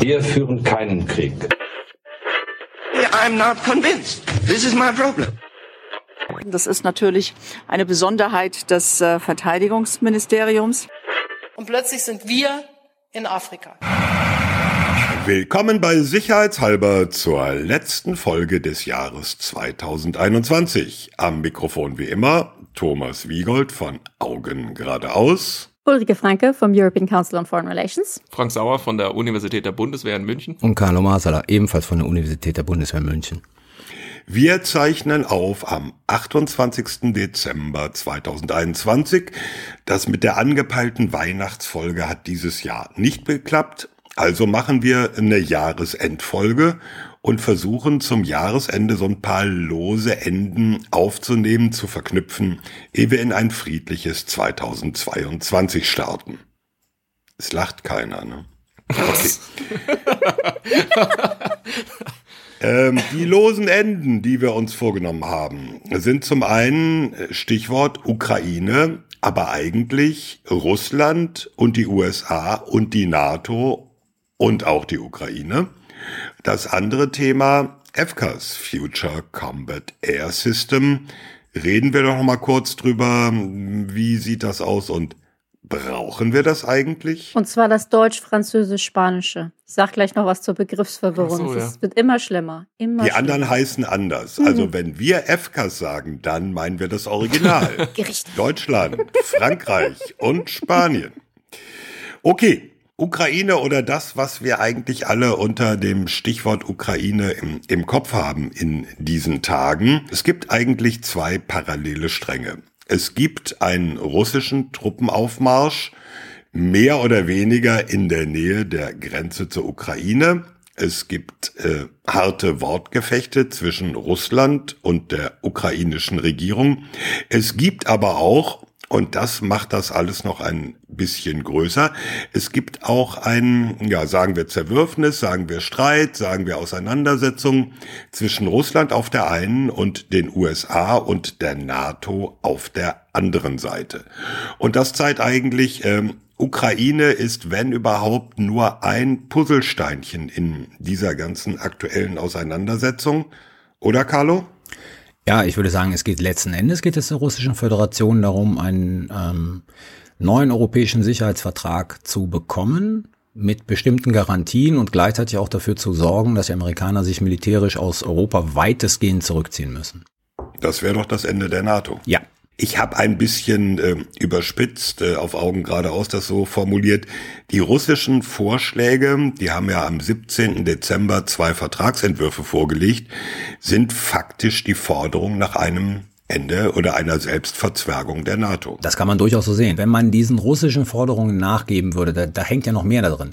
Wir führen keinen Krieg. I'm not convinced. This is my problem. Das ist natürlich eine Besonderheit des äh, Verteidigungsministeriums. Und plötzlich sind wir in Afrika. Willkommen bei Sicherheitshalber zur letzten Folge des Jahres 2021. Am Mikrofon wie immer Thomas Wiegold von Augen geradeaus. Ulrike Franke vom European Council on Foreign Relations. Frank Sauer von der Universität der Bundeswehr in München. Und Carlo Masala, ebenfalls von der Universität der Bundeswehr in München. Wir zeichnen auf am 28. Dezember 2021. Das mit der angepeilten Weihnachtsfolge hat dieses Jahr nicht geklappt. Also machen wir eine Jahresendfolge und versuchen zum Jahresende so ein paar lose Enden aufzunehmen, zu verknüpfen, ehe wir in ein friedliches 2022 starten. Es lacht keiner, ne? Okay. ähm, die losen Enden, die wir uns vorgenommen haben, sind zum einen Stichwort Ukraine, aber eigentlich Russland und die USA und die NATO und auch die Ukraine. Das andere Thema, FCAS, Future Combat Air System. Reden wir doch noch mal kurz drüber. Wie sieht das aus und brauchen wir das eigentlich? Und zwar das Deutsch-Französisch-Spanische. Ich sag gleich noch was zur Begriffsverwirrung. So, ja. Es wird immer schlimmer. Immer Die schlimmer. anderen heißen anders. Also wenn wir FCAS sagen, dann meinen wir das Original. Gericht. Deutschland, Frankreich und Spanien. Okay. Ukraine oder das, was wir eigentlich alle unter dem Stichwort Ukraine im, im Kopf haben in diesen Tagen. Es gibt eigentlich zwei parallele Stränge. Es gibt einen russischen Truppenaufmarsch, mehr oder weniger in der Nähe der Grenze zur Ukraine. Es gibt äh, harte Wortgefechte zwischen Russland und der ukrainischen Regierung. Es gibt aber auch und das macht das alles noch ein bisschen größer. Es gibt auch ein, ja, sagen wir Zerwürfnis, sagen wir Streit, sagen wir Auseinandersetzung zwischen Russland auf der einen und den USA und der NATO auf der anderen Seite. Und das zeigt eigentlich, ähm, Ukraine ist, wenn überhaupt, nur ein Puzzlesteinchen in dieser ganzen aktuellen Auseinandersetzung. Oder, Carlo? Ja, ich würde sagen, es geht letzten Endes geht es der Russischen Föderation darum, einen ähm, neuen europäischen Sicherheitsvertrag zu bekommen mit bestimmten Garantien und gleichzeitig auch dafür zu sorgen, dass die Amerikaner sich militärisch aus Europa weitestgehend zurückziehen müssen. Das wäre doch das Ende der NATO. Ja. Ich habe ein bisschen äh, überspitzt, äh, auf Augen geradeaus das so formuliert. Die russischen Vorschläge, die haben ja am 17. Dezember zwei Vertragsentwürfe vorgelegt, sind faktisch die Forderung nach einem Ende oder einer Selbstverzwergung der NATO. Das kann man durchaus so sehen. Wenn man diesen russischen Forderungen nachgeben würde, da, da hängt ja noch mehr da drin.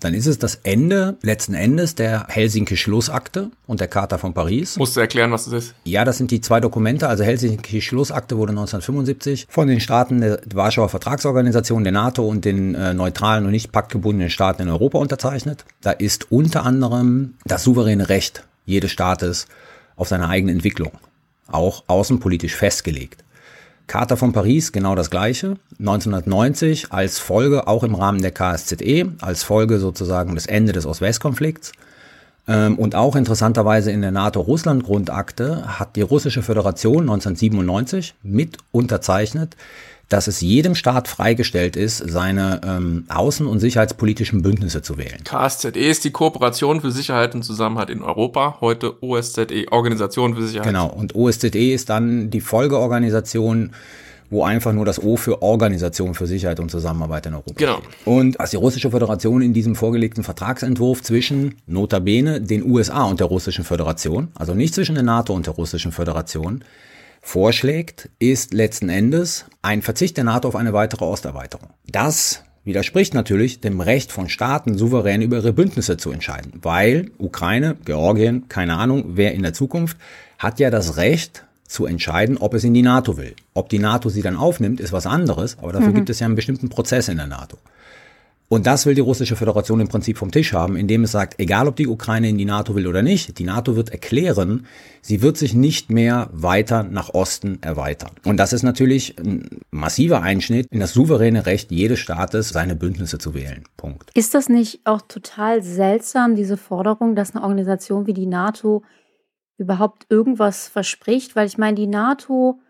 Dann ist es das Ende letzten Endes der Helsinki-Schlussakte und der Charta von Paris. Musst du erklären, was das ist? Ja, das sind die zwei Dokumente. Also Helsinki-Schlussakte wurde 1975 von den Staaten der Warschauer Vertragsorganisation, der NATO und den äh, neutralen und nicht paktgebundenen Staaten in Europa unterzeichnet. Da ist unter anderem das souveräne Recht jedes Staates auf seine eigene Entwicklung auch außenpolitisch festgelegt. Charta von Paris, genau das gleiche. 1990 als Folge, auch im Rahmen der KSZE, als Folge sozusagen des Ende des Ost-West-Konflikts. Ähm, Und auch interessanterweise in der NATO-Russland-Grundakte hat die Russische Föderation 1997 mit unterzeichnet, dass es jedem Staat freigestellt ist, seine ähm, außen- und sicherheitspolitischen Bündnisse zu wählen. KSZE ist die Kooperation für Sicherheit und Zusammenhalt in Europa, heute OSZE, Organisation für Sicherheit. Genau. Und OSZE ist dann die Folgeorganisation, wo einfach nur das O für Organisation für Sicherheit und Zusammenarbeit in Europa Genau. steht. Und als die Russische Föderation in diesem vorgelegten Vertragsentwurf zwischen notabene den USA und der Russischen Föderation, also nicht zwischen der NATO und der Russischen Föderation, vorschlägt, ist letzten Endes ein Verzicht der NATO auf eine weitere Osterweiterung. Das widerspricht natürlich dem Recht von Staaten, souverän über ihre Bündnisse zu entscheiden, weil Ukraine, Georgien, keine Ahnung, wer in der Zukunft, hat ja das Recht zu entscheiden, ob es in die NATO will. Ob die NATO sie dann aufnimmt, ist was anderes, aber dafür gibt es ja einen bestimmten Prozess in der NATO. Und das will die russische Föderation im Prinzip vom Tisch haben, indem es sagt, egal ob die Ukraine in die NATO will oder nicht, die NATO wird erklären, sie wird sich nicht mehr weiter nach Osten erweitern. Und das ist natürlich ein massiver Einschnitt in das souveräne Recht jedes Staates, seine Bündnisse zu wählen. Punkt. Ist das nicht auch total seltsam, diese Forderung, dass eine Organisation wie die NATO überhaupt irgendwas verspricht? Weil ich meine, die NATO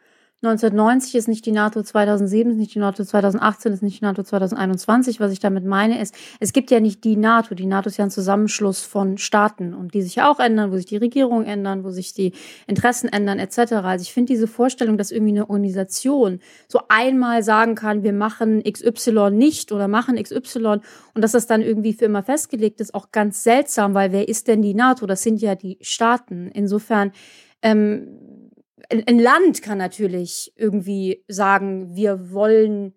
1990 ist nicht die NATO 2007, ist nicht die NATO 2018, ist nicht die NATO 2021. Was ich damit meine, ist, es gibt ja nicht die NATO. Die NATO ist ja ein Zusammenschluss von Staaten und die sich ja auch ändern, wo sich die Regierungen ändern, wo sich die Interessen ändern, etc. Also ich finde diese Vorstellung, dass irgendwie eine Organisation so einmal sagen kann, wir machen XY nicht oder machen XY und dass das dann irgendwie für immer festgelegt ist, auch ganz seltsam, weil wer ist denn die NATO? Das sind ja die Staaten. Insofern ähm, ein Land kann natürlich irgendwie sagen, wir wollen,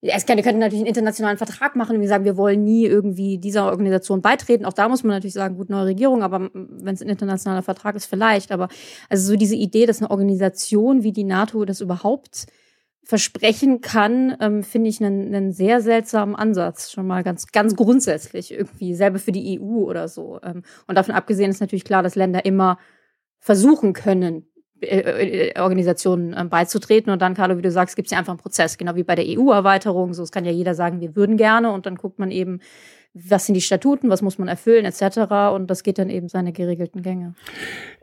es könnte, könnte natürlich einen internationalen Vertrag machen und sagen, wir wollen nie irgendwie dieser Organisation beitreten. Auch da muss man natürlich sagen, gut, neue Regierung, aber wenn es ein internationaler Vertrag ist, vielleicht. Aber also so diese Idee, dass eine Organisation wie die NATO das überhaupt versprechen kann, ähm, finde ich einen, einen sehr seltsamen Ansatz. Schon mal ganz, ganz grundsätzlich irgendwie. Selber für die EU oder so. Ähm, und davon abgesehen ist natürlich klar, dass Länder immer versuchen können, Organisationen ähm, beizutreten. Und dann, Carlo, wie du sagst, gibt es ja einfach einen Prozess, genau wie bei der EU-Erweiterung. So, es kann ja jeder sagen, wir würden gerne und dann guckt man eben, was sind die Statuten, was muss man erfüllen, etc. Und das geht dann eben seine geregelten Gänge.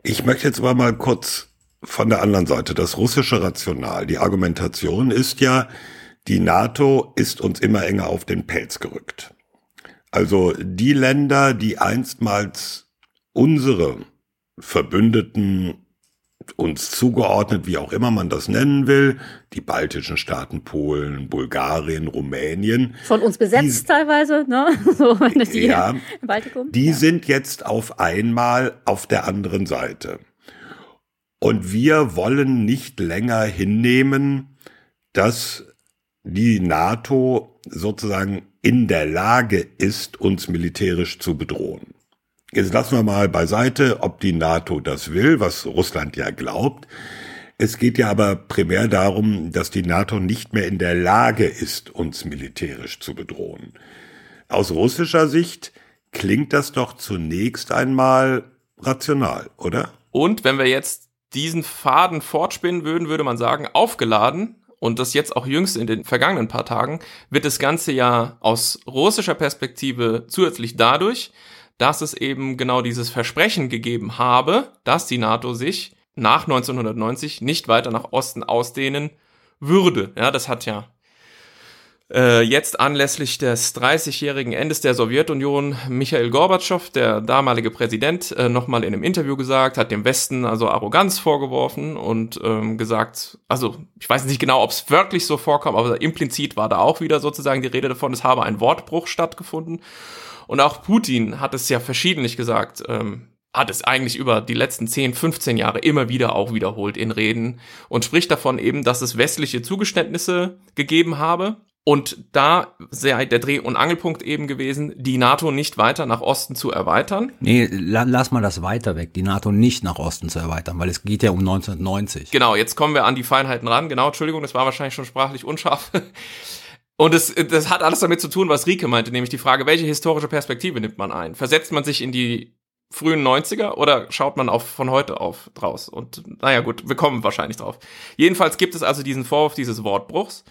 Ich möchte jetzt aber mal kurz von der anderen Seite, das russische Rational, die Argumentation ist ja, die NATO ist uns immer enger auf den Pelz gerückt. Also die Länder, die einstmals unsere Verbündeten uns zugeordnet, wie auch immer man das nennen will, die baltischen Staaten, Polen, Bulgarien, Rumänien. Von uns besetzt die, teilweise, ne? So, die ja, Baltikum. Die ja. sind jetzt auf einmal auf der anderen Seite. Und wir wollen nicht länger hinnehmen, dass die NATO sozusagen in der Lage ist, uns militärisch zu bedrohen. Jetzt lassen wir mal beiseite, ob die NATO das will, was Russland ja glaubt. Es geht ja aber primär darum, dass die NATO nicht mehr in der Lage ist, uns militärisch zu bedrohen. Aus russischer Sicht klingt das doch zunächst einmal rational, oder? Und wenn wir jetzt diesen Faden fortspinnen würden, würde man sagen, aufgeladen, und das jetzt auch jüngst in den vergangenen paar Tagen, wird das Ganze ja aus russischer Perspektive zusätzlich dadurch, dass es eben genau dieses Versprechen gegeben habe, dass die NATO sich nach 1990 nicht weiter nach Osten ausdehnen würde. Ja, das hat ja äh, jetzt anlässlich des 30-jährigen Endes der Sowjetunion Michael Gorbatschow, der damalige Präsident, äh, nochmal in einem Interview gesagt, hat dem Westen also Arroganz vorgeworfen und ähm, gesagt, also ich weiß nicht genau, ob es wörtlich so vorkam, aber implizit war da auch wieder sozusagen die Rede davon, es habe ein Wortbruch stattgefunden. Und auch Putin hat es ja verschiedentlich gesagt, ähm, hat es eigentlich über die letzten 10, 15 Jahre immer wieder auch wiederholt in Reden und spricht davon eben, dass es westliche Zugeständnisse gegeben habe. Und da sei der Dreh- und Angelpunkt eben gewesen, die NATO nicht weiter nach Osten zu erweitern. Nee, lass mal das weiter weg, die NATO nicht nach Osten zu erweitern, weil es geht ja um 1990. Genau, jetzt kommen wir an die Feinheiten ran. Genau, Entschuldigung, das war wahrscheinlich schon sprachlich unscharf. Und es, das hat alles damit zu tun, was Rike meinte, nämlich die Frage, welche historische Perspektive nimmt man ein? Versetzt man sich in die frühen 90er oder schaut man auf von heute auf draus? Und naja gut, wir kommen wahrscheinlich drauf. Jedenfalls gibt es also diesen Vorwurf dieses Wortbruchs.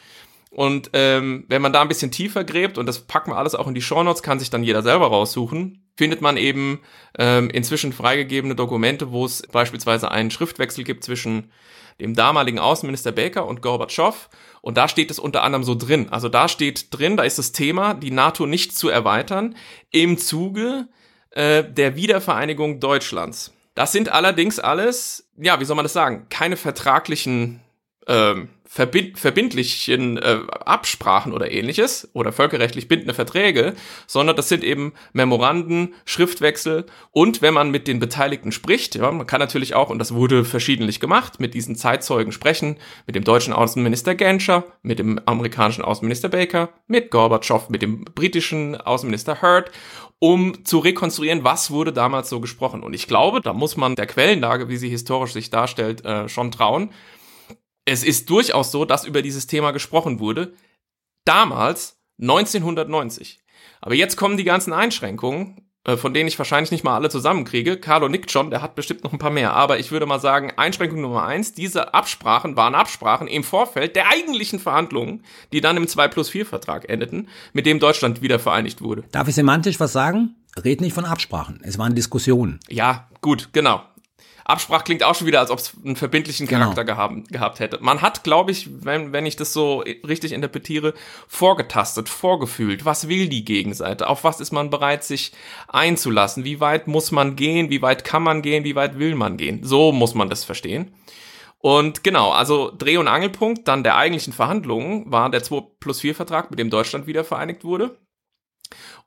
Und ähm, wenn man da ein bisschen tiefer gräbt, und das packen wir alles auch in die Shownotes, kann sich dann jeder selber raussuchen, findet man eben ähm, inzwischen freigegebene Dokumente, wo es beispielsweise einen Schriftwechsel gibt zwischen dem damaligen Außenminister Baker und Gorbatschow. Und da steht es unter anderem so drin. Also da steht drin, da ist das Thema, die NATO nicht zu erweitern im Zuge äh, der Wiedervereinigung Deutschlands. Das sind allerdings alles, ja, wie soll man das sagen, keine vertraglichen ähm, verbind verbindlichen äh, Absprachen oder ähnliches oder völkerrechtlich bindende Verträge, sondern das sind eben Memoranden, Schriftwechsel und wenn man mit den Beteiligten spricht, ja, man kann natürlich auch, und das wurde verschiedentlich gemacht, mit diesen Zeitzeugen sprechen, mit dem deutschen Außenminister Genscher, mit dem amerikanischen Außenminister Baker, mit Gorbatschow, mit dem britischen Außenminister Hurd um zu rekonstruieren, was wurde damals so gesprochen. Und ich glaube, da muss man der Quellenlage, wie sie historisch sich darstellt, äh, schon trauen es ist durchaus so, dass über dieses Thema gesprochen wurde. Damals 1990. Aber jetzt kommen die ganzen Einschränkungen, äh, von denen ich wahrscheinlich nicht mal alle zusammenkriege. Carlo nickt schon, der hat bestimmt noch ein paar mehr. Aber ich würde mal sagen, Einschränkung Nummer eins, diese Absprachen waren Absprachen im Vorfeld der eigentlichen Verhandlungen, die dann im 2 plus 4 Vertrag endeten, mit dem Deutschland wieder vereinigt wurde. Darf ich semantisch was sagen? Red nicht von Absprachen. Es waren Diskussionen. Ja, gut, genau. Absprach klingt auch schon wieder, als ob es einen verbindlichen genau. Charakter genau. gehabt, gehabt hätte. Man hat, glaube ich, wenn, wenn ich das so richtig interpretiere, vorgetastet, vorgefühlt. Was will die Gegenseite? Auf was ist man bereit, sich einzulassen? Wie weit muss man gehen? Wie weit kann man gehen? Wie weit will man gehen? So muss man das verstehen. Und genau, also Dreh- und Angelpunkt dann der eigentlichen Verhandlungen war der 2 plus 4 Vertrag, mit dem Deutschland wieder vereinigt wurde.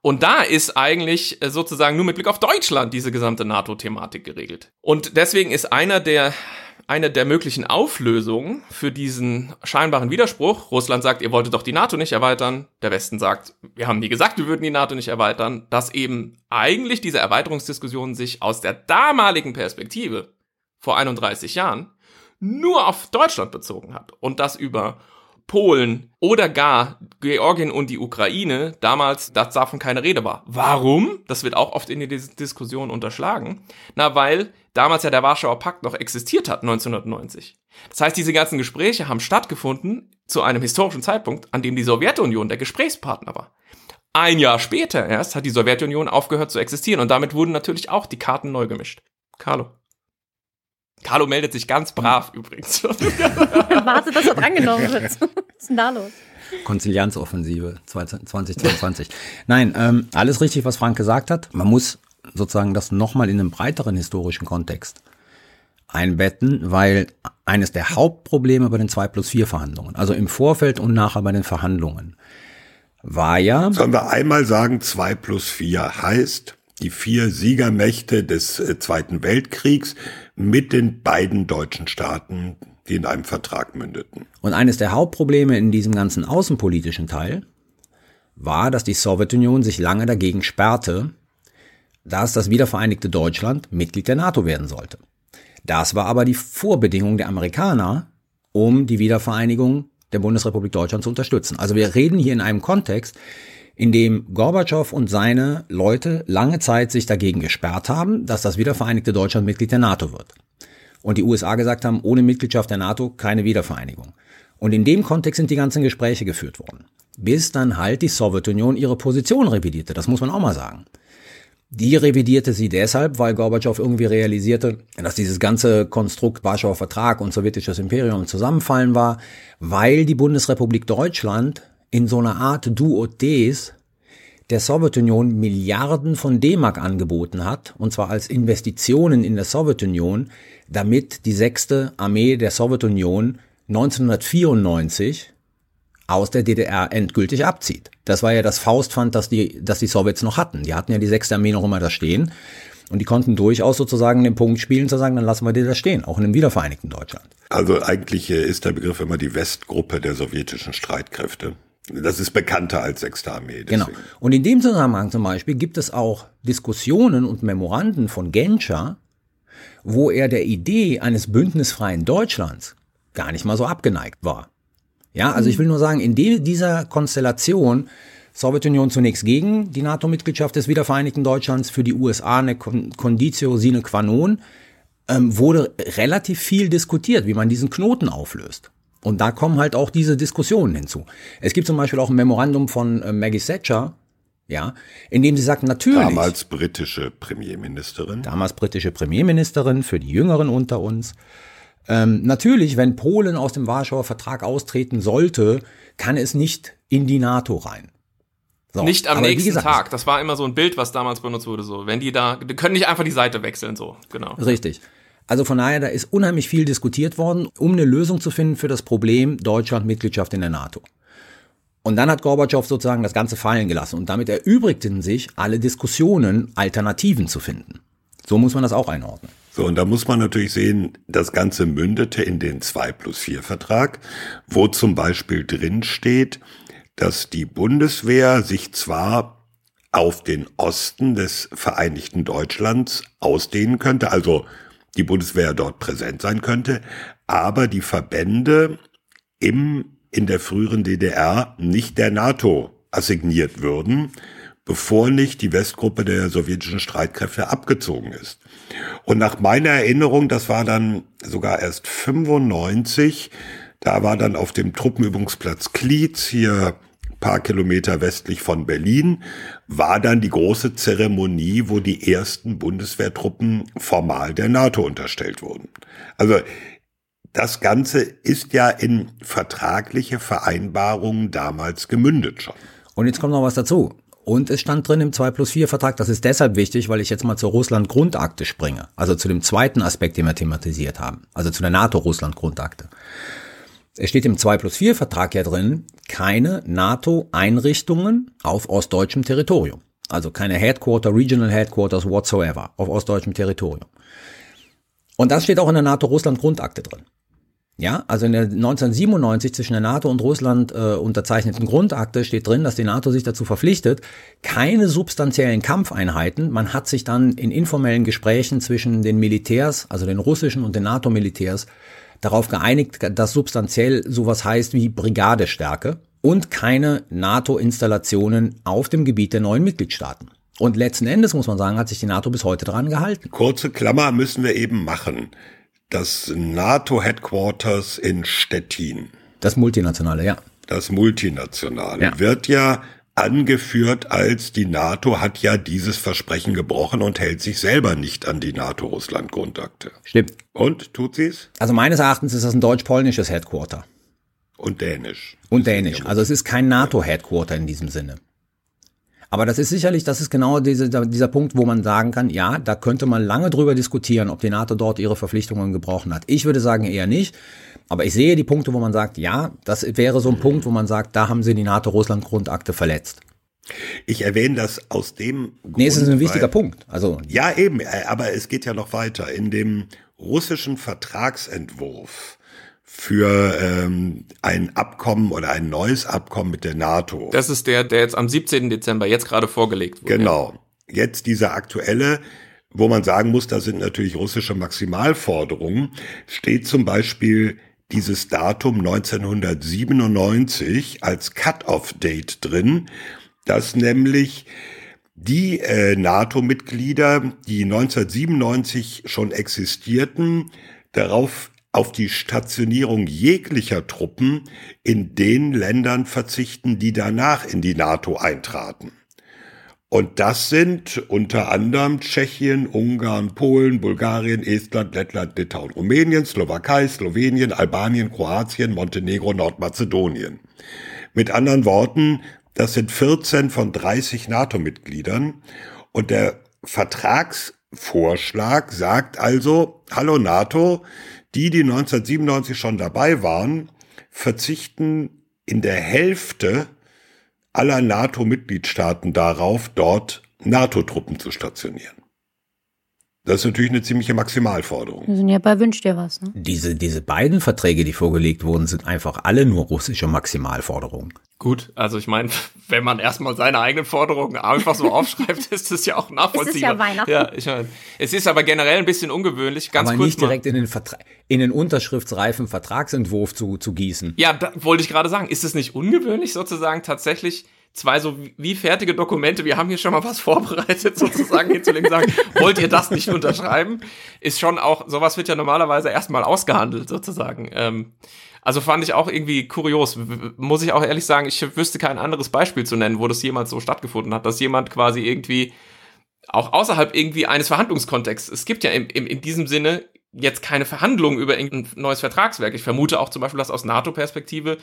Und da ist eigentlich äh, sozusagen nur mit Blick auf Deutschland diese gesamte NATO-Thematik geregelt. Und deswegen ist einer der eine der möglichen Auflösungen für diesen scheinbaren Widerspruch. Russland sagt, ihr wolltet doch die NATO nicht erweitern. Der Westen sagt, wir haben nie gesagt, wir würden die NATO nicht erweitern. Dass eben eigentlich diese Erweiterungsdiskussion sich aus der damaligen Perspektive vor 31 Jahren nur auf Deutschland bezogen hat und das über Polen oder gar Georgien und die Ukraine damals, dass davon keine Rede war. Warum? Das wird auch oft in der Diskussion unterschlagen. Na, weil damals ja der Warschauer Pakt noch existiert hat, 1990. Das heißt, diese ganzen Gespräche haben stattgefunden zu einem historischen Zeitpunkt, an dem die Sowjetunion der Gesprächspartner war. Ein Jahr später erst hat die Sowjetunion aufgehört zu existieren und damit wurden natürlich auch die Karten neu gemischt. Carlo. Carlo meldet sich ganz brav übrigens. Warte, dass er drangenommen wird. Was ist denn da los? Konzilianzoffensive 2022. Nein, ähm, alles richtig, was Frank gesagt hat. Man muss sozusagen das nochmal in einem breiteren historischen Kontext einbetten, weil eines der Hauptprobleme bei den 2 plus 4 Verhandlungen, also im Vorfeld und nachher bei den Verhandlungen, war ja. Sollen wir einmal sagen, 2 plus 4 heißt, die vier Siegermächte des äh, Zweiten Weltkriegs mit den beiden deutschen Staaten, die in einem Vertrag mündeten. Und eines der Hauptprobleme in diesem ganzen außenpolitischen Teil war, dass die Sowjetunion sich lange dagegen sperrte, dass das wiedervereinigte Deutschland Mitglied der NATO werden sollte. Das war aber die Vorbedingung der Amerikaner, um die Wiedervereinigung der Bundesrepublik Deutschland zu unterstützen. Also wir reden hier in einem Kontext, in dem Gorbatschow und seine Leute lange Zeit sich dagegen gesperrt haben, dass das wiedervereinigte Deutschland Mitglied der NATO wird. Und die USA gesagt haben, ohne Mitgliedschaft der NATO keine Wiedervereinigung. Und in dem Kontext sind die ganzen Gespräche geführt worden. Bis dann halt die Sowjetunion ihre Position revidierte, das muss man auch mal sagen. Die revidierte sie deshalb, weil Gorbatschow irgendwie realisierte, dass dieses ganze Konstrukt Warschauer Vertrag und sowjetisches Imperium zusammenfallen war, weil die Bundesrepublik Deutschland in so einer Art Duo-Des der Sowjetunion Milliarden von D-Mark angeboten hat, und zwar als Investitionen in der Sowjetunion, damit die sechste Armee der Sowjetunion 1994 aus der DDR endgültig abzieht. Das war ja das Faustpfand, das die, das die Sowjets noch hatten. Die hatten ja die sechste Armee noch immer da stehen. Und die konnten durchaus sozusagen den Punkt spielen, zu sagen, dann lassen wir die da stehen, auch in dem wiedervereinigten Deutschland. Also eigentlich ist der Begriff immer die Westgruppe der sowjetischen Streitkräfte. Das ist bekannter als Sechste Armee. Deswegen. Genau. Und in dem Zusammenhang zum Beispiel gibt es auch Diskussionen und Memoranden von Genscher, wo er der Idee eines bündnisfreien Deutschlands gar nicht mal so abgeneigt war. Ja, also ich will nur sagen, in dieser Konstellation Sowjetunion zunächst gegen die NATO-Mitgliedschaft des wiedervereinigten Deutschlands, für die USA eine Conditio sine qua non, ähm, wurde relativ viel diskutiert, wie man diesen Knoten auflöst. Und da kommen halt auch diese Diskussionen hinzu. Es gibt zum Beispiel auch ein Memorandum von äh, Maggie Thatcher, ja, in dem sie sagt, natürlich. Damals britische Premierministerin. Damals britische Premierministerin für die Jüngeren unter uns. Ähm, natürlich, wenn Polen aus dem Warschauer Vertrag austreten sollte, kann es nicht in die NATO rein. So, nicht am nächsten gesagt, Tag. Das war immer so ein Bild, was damals benutzt wurde. So, wenn die da, die können nicht einfach die Seite wechseln. So, genau. Richtig. Also von daher, da ist unheimlich viel diskutiert worden, um eine Lösung zu finden für das Problem Deutschland Mitgliedschaft in der NATO. Und dann hat Gorbatschow sozusagen das Ganze fallen gelassen und damit erübrigten sich alle Diskussionen, Alternativen zu finden. So muss man das auch einordnen. So, und da muss man natürlich sehen, das Ganze mündete in den 2 plus 4 Vertrag, wo zum Beispiel drin steht, dass die Bundeswehr sich zwar auf den Osten des Vereinigten Deutschlands ausdehnen könnte, also die Bundeswehr dort präsent sein könnte, aber die Verbände im, in der früheren DDR nicht der NATO assigniert würden, bevor nicht die Westgruppe der sowjetischen Streitkräfte abgezogen ist. Und nach meiner Erinnerung, das war dann sogar erst 95, da war dann auf dem Truppenübungsplatz Klietz hier paar Kilometer westlich von Berlin, war dann die große Zeremonie, wo die ersten Bundeswehrtruppen formal der NATO unterstellt wurden. Also das Ganze ist ja in vertragliche Vereinbarungen damals gemündet schon. Und jetzt kommt noch was dazu. Und es stand drin im 2 plus 4 Vertrag, das ist deshalb wichtig, weil ich jetzt mal zur Russland-Grundakte springe. Also zu dem zweiten Aspekt, den wir thematisiert haben. Also zu der NATO-Russland-Grundakte. Es steht im 2 plus 4 Vertrag ja drin, keine NATO-Einrichtungen auf ostdeutschem Territorium. Also keine Headquarter, Regional Headquarters whatsoever auf ostdeutschem Territorium. Und das steht auch in der NATO-Russland-Grundakte drin. Ja, also in der 1997 zwischen der NATO und Russland äh, unterzeichneten Grundakte steht drin, dass die NATO sich dazu verpflichtet, keine substanziellen Kampfeinheiten. Man hat sich dann in informellen Gesprächen zwischen den Militärs, also den russischen und den NATO-Militärs, darauf geeinigt, dass substanziell sowas heißt wie Brigadestärke und keine NATO-Installationen auf dem Gebiet der neuen Mitgliedstaaten. Und letzten Endes, muss man sagen, hat sich die NATO bis heute daran gehalten. Kurze Klammer müssen wir eben machen. Das NATO-Headquarters in Stettin. Das multinationale, ja. Das multinationale ja. wird ja angeführt als die NATO hat ja dieses Versprechen gebrochen und hält sich selber nicht an die NATO-Russland-Grundakte. Stimmt. Und tut sie es? Also meines Erachtens ist das ein deutsch-polnisches Headquarter. Und dänisch. Und dänisch. Also es ist kein NATO-Headquarter in diesem Sinne. Aber das ist sicherlich, das ist genau diese, dieser Punkt, wo man sagen kann, ja, da könnte man lange drüber diskutieren, ob die NATO dort ihre Verpflichtungen gebrochen hat. Ich würde sagen eher nicht. Aber ich sehe die Punkte, wo man sagt, ja, das wäre so ein Punkt, wo man sagt, da haben sie die NATO-Russland-Grundakte verletzt. Ich erwähne das aus dem Grund. Nee, es ist ein wichtiger weil, Punkt. Also ja, eben, äh, aber es geht ja noch weiter. In dem russischen Vertragsentwurf für ähm, ein Abkommen oder ein neues Abkommen mit der NATO. Das ist der, der jetzt am 17. Dezember jetzt gerade vorgelegt wurde. Genau. Jetzt dieser aktuelle, wo man sagen muss, da sind natürlich russische Maximalforderungen, steht zum Beispiel dieses Datum 1997 als Cut-off-Date drin, dass nämlich die äh, NATO-Mitglieder, die 1997 schon existierten, darauf auf die Stationierung jeglicher Truppen in den Ländern verzichten, die danach in die NATO eintraten. Und das sind unter anderem Tschechien, Ungarn, Polen, Bulgarien, Estland, Lettland, Litauen, Rumänien, Slowakei, Slowenien, Albanien, Kroatien, Montenegro, Nordmazedonien. Mit anderen Worten, das sind 14 von 30 NATO-Mitgliedern. Und der Vertragsvorschlag sagt also, hallo NATO, die, die 1997 schon dabei waren, verzichten in der Hälfte aller NATO-Mitgliedstaaten darauf, dort NATO-Truppen zu stationieren. Das ist natürlich eine ziemliche Maximalforderung. Wir sind ja bei Wünsch dir was. Ne? Diese, diese beiden Verträge, die vorgelegt wurden, sind einfach alle nur russische Maximalforderungen. Gut, also ich meine, wenn man erstmal seine eigenen Forderungen einfach so aufschreibt, ist das ja auch nachvollziehbar. Es ist ja Weihnachten. Ja, ich mein, es ist aber generell ein bisschen ungewöhnlich. Ganz aber kurz nicht direkt in den, Vertra in den unterschriftsreifen Vertragsentwurf zu, zu gießen. Ja, da wollte ich gerade sagen. Ist es nicht ungewöhnlich sozusagen tatsächlich zwei so wie fertige Dokumente, wir haben hier schon mal was vorbereitet, sozusagen hinzulegen, sagen, wollt ihr das nicht unterschreiben? Ist schon auch, sowas wird ja normalerweise erstmal ausgehandelt, sozusagen. Ähm, also fand ich auch irgendwie kurios. Muss ich auch ehrlich sagen, ich wüsste kein anderes Beispiel zu nennen, wo das jemals so stattgefunden hat, dass jemand quasi irgendwie auch außerhalb irgendwie eines Verhandlungskontexts. Es gibt ja im, im, in diesem Sinne jetzt keine Verhandlungen über irgendein neues Vertragswerk. Ich vermute auch zum Beispiel, dass aus NATO-Perspektive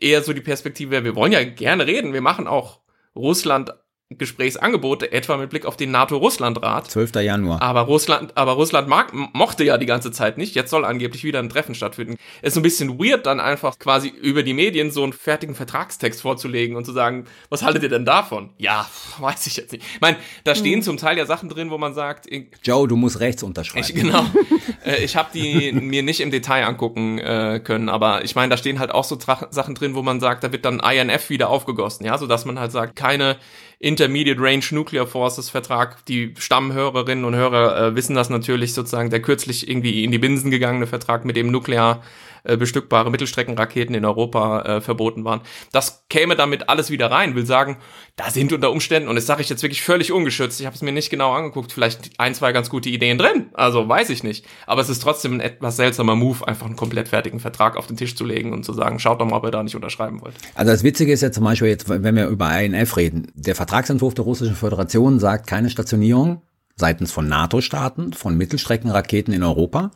eher so die Perspektive wäre, wir wollen ja gerne reden, wir machen auch Russland Gesprächsangebote, etwa mit Blick auf den NATO-Russland-Rat. 12. Januar. Aber Russland, aber Russland mag, mochte ja die ganze Zeit nicht. Jetzt soll angeblich wieder ein Treffen stattfinden. Es ist so ein bisschen weird, dann einfach quasi über die Medien so einen fertigen Vertragstext vorzulegen und zu sagen, was haltet ihr denn davon? Ja, weiß ich jetzt nicht. Ich meine, da stehen hm. zum Teil ja Sachen drin, wo man sagt, Joe, du musst rechts unterschreiben. Ich, genau. äh, ich habe die mir nicht im Detail angucken äh, können, aber ich meine, da stehen halt auch so Sachen drin, wo man sagt, da wird dann INF wieder aufgegossen, ja, so dass man halt sagt, keine in Intermediate Range Nuclear Forces Vertrag. Die Stammhörerinnen und Hörer äh, wissen das natürlich sozusagen, der kürzlich irgendwie in die Binsen gegangene Vertrag mit dem nuklear äh, bestückbare Mittelstreckenraketen in Europa äh, verboten waren. Das käme damit alles wieder rein, will sagen, da sind unter Umständen, und das sage ich jetzt wirklich völlig ungeschützt, ich habe es mir nicht genau angeguckt, vielleicht ein, zwei ganz gute Ideen drin, also weiß ich nicht. Aber es ist trotzdem ein etwas seltsamer Move, einfach einen komplett fertigen Vertrag auf den Tisch zu legen und zu sagen, schaut doch mal, ob ihr da nicht unterschreiben wollt. Also das Witzige ist ja zum Beispiel jetzt, wenn wir über INF reden, der Vertragsentwurf der Russischen Föderation sagt keine Stationierung seitens von NATO-Staaten von Mittelstreckenraketen in Europa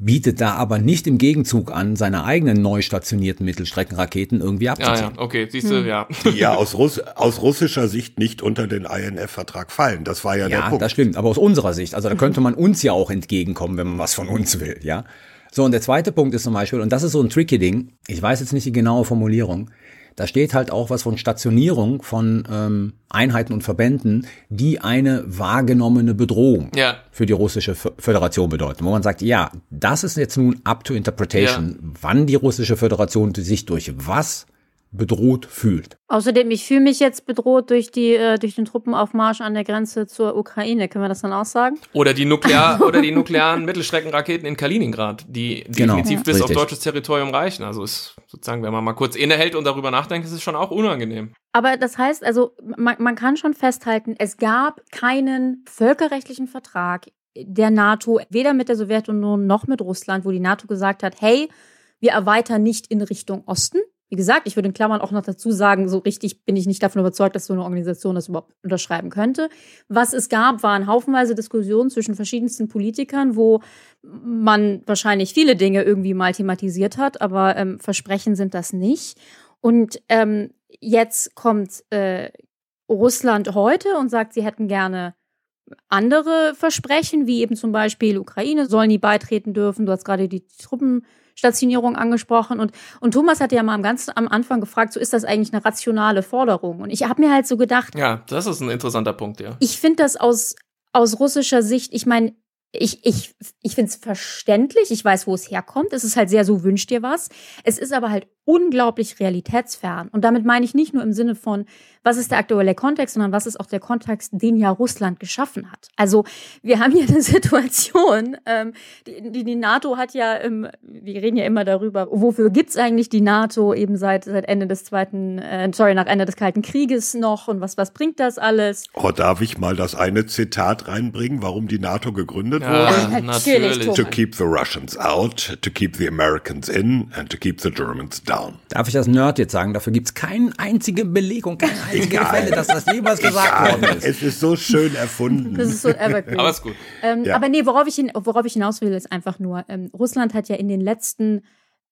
bietet da aber nicht im Gegenzug an, seine eigenen neu stationierten Mittelstreckenraketen irgendwie abzuziehen. Ja, ja, okay, siehst du, hm. ja. Die ja aus, Russ aus russischer Sicht nicht unter den INF-Vertrag fallen. Das war ja, ja der Punkt. Ja, das stimmt. Aber aus unserer Sicht, also da könnte man uns ja auch entgegenkommen, wenn man was von uns will, ja. So, und der zweite Punkt ist zum Beispiel, und das ist so ein tricky Ding, ich weiß jetzt nicht die genaue Formulierung, da steht halt auch was von Stationierung von ähm, Einheiten und Verbänden, die eine wahrgenommene Bedrohung ja. für die russische Föderation bedeuten. Wo man sagt, ja, das ist jetzt nun up to interpretation, ja. wann die russische Föderation sich durch was bedroht fühlt. Außerdem, ich fühle mich jetzt bedroht durch die äh, durch den Truppenaufmarsch an der Grenze zur Ukraine. Können wir das dann auch sagen? Oder die nuklear oder die nuklearen Mittelstreckenraketen in Kaliningrad, die genau. definitiv ja. bis Richtig. auf deutsches Territorium reichen. Also ist sozusagen, wenn man mal kurz innehält und darüber nachdenkt, ist es schon auch unangenehm. Aber das heißt, also man, man kann schon festhalten, es gab keinen völkerrechtlichen Vertrag der NATO, weder mit der Sowjetunion noch mit Russland, wo die NATO gesagt hat, hey, wir erweitern nicht in Richtung Osten, wie gesagt, ich würde in Klammern auch noch dazu sagen, so richtig bin ich nicht davon überzeugt, dass so eine Organisation das überhaupt unterschreiben könnte. Was es gab, waren haufenweise Diskussionen zwischen verschiedensten Politikern, wo man wahrscheinlich viele Dinge irgendwie mal thematisiert hat, aber ähm, Versprechen sind das nicht. Und ähm, jetzt kommt äh, Russland heute und sagt, sie hätten gerne andere Versprechen, wie eben zum Beispiel Ukraine sollen nie beitreten dürfen. Du hast gerade die Truppen Stationierung angesprochen und, und Thomas hatte ja mal am, ganz, am Anfang gefragt, so ist das eigentlich eine rationale Forderung? Und ich habe mir halt so gedacht. Ja, das ist ein interessanter Punkt, ja. Ich finde das aus, aus russischer Sicht, ich meine, ich, ich, ich finde es verständlich, ich weiß, wo es herkommt. Es ist halt sehr so, wünscht dir was. Es ist aber halt unglaublich realitätsfern. Und damit meine ich nicht nur im Sinne von, was ist der aktuelle Kontext, sondern was ist auch der Kontext, den ja Russland geschaffen hat. Also wir haben hier eine Situation, ähm, die, die, die NATO hat ja, ähm, wir reden ja immer darüber, wofür gibt's eigentlich die NATO eben seit, seit Ende des Zweiten, äh, sorry, nach Ende des Kalten Krieges noch und was, was bringt das alles? Oh, darf ich mal das eine Zitat reinbringen, warum die NATO gegründet ja, wurde? Natürlich. To keep the Russians out, to keep the Americans in and to keep the Germans down. Darf ich das Nerd jetzt sagen? Dafür gibt es keine einzige Belegung, keine einzige Quelle, dass das jemals gesagt worden ist. Es ist so schön erfunden. Das ist so evergreen. aber ist gut. Ähm, ja. Aber nee, worauf ich, worauf ich hinaus will, ist einfach nur, ähm, Russland hat ja in den letzten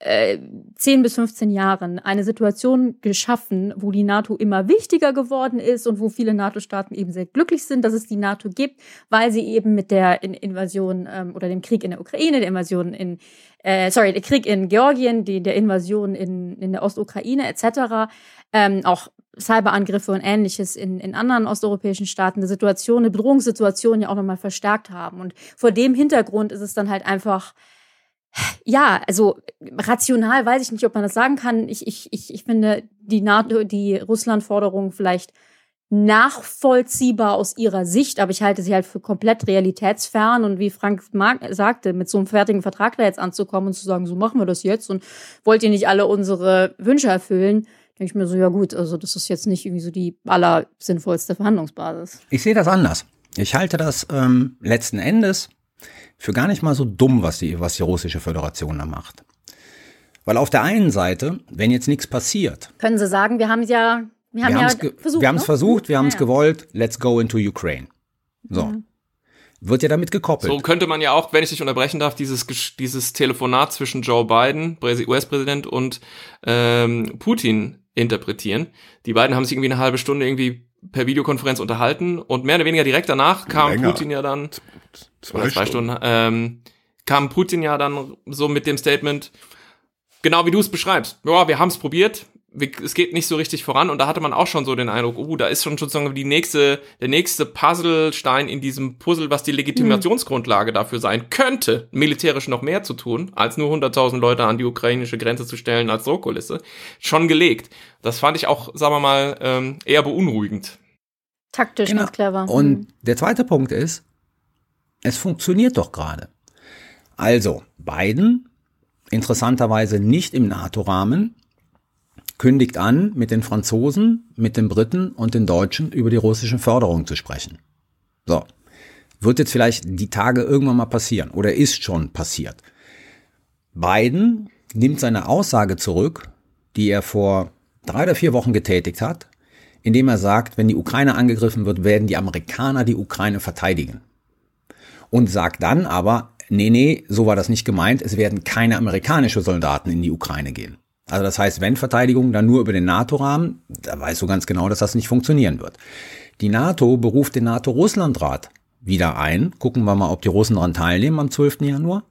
äh, 10 bis 15 Jahren eine Situation geschaffen, wo die NATO immer wichtiger geworden ist und wo viele NATO-Staaten eben sehr glücklich sind, dass es die NATO gibt, weil sie eben mit der Invasion ähm, oder dem Krieg in der Ukraine, der Invasion in, äh, sorry, der Krieg in Georgien, die, der Invasion in, in der Ostukraine etc., ähm, auch Cyberangriffe und ähnliches in, in anderen osteuropäischen Staaten eine Situation, eine Bedrohungssituation ja auch nochmal verstärkt haben. Und vor dem Hintergrund ist es dann halt einfach ja, also rational weiß ich nicht, ob man das sagen kann. Ich, ich, ich, ich finde die, NATO, die Russland-Forderung vielleicht nachvollziehbar aus ihrer Sicht, aber ich halte sie halt für komplett realitätsfern und wie Frank sagte, mit so einem fertigen Vertrag da jetzt anzukommen und zu sagen, so machen wir das jetzt und wollt ihr nicht alle unsere Wünsche erfüllen, denke ich mir so, ja gut, also das ist jetzt nicht irgendwie so die allersinnvollste Verhandlungsbasis. Ich sehe das anders. Ich halte das ähm, letzten Endes für gar nicht mal so dumm, was die, was die russische Föderation da macht. Weil auf der einen Seite, wenn jetzt nichts passiert. Können Sie sagen, wir haben es ja, wir haben wir ja versucht. Wir haben es ne? versucht, wir haben es ja, ja. gewollt, let's go into Ukraine. So. Mhm. Wird ja damit gekoppelt. So könnte man ja auch, wenn ich dich unterbrechen darf, dieses, dieses Telefonat zwischen Joe Biden, US-Präsident, und ähm, Putin interpretieren. Die beiden haben sich irgendwie eine halbe Stunde irgendwie per Videokonferenz unterhalten und mehr oder weniger direkt danach kam Länger. Putin ja dann zwei, zwei Stunden, Stunden ähm, kam Putin ja dann so mit dem Statement, genau wie du es beschreibst. Ja, wir haben es probiert, es geht nicht so richtig voran und da hatte man auch schon so den Eindruck, oh, da ist schon sozusagen die nächste, der nächste Puzzlestein in diesem Puzzle, was die Legitimationsgrundlage dafür sein könnte, militärisch noch mehr zu tun, als nur 100.000 Leute an die ukrainische Grenze zu stellen als Drohkulisse, schon gelegt. Das fand ich auch, sagen wir mal, ähm, eher beunruhigend. Taktisch Genau. ganz clever. Und Mhm. der zweite Punkt ist, es funktioniert doch gerade. Also, Biden, interessanterweise nicht im NATO-Rahmen, kündigt an, mit den Franzosen, mit den Briten und den Deutschen über die russischen Förderungen zu sprechen. So. Wird jetzt vielleicht die Tage irgendwann mal passieren oder ist schon passiert. Biden nimmt seine Aussage zurück, die er vor drei oder vier Wochen getätigt hat, indem er sagt, wenn die Ukraine angegriffen wird, werden die Amerikaner die Ukraine verteidigen. Und sagt dann aber, nee, nee, so war das nicht gemeint, es werden keine amerikanische Soldaten in die Ukraine gehen. Also das heißt, wenn Verteidigung, dann nur über den NATO-Rahmen, da weißt du ganz genau, dass das nicht funktionieren wird. Die NATO beruft den NATO-Russland-Rat wieder ein. Gucken wir mal, ob die Russen daran teilnehmen am 12. Januar.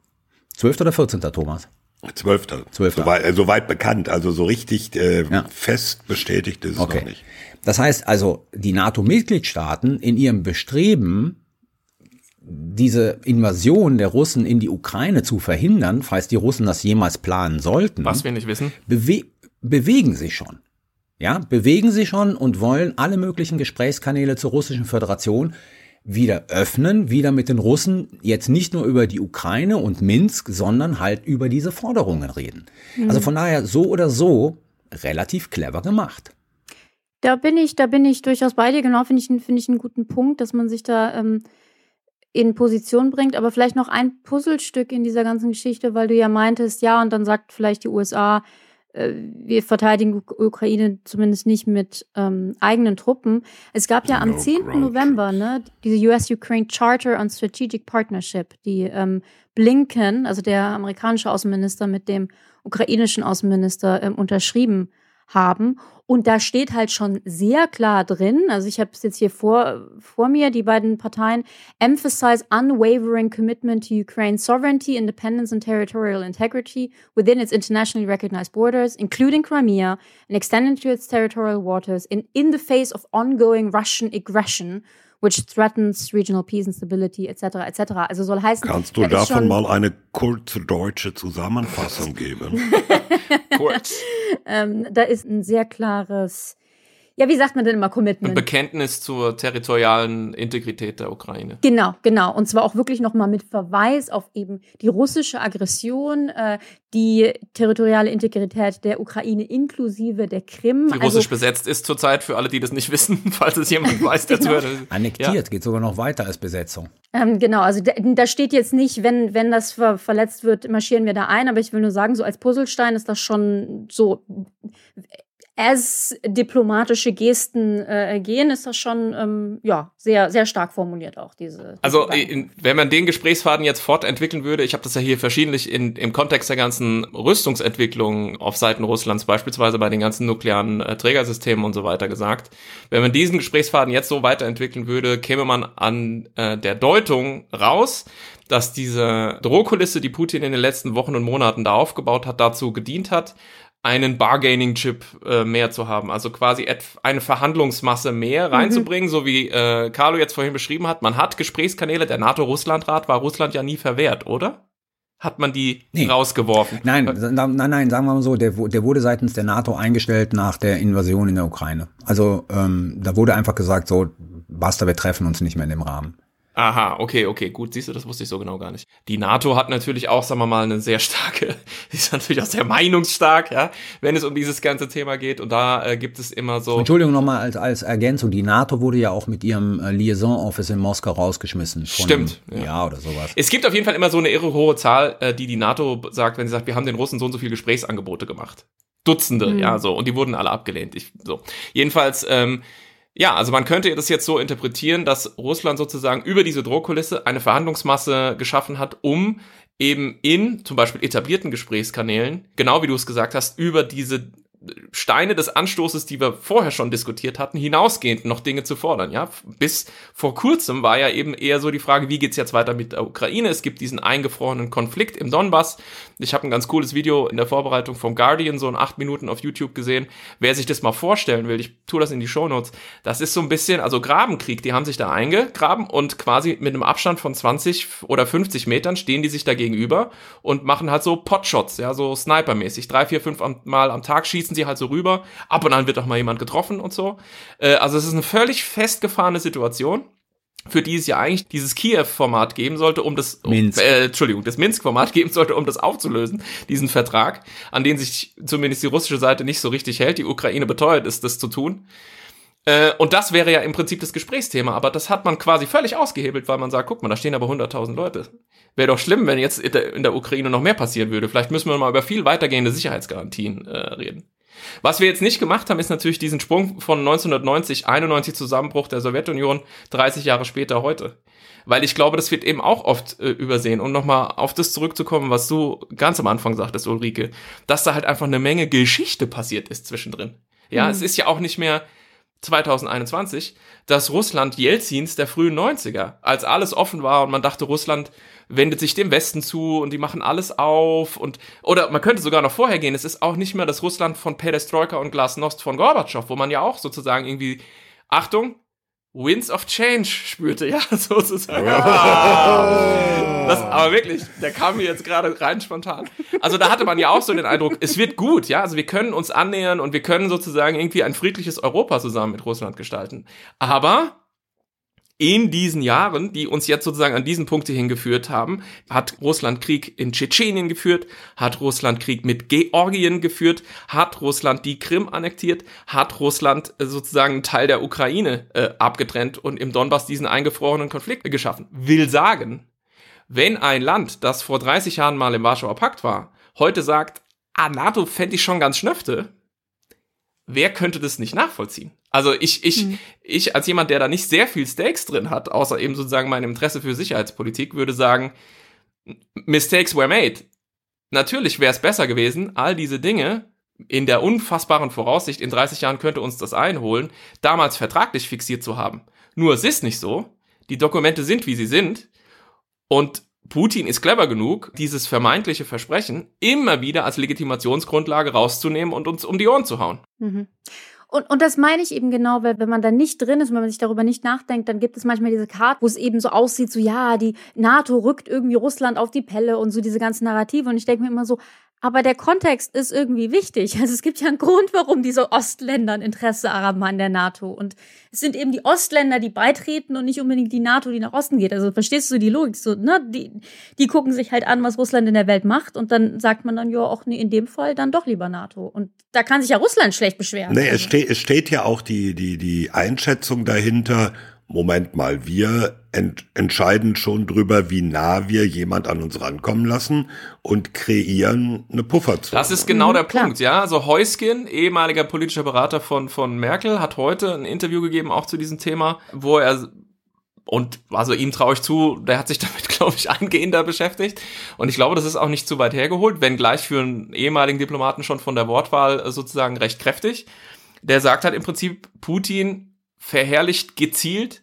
12. oder 14. Thomas? Zwölfter. Zwölfter. Soweit, äh, soweit bekannt, also so richtig äh, Ja. fest bestätigt ist es Okay. noch nicht. Das heißt also, die NATO-Mitgliedstaaten in ihrem Bestreben, diese Invasion der Russen in die Ukraine zu verhindern, falls die Russen das jemals planen sollten, Was wir nicht wissen. bewe bewegen sich schon. Ja, bewegen sich schon und wollen alle möglichen Gesprächskanäle zur russischen Föderation wieder öffnen, wieder mit den Russen jetzt nicht nur über die Ukraine und Minsk, sondern halt über diese Forderungen reden. Also von daher so oder so relativ clever gemacht. Da bin ich, da bin ich durchaus bei dir. Genau, finde ich, einen- finde ich einen guten Punkt, dass man sich da ähm, in Position bringt. Aber vielleicht noch ein Puzzlestück in dieser ganzen Geschichte, weil du ja meintest, ja, und dann sagt vielleicht die USA, äh, wir verteidigen Ukraine zumindest nicht mit ähm, eigenen Truppen. Es gab ja am No 10. ground November ne, diese US-Ukraine Charter on Strategic Partnership, die ähm, Blinken, also der amerikanische Außenminister, mit dem ukrainischen Außenminister ähm, unterschrieben haben. Und da steht halt schon sehr klar drin, also ich habe es jetzt hier vor, vor mir, die beiden Parteien emphasize unwavering commitment to Ukraine's sovereignty, independence and territorial integrity within its internationally recognized borders, including Crimea, and extending to its territorial waters in, in the face of ongoing Russian aggression, which threatens regional peace and stability, etc., etc. Also soll heißen, Kannst du da davon mal eine kurze deutsche Zusammenfassung geben? Kurz. ähm, da ist ein sehr klares, ja, wie sagt man denn immer Ein Commitment? Bekenntnis zur territorialen Integrität der Ukraine. Genau, genau. Und zwar auch wirklich nochmal mit Verweis auf eben die russische Aggression, äh, die territoriale Integrität der Ukraine inklusive der Krim. Die Also, russisch besetzt ist zurzeit, für alle, die das nicht wissen, falls es jemand weiß, der Genau. zuhört. Annektiert, geht sogar noch weiter als Besetzung. ähm, genau, also da, da steht jetzt nicht, wenn, wenn das ver verletzt wird, marschieren wir da ein, aber ich will nur sagen, so als Puzzlestein ist das schon so, as diplomatische Gesten äh, gehen, ist das schon, ähm, ja, sehr, sehr stark formuliert auch, diese. Also, in, wenn man den Gesprächsfaden jetzt fortentwickeln würde, ich habe das ja hier verschiedentlich in, im Kontext der ganzen Rüstungsentwicklung auf Seiten Russlands, beispielsweise bei den ganzen nuklearen äh, Trägersystemen und so weiter gesagt, wenn man diesen Gesprächsfaden jetzt so weiterentwickeln würde, käme man an äh, der Deutung raus, dass diese Drohkulisse, die Putin in den letzten Wochen und Monaten da aufgebaut hat, dazu gedient hat, einen Bargaining-Chip äh, mehr zu haben, also quasi eine Verhandlungsmasse mehr reinzubringen, so wie äh, Carlo jetzt vorhin beschrieben hat. Man hat Gesprächskanäle, der NATO-Russland-Rat war Russland ja nie verwehrt, oder? Hat man die Nee. rausgeworfen? Nein, sa- nein, nein, sagen wir mal so, der, der wurde seitens der NATO eingestellt nach der Invasion in der Ukraine. Also ähm, da wurde einfach gesagt, so, basta, wir treffen uns nicht mehr in dem Rahmen. Aha, okay, okay, gut, siehst du, das wusste ich so genau gar nicht. Die NATO hat natürlich auch, sagen wir mal, eine sehr starke, die ist natürlich auch sehr meinungsstark, ja, wenn es um dieses ganze Thema geht. Und da äh, gibt es immer so. Entschuldigung nochmal als, als Ergänzung, die NATO wurde ja auch mit ihrem äh, Liaison-Office in Moskau rausgeschmissen. Von Stimmt, ja. Jahr oder sowas. Es gibt auf jeden Fall immer so eine irre hohe Zahl, äh, die die NATO sagt, wenn sie sagt, wir haben den Russen so und so viele Gesprächsangebote gemacht. Dutzende, Mhm. ja, so. Und die wurden alle abgelehnt. Ich, so. Jedenfalls, ähm, ja, also man könnte das jetzt so interpretieren, dass Russland sozusagen über diese Drohkulisse eine Verhandlungsmasse geschaffen hat, um eben in zum Beispiel etablierten Gesprächskanälen, genau wie du es gesagt hast, über diese Steine des Anstoßes, die wir vorher schon diskutiert hatten, hinausgehend noch Dinge zu fordern. Ja, bis vor kurzem war ja eben eher so die Frage, wie geht's jetzt weiter mit der Ukraine? Es gibt diesen eingefrorenen Konflikt im Donbass. Ich habe ein ganz cooles Video in der Vorbereitung vom Guardian, so in acht Minuten auf YouTube gesehen. Wer sich das mal vorstellen will, ich tue das in die Shownotes. Das ist so ein bisschen, also Grabenkrieg. Die haben sich da eingegraben und quasi mit einem Abstand von 20 oder 50 Metern stehen die sich da gegenüber und machen halt so Potshots, ja, so Snipermäßig. Drei, vier, fünf Mal am Tag schießen schießen sie halt so rüber. Ab und an wird auch mal jemand getroffen und so. Äh, also es ist eine völlig festgefahrene Situation für die es ja eigentlich dieses Kiew-Format geben sollte, um das, Minsk. Äh, Entschuldigung, das Minsk-Format geben sollte, um das aufzulösen, diesen Vertrag, an den sich zumindest die russische Seite nicht so richtig hält. Die Ukraine beteuert ist, das zu tun. Äh, und das wäre ja im Prinzip das Gesprächsthema, aber das hat man quasi völlig ausgehebelt, weil man sagt, guck mal, da stehen aber 100.000 Leute. Wäre doch schlimm, wenn jetzt in der, in der Ukraine noch mehr passieren würde. Vielleicht müssen wir mal über viel weitergehende Sicherheitsgarantien äh, reden. Was wir jetzt nicht gemacht haben, ist natürlich diesen Sprung von 1990, 91 Zusammenbruch der Sowjetunion, 30 Jahre später heute. Weil ich glaube, das wird eben auch oft äh, übersehen. Um nochmal auf das zurückzukommen, was du ganz am Anfang sagtest, Ulrike, dass da halt einfach eine Menge Geschichte passiert ist zwischendrin. Ja, mhm. es ist ja auch nicht mehr 2021 das Russland Jelzins der frühen 90er, als alles offen war und man dachte, Russland wendet sich dem Westen zu und die machen alles auf und oder man könnte sogar noch vorher gehen, es ist auch nicht mehr das Russland von Perestroika und Glasnost von Gorbatschow, wo man ja auch sozusagen irgendwie Achtung, Winds of Change spürte, ja, sozusagen. Das, aber wirklich, der kam mir jetzt gerade rein spontan. Also da hatte man ja auch so den Eindruck, es wird gut, ja, also wir können uns annähern und wir können sozusagen irgendwie ein friedliches Europa zusammen mit Russland gestalten. Aber in diesen Jahren, die uns jetzt sozusagen an diesen Punkte hingeführt haben, hat Russland Krieg in Tschetschenien geführt, hat Russland Krieg mit Georgien geführt, hat Russland die Krim annektiert, hat Russland äh, sozusagen einen Teil der Ukraine äh, abgetrennt und im Donbass diesen eingefrorenen Konflikt geschaffen. Will sagen, wenn ein Land, das vor 30 Jahren mal im Warschauer Pakt war, heute sagt, ah, NATO fände ich schon ganz schnöfte, wer könnte das nicht nachvollziehen? Also ich, ich, mhm. ich als jemand, der da nicht sehr viel Stakes drin hat, außer eben sozusagen mein Interesse für Sicherheitspolitik, würde sagen, Mistakes were made. Natürlich wäre es besser gewesen, all diese Dinge in der unfassbaren Voraussicht, in 30 Jahren könnte uns das einholen, damals vertraglich fixiert zu haben. Nur es ist nicht so. Die Dokumente sind, wie sie sind. Und Putin ist clever genug, dieses vermeintliche Versprechen immer wieder als Legitimationsgrundlage rauszunehmen und uns um die Ohren zu hauen. Mhm. Und, und das meine ich eben genau, weil wenn man da nicht drin ist, wenn man sich darüber nicht nachdenkt, dann gibt es manchmal diese Karte, wo es eben so aussieht, so ja, die NATO rückt irgendwie Russland auf die Pelle und so diese ganzen Narrative. Und ich denke mir immer so, aber der Kontext ist irgendwie wichtig. Also es gibt ja einen Grund, warum diese Ostländer ein Interesse haben an der NATO. Und es sind eben die Ostländer, die beitreten und nicht unbedingt die NATO, die nach Osten geht. Also verstehst du die Logik? So, ne? die, die gucken sich halt an, was Russland in der Welt macht. Und dann sagt man dann, ja, auch nee, in dem Fall dann doch lieber NATO. Und da kann sich ja Russland schlecht beschweren. Nee, es, steht, es steht ja auch die, die, die Einschätzung dahinter, Moment mal, wir ent entscheiden schon drüber, wie nah wir jemand an uns rankommen lassen und kreieren eine Pufferzone. Das ist genau mhm, der klar. Punkt, ja. Also Heuskin, ehemaliger politischer Berater von, von Merkel, hat heute ein Interview gegeben, auch zu diesem Thema, wo er und also ihm traue ich zu, der hat sich damit, glaube ich, eingehender beschäftigt. Und ich glaube, das ist auch nicht zu weit hergeholt, wenn gleich für einen ehemaligen Diplomaten schon von der Wortwahl sozusagen recht kräftig. Der sagt halt im Prinzip, Putin verherrlicht gezielt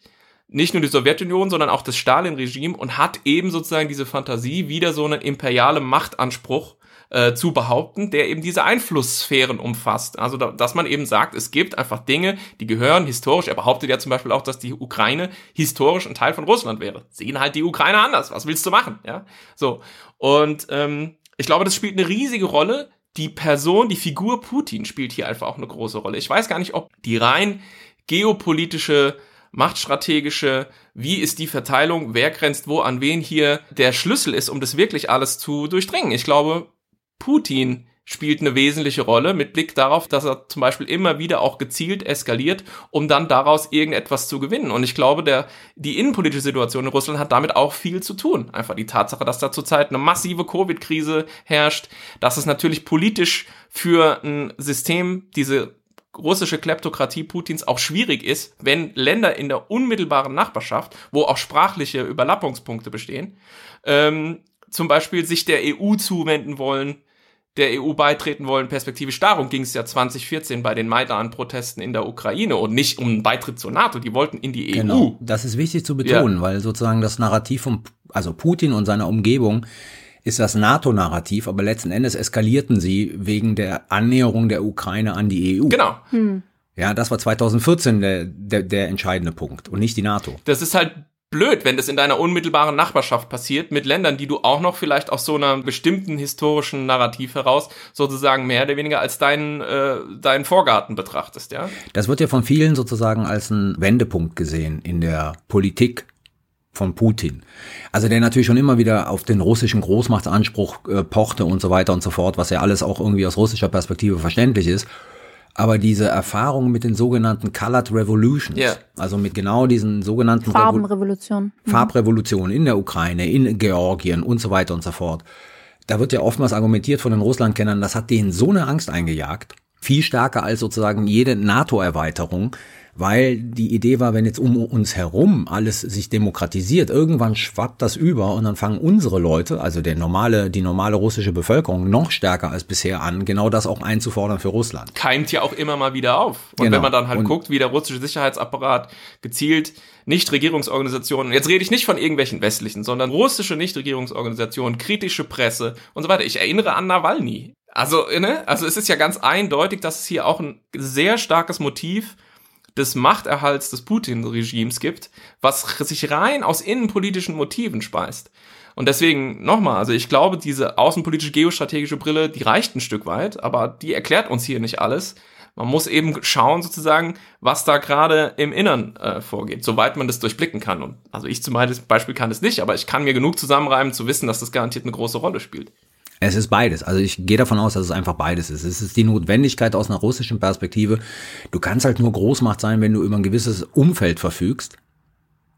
nicht nur die Sowjetunion, sondern auch das Stalin-Regime und hat eben sozusagen diese Fantasie, wieder so einen imperialen Machtanspruch äh, zu behaupten, der eben diese Einflusssphären umfasst. Also, da, dass man eben sagt, es gibt einfach Dinge, die gehören historisch. Er behauptet ja zum Beispiel auch, dass die Ukraine historisch ein Teil von Russland wäre. Sehen halt die Ukraine anders. Was willst du machen? Ja, so. Und ähm, ich glaube, das spielt eine riesige Rolle. Die Person, die Figur Putin spielt hier einfach auch eine große Rolle. Ich weiß gar nicht, ob die rein geopolitische, machtstrategische, wie ist die Verteilung, wer grenzt wo an wen hier der Schlüssel ist, um das wirklich alles zu durchdringen. Ich glaube, Putin spielt eine wesentliche Rolle mit Blick darauf, dass er zum Beispiel immer wieder auch gezielt eskaliert, um dann daraus irgendetwas zu gewinnen. Und ich glaube, der, die innenpolitische Situation in Russland hat damit auch viel zu tun. Einfach die Tatsache, dass da zurzeit eine massive Covid-Krise herrscht, dass es natürlich politisch für ein System, diese russische Kleptokratie Putins auch schwierig ist, wenn Länder in der unmittelbaren Nachbarschaft, wo auch sprachliche Überlappungspunkte bestehen, ähm, zum Beispiel sich der EU zuwenden wollen, der EU beitreten wollen, perspektivisch. Darum ging es ja 2014 bei den Maidan-Protesten in der Ukraine und nicht um einen Beitritt zur NATO. Die wollten in die EU. Genau, das ist wichtig zu betonen, ja. weil sozusagen das Narrativ von, also Putin und seiner Umgebung ist das NATO-Narrativ, aber letzten Endes eskalierten sie wegen der Annäherung der Ukraine an die EU. Genau. Hm. Ja, das war 2014 der, der, der entscheidende Punkt und nicht die NATO. Das ist halt blöd, wenn das in deiner unmittelbaren Nachbarschaft passiert, mit Ländern, die du auch noch vielleicht aus so einer bestimmten historischen Narrativ heraus sozusagen mehr oder weniger als deinen, äh, deinen Vorgarten betrachtest, ja? Das wird ja von vielen sozusagen als ein Wendepunkt gesehen in der Politik von Putin. Also der natürlich schon immer wieder auf den russischen Großmachtsanspruch äh, pochte und so weiter und so fort, was ja alles auch irgendwie aus russischer Perspektive verständlich ist. Aber diese Erfahrung mit den sogenannten Colored Revolutions, Ja. also mit genau diesen sogenannten Revo- Farbenrevolution. Mhm. Farbrevolution in der Ukraine, in Georgien und so weiter und so fort. Da wird ja oftmals argumentiert von den Russlandkennern, das hat denen so eine Angst eingejagt, viel stärker als sozusagen jede NATO-Erweiterung, weil die Idee war, wenn jetzt um uns herum alles sich demokratisiert, irgendwann schwappt das über und dann fangen unsere Leute, also der normale, die normale russische Bevölkerung, noch stärker als bisher an, genau das auch einzufordern für Russland. keimt ja auch immer mal wieder auf. Und Genau. wenn man dann halt Und- guckt, wie der russische Sicherheitsapparat gezielt Nichtregierungsorganisationen, jetzt rede ich nicht von irgendwelchen westlichen, sondern russische Nichtregierungsorganisationen, kritische Presse und so weiter. Ich erinnere an Nawalny. Also, ne? Also es ist ja ganz eindeutig, dass es hier auch ein sehr starkes Motiv des Machterhalts des Putin-Regimes gibt, was sich rein aus innenpolitischen Motiven speist. Und deswegen nochmal, also ich glaube, diese außenpolitische geostrategische Brille, die reicht ein Stück weit, aber die erklärt uns hier nicht alles. Man muss eben schauen, sozusagen, was da gerade im Innern äh, vorgeht, soweit man das durchblicken kann. Und also ich zum Beispiel kann es nicht, aber ich kann mir genug zusammenreimen, zu wissen, dass das garantiert eine große Rolle spielt. Es ist beides. Also ich gehe davon aus, dass es einfach beides ist. Es ist die Notwendigkeit aus einer russischen Perspektive. Du kannst halt nur Großmacht sein, wenn du über ein gewisses Umfeld verfügst.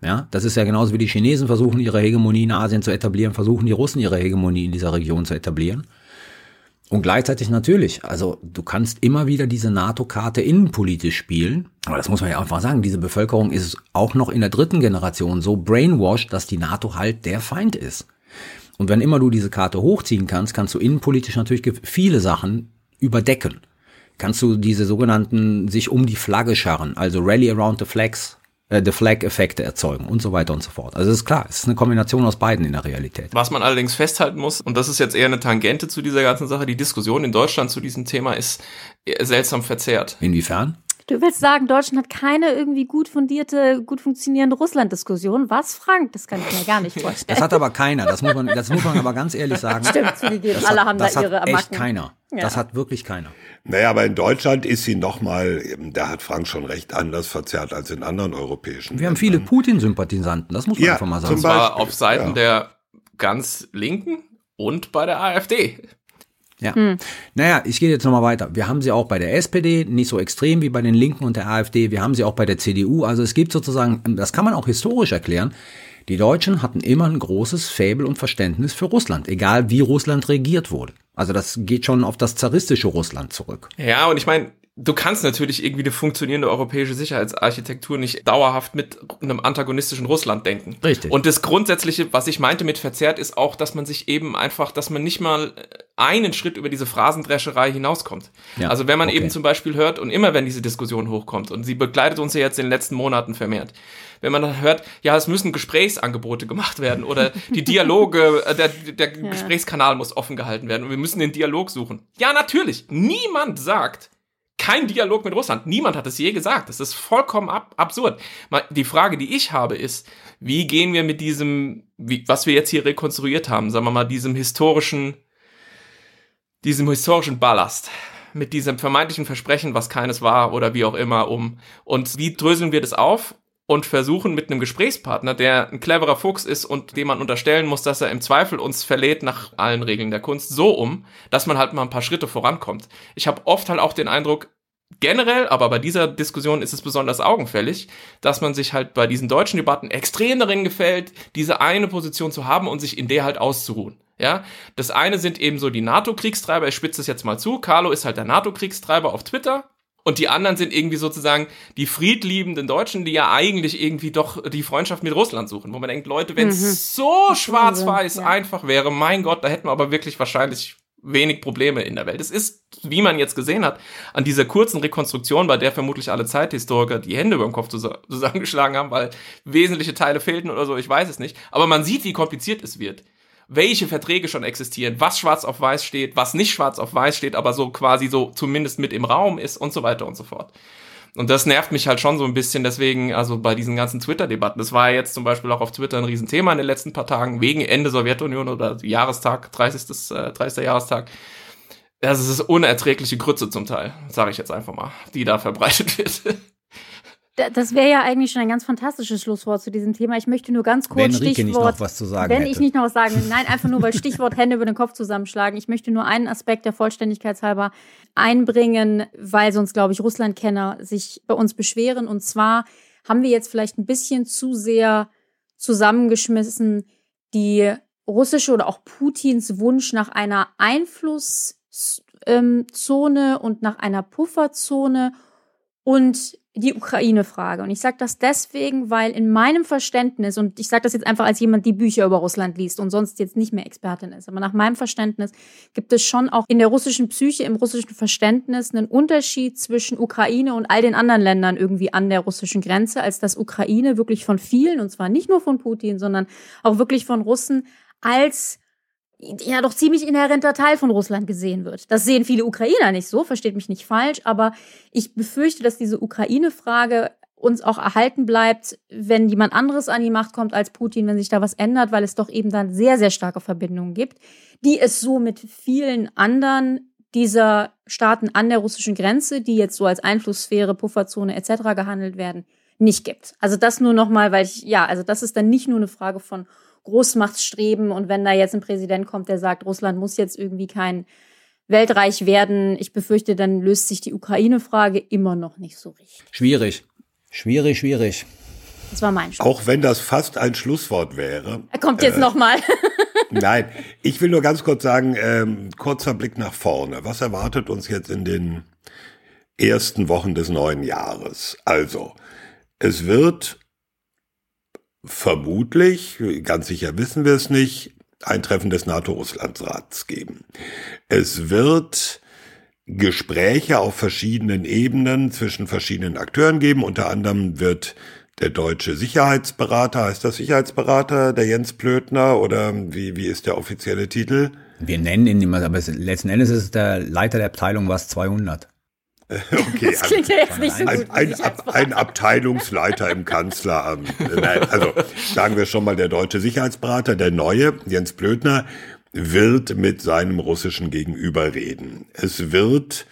Ja, das ist ja genauso wie die Chinesen versuchen, ihre Hegemonie in Asien zu etablieren, versuchen die Russen ihre Hegemonie in dieser Region zu etablieren. Und gleichzeitig natürlich, also du kannst immer wieder diese NATO-Karte innenpolitisch spielen. Aber das muss man ja einfach sagen, diese Bevölkerung ist auch noch in der dritten Generation so brainwashed, dass die NATO halt der Feind ist. Und wenn immer du diese Karte hochziehen kannst, kannst du innenpolitisch natürlich viele Sachen überdecken. Kannst du diese sogenannten sich um die Flagge scharren, also Rally around the flags, äh, the flag Effekte erzeugen und so weiter und so fort. Also es ist klar, es ist eine Kombination aus beiden in der Realität. Was man allerdings festhalten muss, und das ist jetzt eher eine Tangente zu dieser ganzen Sache, die Diskussion in Deutschland zu diesem Thema ist eher seltsam verzerrt. Inwiefern? Du willst sagen, Deutschland hat keine irgendwie gut fundierte, gut funktionierende Russland-Diskussion. Was, Frank? Das kann ich mir gar nicht vorstellen. Das hat aber keiner. Das muss man, das muss man aber ganz ehrlich sagen. Stimmt, zugegeben. Das Alle hat, haben das da hat ihre echt Macken. keiner. Ja. Das hat wirklich keiner. Naja, aber in Deutschland ist sie nochmal, da hat Frank schon recht, anders verzerrt als in anderen europäischen Wir haben viele Ländern. Putin-Sympathisanten, das muss man Ja, einfach mal zum sagen. Zwar Beispiel, auf Seiten ja. der ganz Linken und bei der AfD. Ja. Naja, ich gehe jetzt nochmal weiter. Wir haben sie auch bei der SPD, nicht so extrem wie bei den Linken und der AfD. Wir haben sie auch bei der CDU. Also es gibt sozusagen, das kann man auch historisch erklären. Die Deutschen hatten immer ein großes Faible und Verständnis für Russland, egal wie Russland regiert wurde. Also das geht schon auf das zaristische Russland zurück. Ja, und ich meine, du kannst natürlich irgendwie eine funktionierende europäische Sicherheitsarchitektur nicht dauerhaft mit einem antagonistischen Russland denken. Richtig. Und das Grundsätzliche, was ich meinte mit verzerrt, ist auch, dass man sich eben einfach, dass man nicht mal einen Schritt über diese Phrasendrescherei hinauskommt. Ja, also wenn man okay. eben zum Beispiel hört, und immer wenn diese Diskussion hochkommt, und sie begleitet uns ja jetzt in den letzten Monaten vermehrt, wenn man dann hört, ja, es müssen Gesprächsangebote gemacht werden oder die Dialoge, äh, der, der Gesprächskanal muss offen gehalten werden und wir müssen den Dialog suchen. Ja, natürlich. Niemand sagt, kein Dialog mit Russland. Niemand hat es je gesagt. Das ist vollkommen ab absurd. Die Frage, die ich habe, ist, wie gehen wir mit diesem, wie, was wir jetzt hier rekonstruiert haben, sagen wir mal, diesem historischen, diesem historischen Ballast, mit diesem vermeintlichen Versprechen, was keines war oder wie auch immer, um. Und wie dröseln wir das auf? Und versuchen mit einem Gesprächspartner, der ein cleverer Fuchs ist und dem man unterstellen muss, dass er im Zweifel uns verlädt nach allen Regeln der Kunst, so um, dass man halt mal ein paar Schritte vorankommt. Ich habe oft halt auch den Eindruck, generell, aber bei dieser Diskussion ist es besonders augenfällig, dass man sich halt bei diesen deutschen Debatten extrem darin gefällt, diese eine Position zu haben und sich in der halt auszuruhen. Ja, das eine sind eben so die NATO-Kriegstreiber, ich spitze es jetzt mal zu, Carlo ist halt der NATO-Kriegstreiber auf Twitter, und die anderen sind irgendwie sozusagen die friedliebenden Deutschen, die ja eigentlich irgendwie doch die Freundschaft mit Russland suchen, wo man denkt, Leute, wenn es so schwarz-weiß ja. einfach wäre, mein Gott, da hätten wir aber wirklich wahrscheinlich wenig Probleme in der Welt. Es ist, wie man jetzt gesehen hat, an dieser kurzen Rekonstruktion, bei der vermutlich alle Zeithistoriker die Hände über dem Kopf zus- zusammengeschlagen haben, weil wesentliche Teile fehlten oder so, ich weiß es nicht. Aber man sieht, wie kompliziert es wird. Welche Verträge schon existieren, was schwarz auf weiß steht, was nicht schwarz auf weiß steht, aber so quasi so zumindest mit im Raum ist und so weiter und so fort. Und das nervt mich halt schon so ein bisschen, deswegen, also bei diesen ganzen Twitter-Debatten. Das war ja jetzt zum Beispiel auch auf Twitter ein Riesenthema in den letzten paar Tagen, wegen Ende Sowjetunion oder Jahrestag, 30. Äh, 30. Jahrestag. Also es ist unerträgliche Grütze zum Teil, sage ich jetzt einfach mal, die da verbreitet wird. Das wäre ja eigentlich schon ein ganz fantastisches Schlusswort zu diesem Thema. Ich möchte nur ganz kurz wenn Rike Stichwort. nicht noch was zu sagen wenn hätte. ich nicht noch was sagen will. Nein, einfach nur, weil Stichwort Hände über den Kopf zusammenschlagen. Ich möchte nur einen Aspekt der Vollständigkeit halber einbringen, weil sonst, glaube ich, Russlandkenner sich bei uns beschweren. Und zwar haben wir jetzt vielleicht ein bisschen zu sehr zusammengeschmissen die russische oder auch Putins Wunsch nach einer Einflusszone und nach einer Pufferzone und die Ukraine-Frage. Und ich sage das deswegen, weil in meinem Verständnis, und ich sage das jetzt einfach als jemand, die Bücher über Russland liest und sonst jetzt nicht mehr Expertin ist, aber nach meinem Verständnis gibt es schon auch in der russischen Psyche, im russischen Verständnis einen Unterschied zwischen Ukraine und all den anderen Ländern irgendwie an der russischen Grenze, als dass Ukraine wirklich von vielen, und zwar nicht nur von Putin, sondern auch wirklich von Russen als ja doch ziemlich inhärenter Teil von Russland gesehen wird. Das sehen viele Ukrainer nicht so, versteht mich nicht falsch, aber ich befürchte, dass diese Ukraine-Frage uns auch erhalten bleibt, wenn jemand anderes an die Macht kommt als Putin, wenn sich da was ändert, weil es doch eben dann sehr, sehr starke Verbindungen gibt, die es so mit vielen anderen dieser Staaten an der russischen Grenze, die jetzt so als Einflusssphäre, Pufferzone etc. gehandelt werden, nicht gibt. Also das nur nochmal, weil ich, ja, also das ist dann nicht nur eine Frage von Großmachtsstreben und wenn da jetzt ein Präsident kommt, der sagt, Russland muss jetzt irgendwie kein Weltreich werden, ich befürchte, dann löst sich die Ukraine-Frage immer noch nicht so richtig. Schwierig. Schwierig, schwierig. Das war mein Schluss. Auch wenn das fast ein Schlusswort wäre. Er kommt jetzt äh, nochmal. Nein, ich will nur ganz kurz sagen, ähm, kurzer Blick nach vorne. Was erwartet uns jetzt in den ersten Wochen des neuen Jahres? Also, es wird vermutlich, ganz sicher wissen wir es nicht, ein Treffen des NATO-Russlandsrats geben. Es wird Gespräche auf verschiedenen Ebenen zwischen verschiedenen Akteuren geben. Unter anderem wird der deutsche Sicherheitsberater, heißt das Sicherheitsberater, der Jens Plötner oder wie, wie ist der offizielle Titel? Wir nennen ihn immer, aber letzten Endes ist es der Leiter der Abteilung was 200. Okay, das klingt ja jetzt nicht so ein, gut. Ein, ein, ein Abteilungsleiter im Kanzleramt. Nein, also sagen wir schon mal, der deutsche Sicherheitsberater, der neue, Jens Blödner, wird mit seinem russischen Gegenüber reden. Es wird,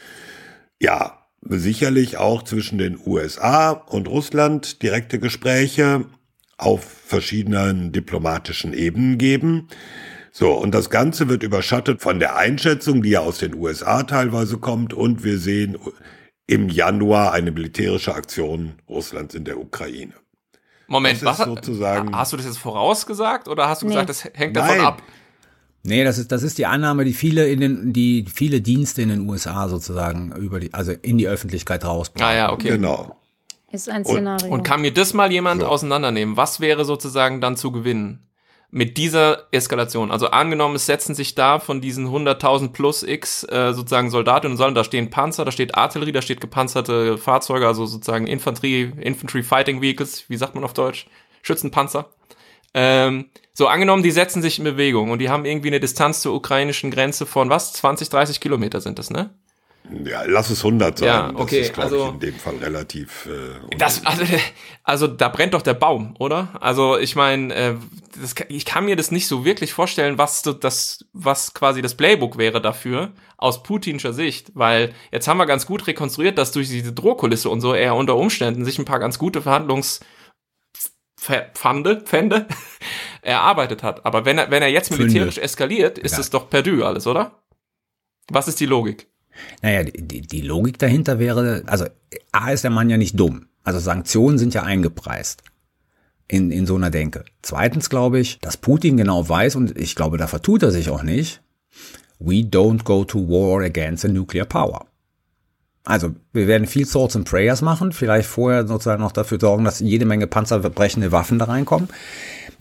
ja, sicherlich auch zwischen den USA und Russland direkte Gespräche auf verschiedenen diplomatischen Ebenen geben. So, und das Ganze wird überschattet von der Einschätzung, die ja aus den USA teilweise kommt, und wir sehen im Januar eine militärische Aktion Russlands in der Ukraine. Moment, was sozusagen- hast du das jetzt vorausgesagt oder hast du Nee. gesagt, das hängt davon Nein. ab? Nee, das ist, das ist die Annahme, die viele in den, die viele Dienste in den USA sozusagen über die, also in die Öffentlichkeit rausbringen. Ah ja, okay. Genau. Ist ein Szenario. Und kann mir das mal jemand So. auseinandernehmen? Was wäre sozusagen dann zu gewinnen? Mit dieser Eskalation. Also angenommen, es setzen sich da von diesen 100.000 plus X äh, sozusagen Soldatinnen und Soldaten, da stehen Panzer, da steht Artillerie, da steht gepanzerte Fahrzeuge, also sozusagen Infanterie, Infantry Fighting Vehicles, wie sagt man auf Deutsch? Schützenpanzer. Ähm, so angenommen, die setzen sich in Bewegung und die haben irgendwie eine Distanz zur ukrainischen Grenze von was? 20, 30 Kilometer sind das, ne? Ja, lass es 100 sein. Ja, okay, das ist, glaube also- ich, in dem Fall relativ. Äh, Das, also, also da brennt doch der Baum, oder? Also ich meine, äh, das, ich kann mir das nicht so wirklich vorstellen, was das, was quasi das Playbook wäre dafür aus putinscher Sicht, weil jetzt haben wir ganz gut rekonstruiert, dass durch diese Drohkulisse und so er unter Umständen sich ein paar ganz gute Verhandlungs Pfande, Pfände erarbeitet hat. Aber wenn er, wenn er jetzt militärisch eskaliert, ist Ja. es doch perdu alles, oder? Was ist die Logik? Naja, die, die Logik dahinter wäre, also A ist der Mann ja nicht dumm. Also Sanktionen sind ja eingepreist in, in so einer Denke. Zweitens glaube ich, dass Putin genau weiß, und ich glaube, da vertut er sich auch nicht, we don't go to war against a nuclear power. Also wir werden viel Thoughts and Prayers machen, vielleicht vorher sozusagen noch dafür sorgen, dass jede Menge panzerbrechende Waffen da reinkommen.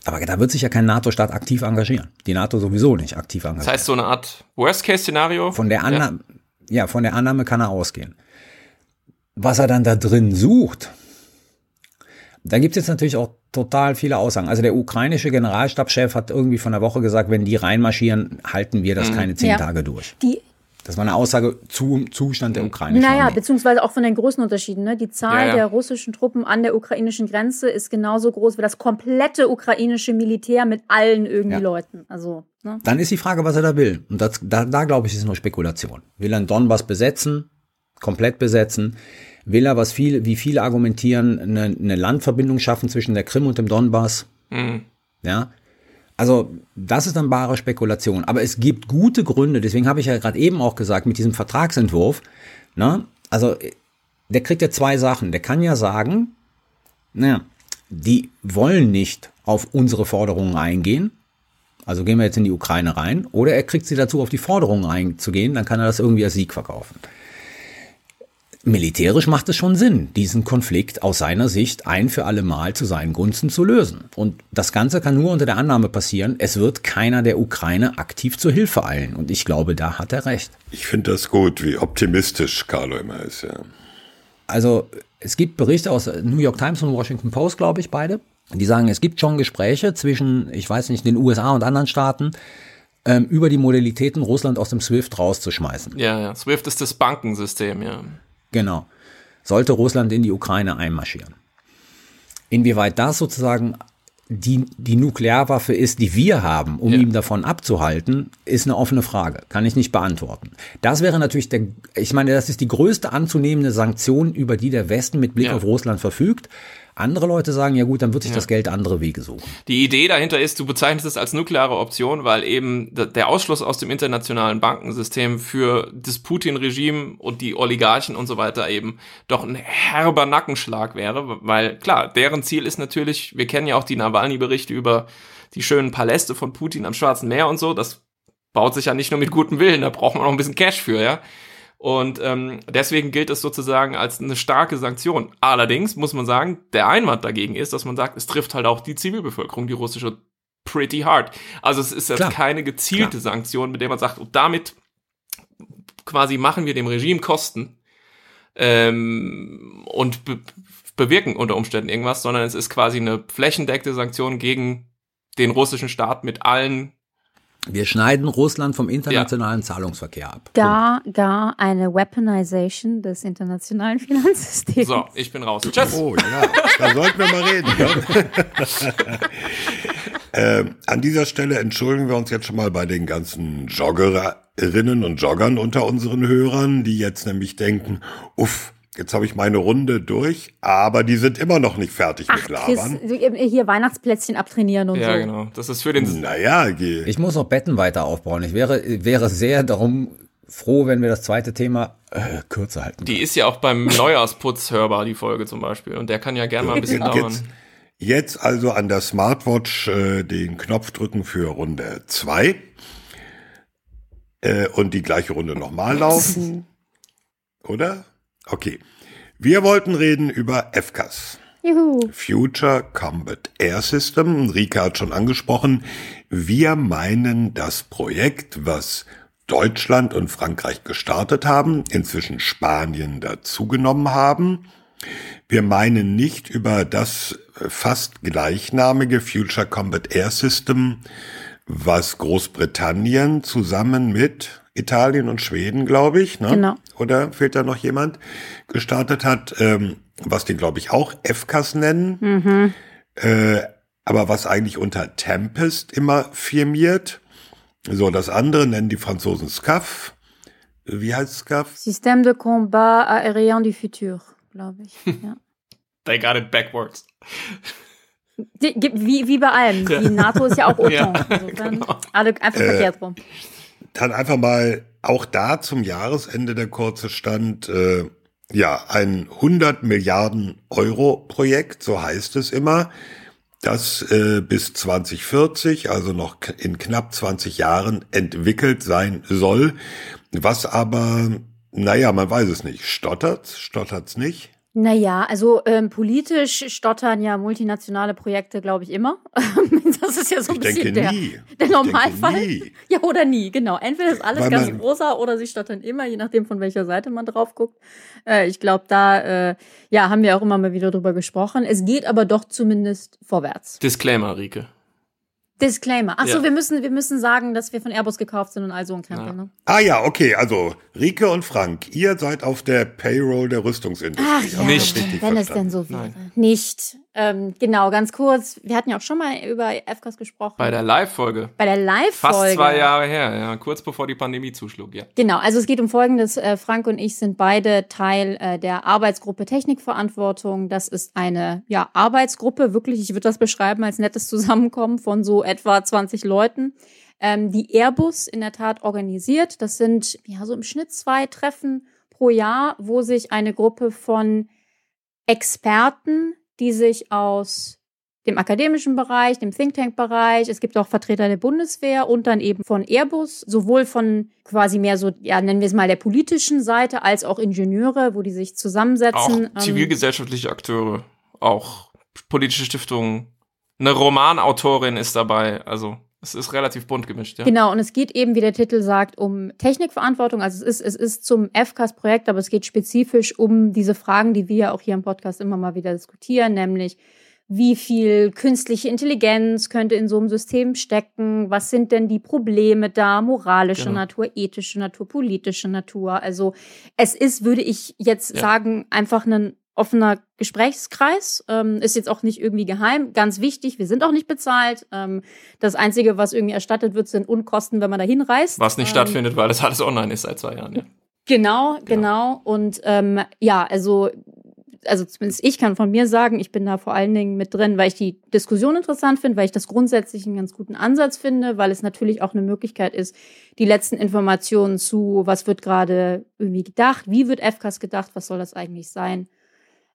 Aber da wird sich ja kein NATO-Staat aktiv engagieren. Die NATO sowieso nicht aktiv engagieren. Das heißt, so eine Art Worst-Case-Szenario. Von der Ja. Ja. von der Annahme kann er ausgehen. Was er dann da drin sucht, da gibt es jetzt natürlich auch total viele Aussagen. Also der ukrainische Generalstabschef hat irgendwie von der Woche gesagt, wenn die reinmarschieren, halten wir das keine zehn Ja. Tage durch. Die, Das war eine Aussage zum Zustand der Ukraine. Naja, beziehungsweise auch von den Größenunterschieden. Ne? Die Zahl Ja, ja. der russischen Truppen an der ukrainischen Grenze ist genauso groß wie das komplette ukrainische Militär mit allen irgendwie Ja. Leuten. Also, ne? Dann ist die Frage, was er da will. Und das, da, da glaube ich, ist nur Spekulation. Will er den Donbass besetzen, komplett besetzen? Will er, was viele, wie viele argumentieren, eine, eine Landverbindung schaffen zwischen der Krim und dem Donbass? Ja. Also, das ist dann bare Spekulation. Aber es gibt gute Gründe, deswegen habe ich ja gerade eben auch gesagt, mit diesem Vertragsentwurf, ne? Also, der kriegt ja zwei Sachen. Der kann ja sagen, naja, die wollen nicht auf unsere Forderungen eingehen. Also gehen wir jetzt in die Ukraine rein. Oder er kriegt sie dazu, auf die Forderungen einzugehen, dann kann er das irgendwie als Sieg verkaufen. Militärisch macht es schon Sinn, diesen Konflikt aus seiner Sicht ein für alle Mal zu seinen Gunsten zu lösen. Und das Ganze kann nur unter der Annahme passieren, es wird keiner der Ukraine aktiv zur Hilfe eilen. Und ich glaube, da hat er recht. Ich finde das gut, wie optimistisch Carlo immer ist, ja. Also es gibt Berichte aus New York Times und Washington Post, glaube ich, beide. Die sagen, es gibt schon Gespräche zwischen, ich weiß nicht, den USA und anderen Staaten ähm, über die Modalitäten, Russland aus dem SWIFT rauszuschmeißen. Ja, ja. SWIFT ist das Bankensystem, ja. Genau. Sollte Russland in die Ukraine einmarschieren. Inwieweit das sozusagen die, die Nuklearwaffe ist, die wir haben, um Ja. ihm davon abzuhalten, ist eine offene Frage. Kann ich nicht beantworten. Das wäre natürlich der, ich meine, das ist die größte anzunehmende Sanktion, über die der Westen mit Blick Ja. auf Russland verfügt. Andere Leute sagen, ja gut, dann wird sich Ja. das Geld andere Wege suchen. Die Idee dahinter ist, du bezeichnest es als nukleare Option, weil eben der Ausschluss aus dem internationalen Bankensystem für das Putin-Regime und die Oligarchen und so weiter eben doch ein herber Nackenschlag wäre, weil klar, deren Ziel ist natürlich, wir kennen ja auch die Nawalny-Berichte über die schönen Paläste von Putin am Schwarzen Meer und so, das baut sich ja nicht nur mit gutem Willen, da braucht man auch ein bisschen Cash für, ja. Und ähm, deswegen gilt es sozusagen als eine starke Sanktion. Allerdings muss man sagen, der Einwand dagegen ist, dass man sagt, es trifft halt auch die Zivilbevölkerung, die russische, pretty hard. Also es ist jetzt Klar. keine gezielte Sanktion, mit der man sagt, damit quasi machen wir dem Regime Kosten ähm, und be bewirken unter Umständen irgendwas, sondern es ist quasi eine flächendeckte Sanktion gegen den russischen Staat mit allen Wir schneiden Russland vom internationalen Zahlungsverkehr ab. Gar, gar eine Weaponization des internationalen Finanzsystems. So, ich bin raus. Tschüss. Oh ja, da sollten wir mal reden. Ähm, an dieser Stelle entschuldigen wir uns jetzt schon mal bei den ganzen Joggerinnen und Joggern unter unseren Hörern, die jetzt nämlich denken, uff, jetzt habe ich meine Runde durch, aber die sind immer noch nicht fertig Ach, mit Chris, Labern. hier Weihnachtsplätzchen abtrainieren und Ja, so. genau. Das ist für den Naja, geh. Ich muss noch Betten weiter aufbauen. Ich wäre, wäre sehr darum froh, wenn wir das zweite Thema äh, kürzer halten. Die ist ja auch beim Neujahrsputz hörbar, die Folge zum Beispiel. Und der kann ja gerne mal ein bisschen dauern. Jetzt, jetzt also an der Smartwatch äh, den Knopf drücken für Runde zwei äh, und die gleiche Runde nochmal laufen. Oder? Okay. Wir wollten reden über FCAS. Juhu. Future Combat Air System. Rika hat schon angesprochen. Wir meinen das Projekt, was Deutschland und Frankreich gestartet haben, inzwischen Spanien dazugenommen haben. Wir meinen nicht über das fast gleichnamige Future Combat Air System, was Großbritannien zusammen mit Italien und Schweden, glaube ich, ne? Genau. oder fehlt da noch jemand, gestartet hat, ähm, was die, glaube ich, auch FCAS nennen, äh, aber was eigentlich unter Tempest immer firmiert. So, das andere nennen die Franzosen SCAF. Wie heißt SCAF? Système de combat aérien du futur, glaube ich. Ja. They got it backwards. Die- Wie, wie bei allem. Die NATO ist ja auch OTAN. Ja, genau. alle einfach verkehrt rum. Dann einfach mal auch da zum Jahresende der kurze Stand, äh, ja, ein 100 Milliarden Euro Projekt, so heißt es immer, das äh, bis 2040, also noch in knapp 20 Jahren entwickelt sein soll, was aber, naja, man weiß es nicht. Stottert's? Stottert's nicht? Naja, also ähm, politisch stottern ja multinationale Projekte, glaube ich, immer. das ist ja so ein Ich bisschen denke der, nie. der Ich denke Normalfall. nie. Ja, oder nie, genau. Entweder ist alles Weil ganz rosa oder sie stottern immer, je nachdem, von welcher Seite man drauf guckt. Äh, ich glaube, da äh, ja, haben wir auch immer mal wieder drüber gesprochen. Es geht aber doch zumindest vorwärts. Disclaimer, Rike. Disclaimer. Ach so, Ja. wir müssen, wir müssen sagen, dass wir von Airbus gekauft sind und all so ein Krempel, Ja. ne? Ah ja, okay, also Rike und Frank, ihr seid auf der Payroll der Rüstungsindustrie. Ach ja, Nicht. wenn es verstanden? denn so wäre. Nein. Nicht. Ähm, genau, ganz kurz. Wir hatten ja auch schon mal über FCAS gesprochen. Bei der Live-Folge. Bei der Live-Folge. Fast zwei Jahre her, ja, kurz bevor die Pandemie zuschlug, ja. Genau, also es geht um Folgendes. Äh, Frank und ich sind beide Teil äh, der Arbeitsgruppe Technikverantwortung. Das ist eine ja, Arbeitsgruppe, wirklich, ich würde das beschreiben als nettes Zusammenkommen von so etwa 20 Leuten, ähm, die Airbus in der Tat organisiert. Das sind ja so im Schnitt zwei Treffen pro Jahr, wo sich eine Gruppe von Experten, die sich aus dem akademischen Bereich, dem Think Tank-Bereich. Es gibt auch Vertreter der Bundeswehr und dann eben von Airbus, sowohl von quasi mehr so, ja, nennen wir es mal der politischen Seite, als auch Ingenieure, wo die sich Auch zusammensetzen. Ähm, zivilgesellschaftliche Akteure, auch politische Stiftungen. Eine Romanautorin ist dabei, also es ist relativ bunt gemischt, ja. Genau, und es geht eben, wie der Titel sagt, um Technikverantwortung. Also es ist, es ist zum FCAS-Projekt, aber es geht spezifisch um diese Fragen, die wir ja auch hier im Podcast immer mal wieder diskutieren, nämlich wie viel künstliche Intelligenz könnte in so einem System stecken? Was sind denn die Probleme da? Moralische Genau. Natur, ethische Natur, politische Natur. Also es ist, würde ich jetzt Ja. sagen, einfach ein offener Gesprächskreis. Ähm, ist jetzt auch nicht irgendwie geheim. Ganz wichtig, wir sind auch nicht bezahlt. Ähm, das Einzige, was irgendwie erstattet wird, sind Unkosten, wenn man da hinreist. Was nicht ähm, stattfindet, weil das alles online ist seit zwei Jahren, ja. Genau, genau. Und ähm, ja, also, also zumindest ich kann von mir sagen, ich bin da vor allen Dingen mit drin, weil ich die Diskussion interessant finde, weil ich das grundsätzlich einen ganz guten Ansatz finde, weil es natürlich auch eine Möglichkeit ist, die letzten Informationen zu, was wird gerade irgendwie gedacht, wie wird FCAS gedacht, was soll das eigentlich sein,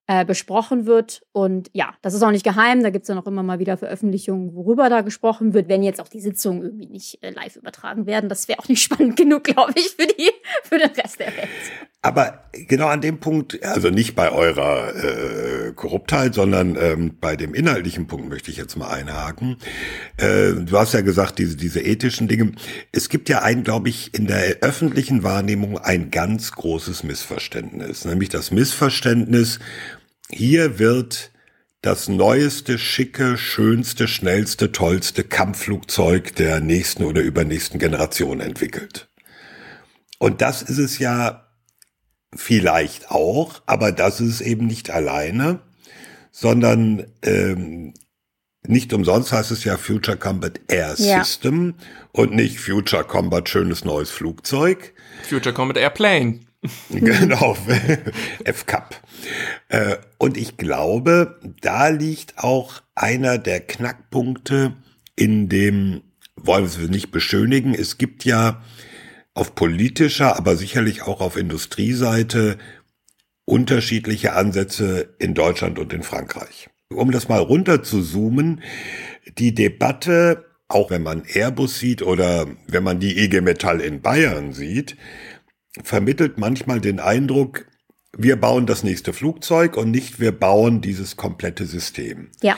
äh, besprochen wird. Und ja, das ist auch nicht geheim, da gibt es dann auch immer mal wieder Veröffentlichungen, worüber da gesprochen wird, wenn jetzt auch die Sitzungen irgendwie nicht äh, live übertragen werden. Das wäre auch nicht spannend genug, glaube ich, für, die, für den Rest der Welt. Aber genau an dem Punkt, also nicht bei eurer äh, Korruptheit, sondern ähm, bei dem inhaltlichen Punkt möchte ich jetzt mal einhaken. Äh, du hast ja gesagt, diese, diese ethischen Dinge. Es gibt ja ein, glaube ich, in der öffentlichen Wahrnehmung ein ganz großes Missverständnis, nämlich das Missverständnis, hier wird das neueste, schicke, schönste, schnellste, tollste Kampfflugzeug der nächsten oder übernächsten Generation entwickelt. Und das ist es ja vielleicht auch, aber das ist es eben nicht alleine, sondern ähm, nicht umsonst heißt es ja Future Combat Air Ja. System und nicht Future Combat schönes neues Flugzeug. Future Combat Airplane. Genau, F-Cup. Äh, und ich glaube, da liegt auch einer der Knackpunkte in dem, wollen wir es nicht beschönigen, es gibt ja auf politischer, aber sicherlich auch auf Industrieseite unterschiedliche Ansätze in Deutschland und in Frankreich. Um das mal runter zu zoomen, die Debatte, auch wenn man Airbus sieht oder wenn man die IG Metall in Bayern sieht, vermittelt manchmal den Eindruck, wir bauen das nächste Flugzeug und nicht wir bauen dieses komplette System. Ja.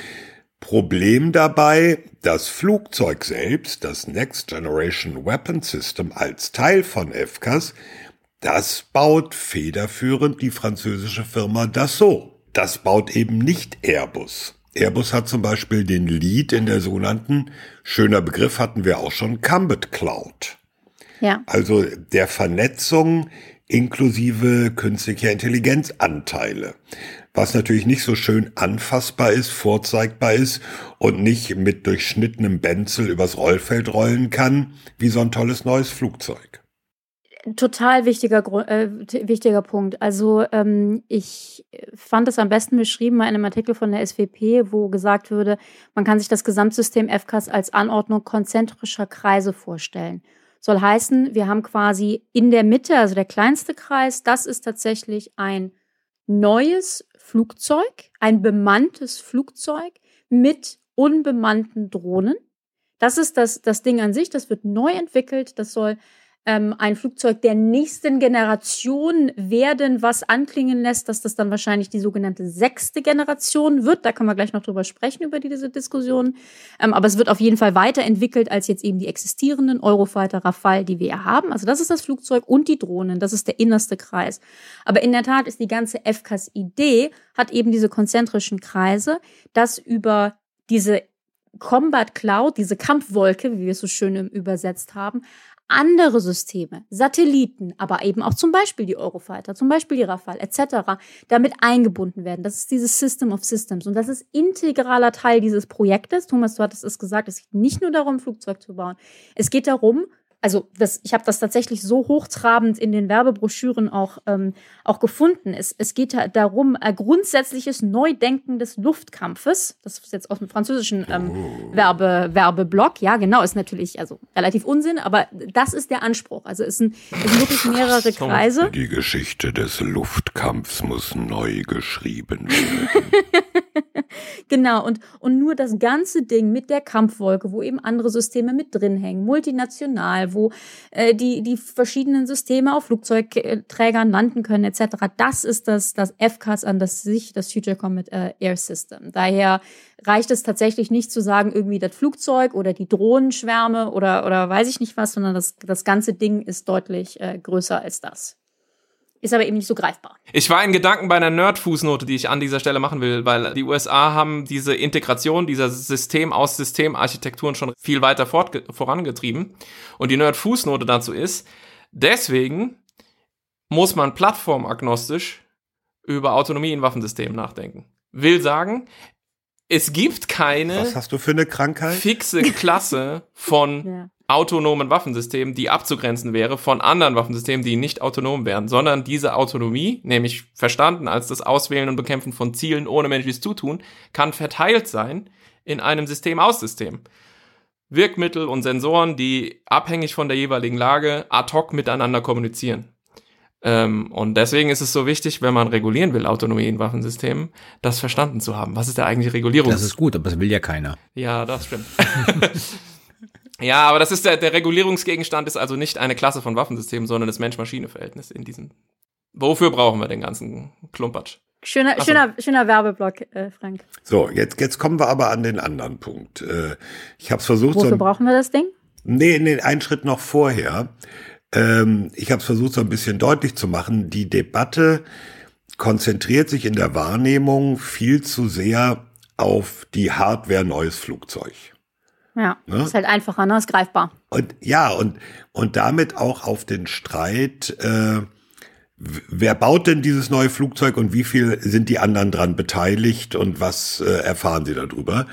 Problem dabei, das Flugzeug selbst, das Next Generation Weapon System als Teil von FCAS, das baut federführend die französische Firma Dassault. Das baut eben nicht Airbus. Airbus hat zum Beispiel den Lead in der sogenannten, schöner Begriff hatten wir auch schon, Combat Cloud. Ja. Also der Vernetzung inklusive künstlicher Intelligenzanteile. Was natürlich nicht so schön anfassbar ist, vorzeigbar ist und nicht mit durchschnittenem Benzel übers Rollfeld rollen kann, wie so ein tolles neues Flugzeug. Total wichtiger, äh, wichtiger Punkt. Also ähm, ich fand es am besten beschrieben bei einem Artikel von der SWP, wo gesagt würde, man kann sich das Gesamtsystem FCAS als Anordnung konzentrischer Kreise vorstellen. Soll heißen, wir haben quasi in der Mitte, also der kleinste Kreis, das ist tatsächlich ein neues Flugzeug, ein bemanntes Flugzeug mit unbemannten Drohnen. Das ist das, das Ding an sich, das wird neu entwickelt, das soll ähm, ein Flugzeug der nächsten Generation werden, was anklingen lässt, dass das dann wahrscheinlich die sogenannte sechste Generation wird. Da können wir gleich noch drüber sprechen, über diese Diskussion. Ähm, aber es wird auf jeden Fall weiterentwickelt als jetzt eben die existierenden Eurofighter Rafale, die wir ja haben. Also das ist das Flugzeug und die Drohnen. Das ist der innerste Kreis. Aber in der Tat ist die ganze FCAS-Idee, hat eben diese konzentrischen Kreise, dass über diese Combat Cloud, diese Kampfwolke, wie wir es so schön übersetzt haben, andere Systeme, Satelliten, aber eben auch zum Beispiel die Eurofighter, zum Beispiel die Rafale etc. damit eingebunden werden. Das ist dieses System of Systems und das ist integraler Teil dieses Projektes. Thomas, du hattest es gesagt, es geht nicht nur darum, Flugzeug zu bauen. Es geht darum, also das, ich habe das tatsächlich so hochtrabend in den Werbebroschüren auch, ähm, auch gefunden. Es, es geht darum, ein grundsätzliches Neudenken des Luftkampfes. Das ist jetzt aus dem französischen ähm, oh. Werbe, Werbeblock. Ja, genau, ist natürlich also relativ Unsinn, aber das ist der Anspruch. Also es sind, es sind wirklich mehrere Kreise. Die Geschichte des Luftkampfs muss neu geschrieben werden. genau, und, und nur das ganze Ding mit der Kampfwolke, wo eben andere Systeme mit drin hängen, multinational, wo äh, die, die verschiedenen Systeme auf Flugzeugträgern landen können, etc. Das ist das, das FCAS, an das sich das Future Combat äh, Air System. Daher reicht es tatsächlich nicht zu sagen, irgendwie das Flugzeug oder die Drohnenschwärme oder, oder weiß ich nicht was, sondern das, das ganze Ding ist deutlich äh, größer als das ist aber eben nicht so greifbar. Ich war in Gedanken bei einer Nerd-Fußnote, die ich an dieser Stelle machen will, weil die USA haben diese Integration dieser System aus Systemarchitekturen schon viel weiter vorangetrieben. Und die Nerd-Fußnote dazu ist, deswegen muss man plattformagnostisch über Autonomie in Waffensystemen nachdenken. Will sagen, es gibt keine Was hast du für eine Krankheit? fixe Klasse von ja autonomen Waffensystemen, die abzugrenzen wäre von anderen Waffensystemen, die nicht autonom wären, sondern diese Autonomie, nämlich verstanden als das Auswählen und Bekämpfen von Zielen ohne menschliches Zutun, kann verteilt sein in einem System aus System. Wirkmittel und Sensoren, die abhängig von der jeweiligen Lage ad hoc miteinander kommunizieren. Ähm, und deswegen ist es so wichtig, wenn man regulieren will, Autonomie in Waffensystemen, das verstanden zu haben. Was ist der eigentliche Regulierung? Das ist gut, aber das will ja keiner. Ja, das stimmt. Ja, aber das ist der, der Regulierungsgegenstand ist also nicht eine Klasse von Waffensystemen, sondern das Mensch-Maschine-Verhältnis in diesem. Wofür brauchen wir den ganzen Klumpatsch? Schöner, so. schöner, schöner Werbeblock, äh, Frank. So, jetzt, jetzt kommen wir aber an den anderen Punkt. Äh, ich habe es versucht. Wofür so brauchen wir das Ding? Nee, nee, einen Schritt noch vorher. Ähm, ich habe es versucht, so ein bisschen deutlich zu machen. Die Debatte konzentriert sich in der Wahrnehmung viel zu sehr auf die Hardware neues Flugzeug. Ja, ne? ist halt einfacher, ne? Ist greifbar. Und ja, und, und damit auch auf den Streit, äh, wer baut denn dieses neue Flugzeug und wie viel sind die anderen dran beteiligt und was äh, erfahren sie darüber?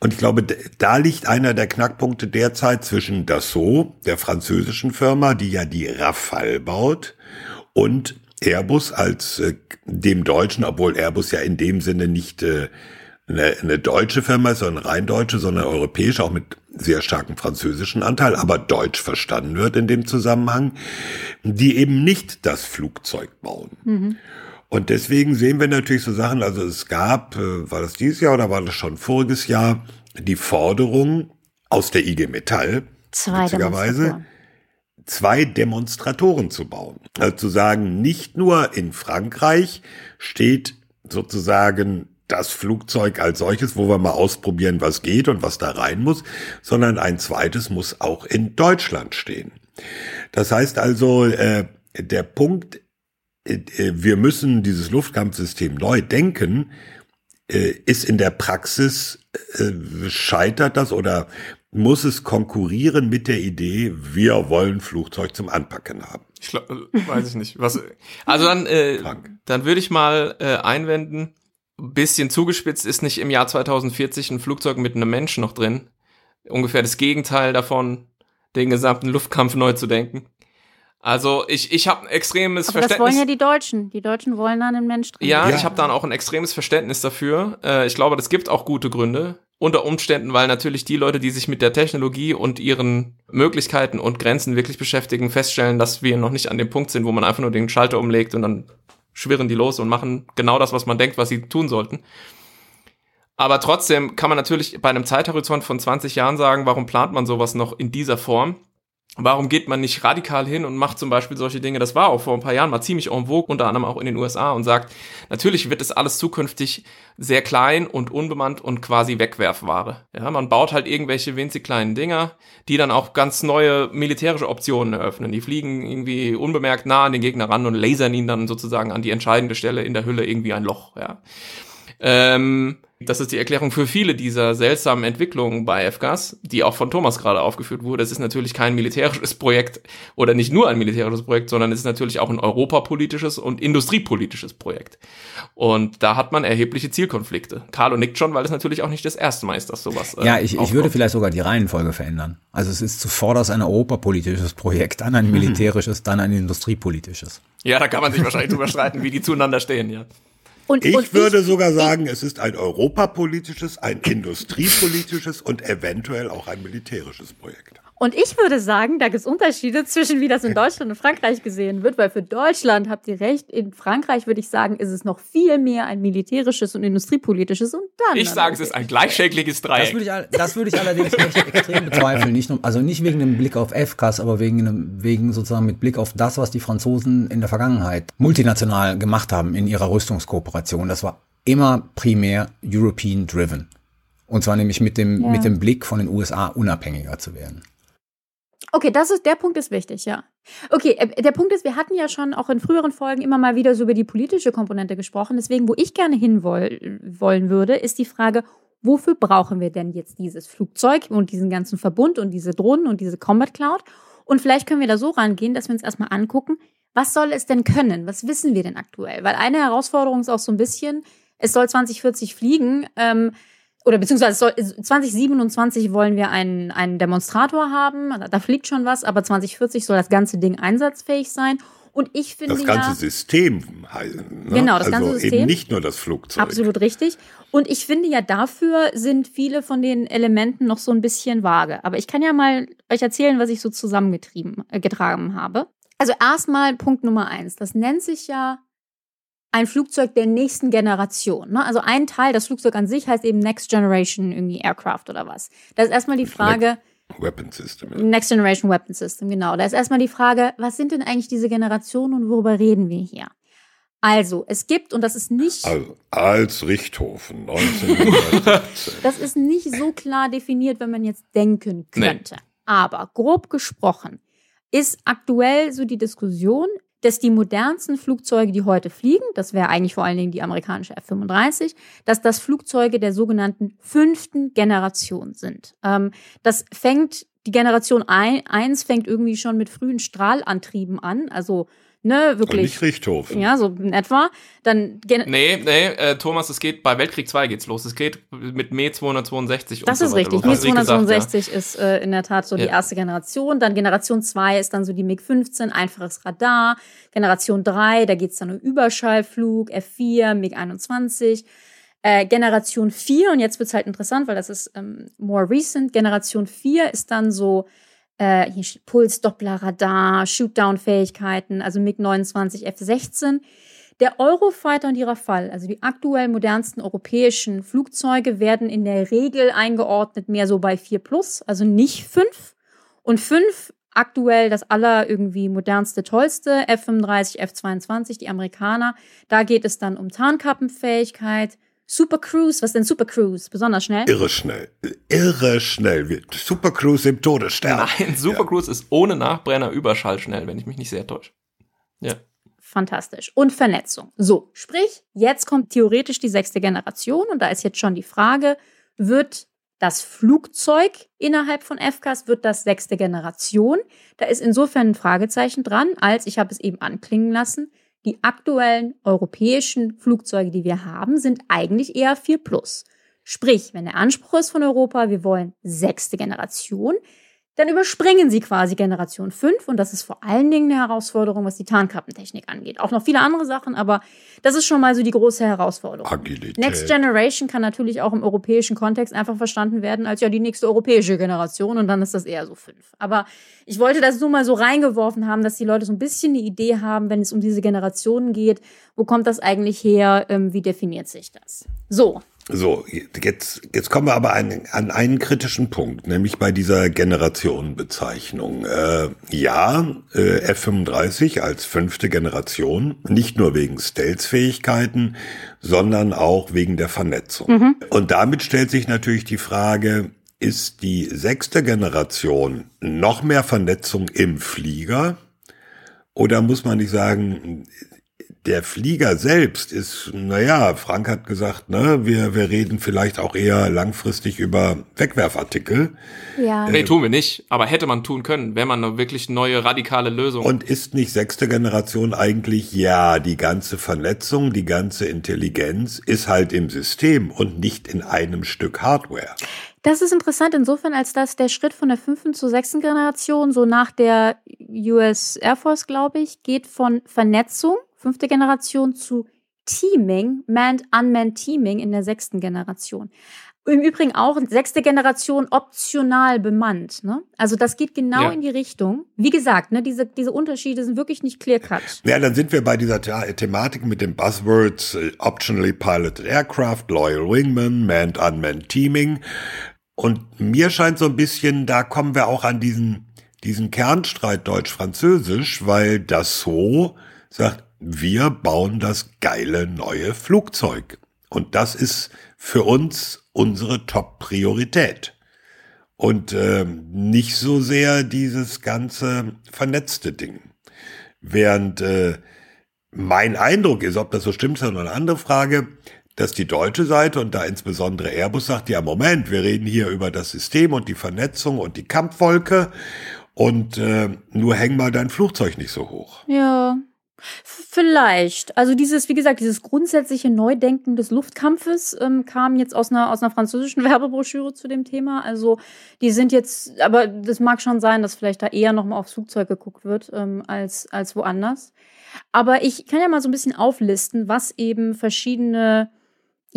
Und ich glaube, da liegt einer der Knackpunkte derzeit zwischen Dassault, der französischen Firma, die ja die Rafale baut, und Airbus als äh, dem Deutschen, obwohl Airbus ja in dem Sinne nicht äh, eine, eine deutsche Firma ist, sondern rein deutsche, sondern europäische, auch mit sehr starkem französischen Anteil, aber deutsch verstanden wird in dem Zusammenhang, die eben nicht das Flugzeug bauen. Mhm. Und deswegen sehen wir natürlich so Sachen, also es gab, äh, war das dieses Jahr oder war das schon voriges Jahr, die Forderung aus der IG Metall, zwei witzigerweise, zwei Demonstratoren zu bauen. Also zu sagen, nicht nur in Frankreich steht sozusagen das Flugzeug als solches, wo wir mal ausprobieren, was geht und was da rein muss, sondern ein zweites muss auch in Deutschland stehen. Das heißt also, äh, der Punkt, wir müssen dieses Luftkampfsystem neu denken, äh, ist in der Praxis, äh, scheitert das oder muss es konkurrieren mit der Idee, wir wollen Flugzeug zum Anpacken haben? Ich glaub, äh, weiß ich nicht. Was, also dann, äh, dann würde ich mal äh, einwenden, bisschen zugespitzt ist nicht im Jahr 2040 ein Flugzeug mit einem Menschen noch drin. Ungefähr das Gegenteil davon, den gesamten Luftkampf neu zu denken. Also ich, ich habe ein extremes Aber Verständnis. Das wollen ja die Deutschen. Die Deutschen wollen dann einen Mensch drin. Ja, ja. ich habe dann auch ein extremes Verständnis dafür. Äh, ich glaube, das gibt auch gute Gründe. Unter Umständen, weil natürlich die Leute, die sich mit der Technologie und ihren Möglichkeiten und Grenzen wirklich beschäftigen, feststellen, dass wir noch nicht an dem Punkt sind, wo man einfach nur den Schalter umlegt und dann schwirren die los und machen genau das, was man denkt, was sie tun sollten. Aber trotzdem kann man natürlich bei einem Zeithorizont von 20 Jahren sagen, warum plant man sowas noch in dieser Form? Warum geht man nicht radikal hin und macht zum Beispiel solche Dinge? Das war auch vor ein paar Jahren mal ziemlich en vogue, unter anderem auch in den USA und sagt, natürlich wird es alles zukünftig sehr klein und unbemannt und quasi Wegwerfware. Ja, man baut halt irgendwelche winzig kleinen Dinger, die dann auch ganz neue militärische Optionen eröffnen. Die fliegen irgendwie unbemerkt nah an den Gegner ran und lasern ihn dann sozusagen an die entscheidende Stelle in der Hülle irgendwie ein Loch. Ja. Ähm, Das ist die Erklärung für viele dieser seltsamen Entwicklungen bei FGAS, die auch von Thomas gerade aufgeführt wurde. Es ist natürlich kein militärisches Projekt oder nicht nur ein militärisches Projekt, sondern es ist natürlich auch ein europapolitisches und industriepolitisches Projekt. Und da hat man erhebliche Zielkonflikte. Carlo nickt schon, weil es natürlich auch nicht das erste Mal ist, dass sowas. Äh, ja, ich, ich würde vielleicht sogar die Reihenfolge verändern. Also es ist zuvorderst ein europapolitisches Projekt, dann ein militärisches, dann ein industriepolitisches. Ja, da kann man sich wahrscheinlich drüber streiten, wie die zueinander stehen, ja. Und, ich und würde ich, sogar sagen, es ist ein europapolitisches, ein industriepolitisches und eventuell auch ein militärisches Projekt. Und ich würde sagen, da gibt es Unterschiede zwischen, wie das in Deutschland und Frankreich gesehen wird, weil für Deutschland habt ihr recht, in Frankreich würde ich sagen, ist es noch viel mehr ein militärisches und industriepolitisches und dann. Ich sage, es ist ein gleichschädliges Dreieck. Das würde ich, das würde ich allerdings echt extrem bezweifeln. Nicht nur, also nicht wegen dem Blick auf FCAS, aber wegen, wegen sozusagen mit Blick auf das, was die Franzosen in der Vergangenheit multinational gemacht haben in ihrer Rüstungskooperation. Das war immer primär European driven. Und zwar nämlich mit dem, ja. mit dem Blick von den USA unabhängiger zu werden. Okay, das ist, der Punkt ist wichtig, ja. Okay, äh, der Punkt ist, wir hatten ja schon auch in früheren Folgen immer mal wieder so über die politische Komponente gesprochen. Deswegen, wo ich gerne hinwollen würde, ist die Frage, wofür brauchen wir denn jetzt dieses Flugzeug und diesen ganzen Verbund und diese Drohnen und diese Combat Cloud? Und vielleicht können wir da so rangehen, dass wir uns erstmal angucken, was soll es denn können? Was wissen wir denn aktuell? Weil eine Herausforderung ist auch so ein bisschen, es soll 2040 fliegen. Ähm, oder beziehungsweise soll, 2027 wollen wir einen, einen Demonstrator haben, da fliegt schon was, aber 2040 soll das ganze Ding einsatzfähig sein. Und ich finde das ganze ja, System heilen. Ne? Genau, das also ganze System. Eben nicht nur das Flugzeug. Absolut richtig. Und ich finde ja, dafür sind viele von den Elementen noch so ein bisschen vage. Aber ich kann ja mal euch erzählen, was ich so zusammengetrieben, äh, getragen habe. Also erstmal Punkt Nummer eins. Das nennt sich ja ein Flugzeug der nächsten Generation. Ne? Also ein Teil, das Flugzeug an sich heißt eben Next Generation irgendwie Aircraft oder was. Da ist erstmal die Frage. Next Weapon System. Ja. Next Generation Weapon System, genau. Da ist erstmal die Frage, was sind denn eigentlich diese Generationen und worüber reden wir hier? Also, es gibt, und das ist nicht. Also, als Richthofen, 1917. das ist nicht so klar definiert, wenn man jetzt denken könnte. Nee. Aber grob gesprochen ist aktuell so die Diskussion, dass die modernsten Flugzeuge, die heute fliegen, das wäre eigentlich vor allen Dingen die amerikanische F-35, dass das Flugzeuge der sogenannten fünften Generation sind. Ähm, das fängt, die Generation 1 fängt irgendwie schon mit frühen Strahlantrieben an, also ne, wirklich. nicht Richthofen. Ja, so in etwa. Dann nee, nee, äh, Thomas, es geht bei Weltkrieg 2 geht's los. Es geht mit Me 262 Das ist so richtig. Me 262 gesagt, ja. ist äh, in der Tat so ja. die erste Generation. Dann Generation 2 ist dann so die MiG 15, einfaches Radar. Generation 3, da geht's dann um Überschallflug, F4, MiG 21. Äh, Generation 4, und jetzt wird's halt interessant, weil das ist ähm, more recent. Generation 4 ist dann so äh, hier Puls, Doppler, Radar, Shootdown-Fähigkeiten, also MiG-29, F-16. Der Eurofighter und ihrer Fall, also die aktuell modernsten europäischen Flugzeuge, werden in der Regel eingeordnet mehr so bei 4 plus, also nicht 5. Und 5 aktuell das aller irgendwie modernste, tollste, F-35, F-22, die Amerikaner. Da geht es dann um Tarnkappenfähigkeit, Super Cruise, was denn Super Cruise? Besonders schnell? Irre schnell. Irre schnell. Super Cruise im Todesstern. Nein, Super ja. Cruise ist ohne Nachbrenner überschallschnell, wenn ich mich nicht sehr täusche. Ja. Fantastisch. Und Vernetzung. So, sprich, jetzt kommt theoretisch die sechste Generation und da ist jetzt schon die Frage, wird das Flugzeug innerhalb von FCAS wird das sechste Generation. Da ist insofern ein Fragezeichen dran, als ich habe es eben anklingen lassen. Die aktuellen europäischen Flugzeuge, die wir haben, sind eigentlich eher 4 plus. Sprich, wenn der Anspruch ist von Europa, wir wollen sechste Generation, dann überspringen sie quasi Generation 5 und das ist vor allen Dingen eine Herausforderung, was die Tarnkappentechnik angeht. Auch noch viele andere Sachen, aber das ist schon mal so die große Herausforderung. Agilität. Next Generation kann natürlich auch im europäischen Kontext einfach verstanden werden als ja die nächste europäische Generation und dann ist das eher so 5. Aber ich wollte das nur mal so reingeworfen haben, dass die Leute so ein bisschen eine Idee haben, wenn es um diese Generationen geht, wo kommt das eigentlich her, ähm, wie definiert sich das? So, so, jetzt, jetzt kommen wir aber an, an einen kritischen Punkt, nämlich bei dieser Generationenbezeichnung. Äh, ja, äh, F-35 als fünfte Generation, nicht nur wegen Stealth-Fähigkeiten, sondern auch wegen der Vernetzung. Mhm. Und damit stellt sich natürlich die Frage, ist die sechste Generation noch mehr Vernetzung im Flieger? Oder muss man nicht sagen, der Flieger selbst ist, naja, Frank hat gesagt, ne, wir, wir reden vielleicht auch eher langfristig über Wegwerfartikel. Ja. Nee, tun wir nicht. Aber hätte man tun können, wenn man eine wirklich neue, radikale Lösung. Und ist nicht sechste Generation eigentlich, ja, die ganze Vernetzung, die ganze Intelligenz ist halt im System und nicht in einem Stück Hardware. Das ist interessant insofern, als dass der Schritt von der fünften zur sechsten Generation, so nach der US Air Force, glaube ich, geht von Vernetzung, fünfte Generation, zu Teaming, Manned-Unmanned Teaming in der sechsten Generation. Im Übrigen auch sechste Generation optional bemannt. Ne? Also das geht genau Ja. in die Richtung. Wie gesagt, ne, diese, diese Unterschiede sind wirklich nicht clear-cut. Ja, dann sind wir bei dieser The Thematik mit den Buzzwords äh, Optionally Piloted Aircraft, Loyal Wingman, Manned Unmanned Teaming. Und mir scheint so ein bisschen, da kommen wir auch an diesen, diesen Kernstreit Deutsch-Französisch, weil das so sagt, wir bauen das geile neue Flugzeug. Und das ist für uns unsere Top-Priorität. Und ähm, nicht so sehr dieses ganze vernetzte Ding. Während äh, mein Eindruck ist, ob das so stimmt, ist noch eine andere Frage, dass die deutsche Seite und da insbesondere Airbus sagt, ja Moment, wir reden hier über das System und die Vernetzung und die Kampfwolke und äh, nur häng mal dein Flugzeug nicht so hoch. Ja, vielleicht. Also dieses, wie gesagt, dieses grundsätzliche Neudenken des Luftkampfes ähm, kam jetzt aus einer, aus einer französischen Werbebroschüre zu dem Thema. Also die sind jetzt, aber das mag schon sein, dass vielleicht da eher nochmal aufs Flugzeug geguckt wird ähm, als, als woanders. Aber ich kann ja mal so ein bisschen auflisten, was eben verschiedene,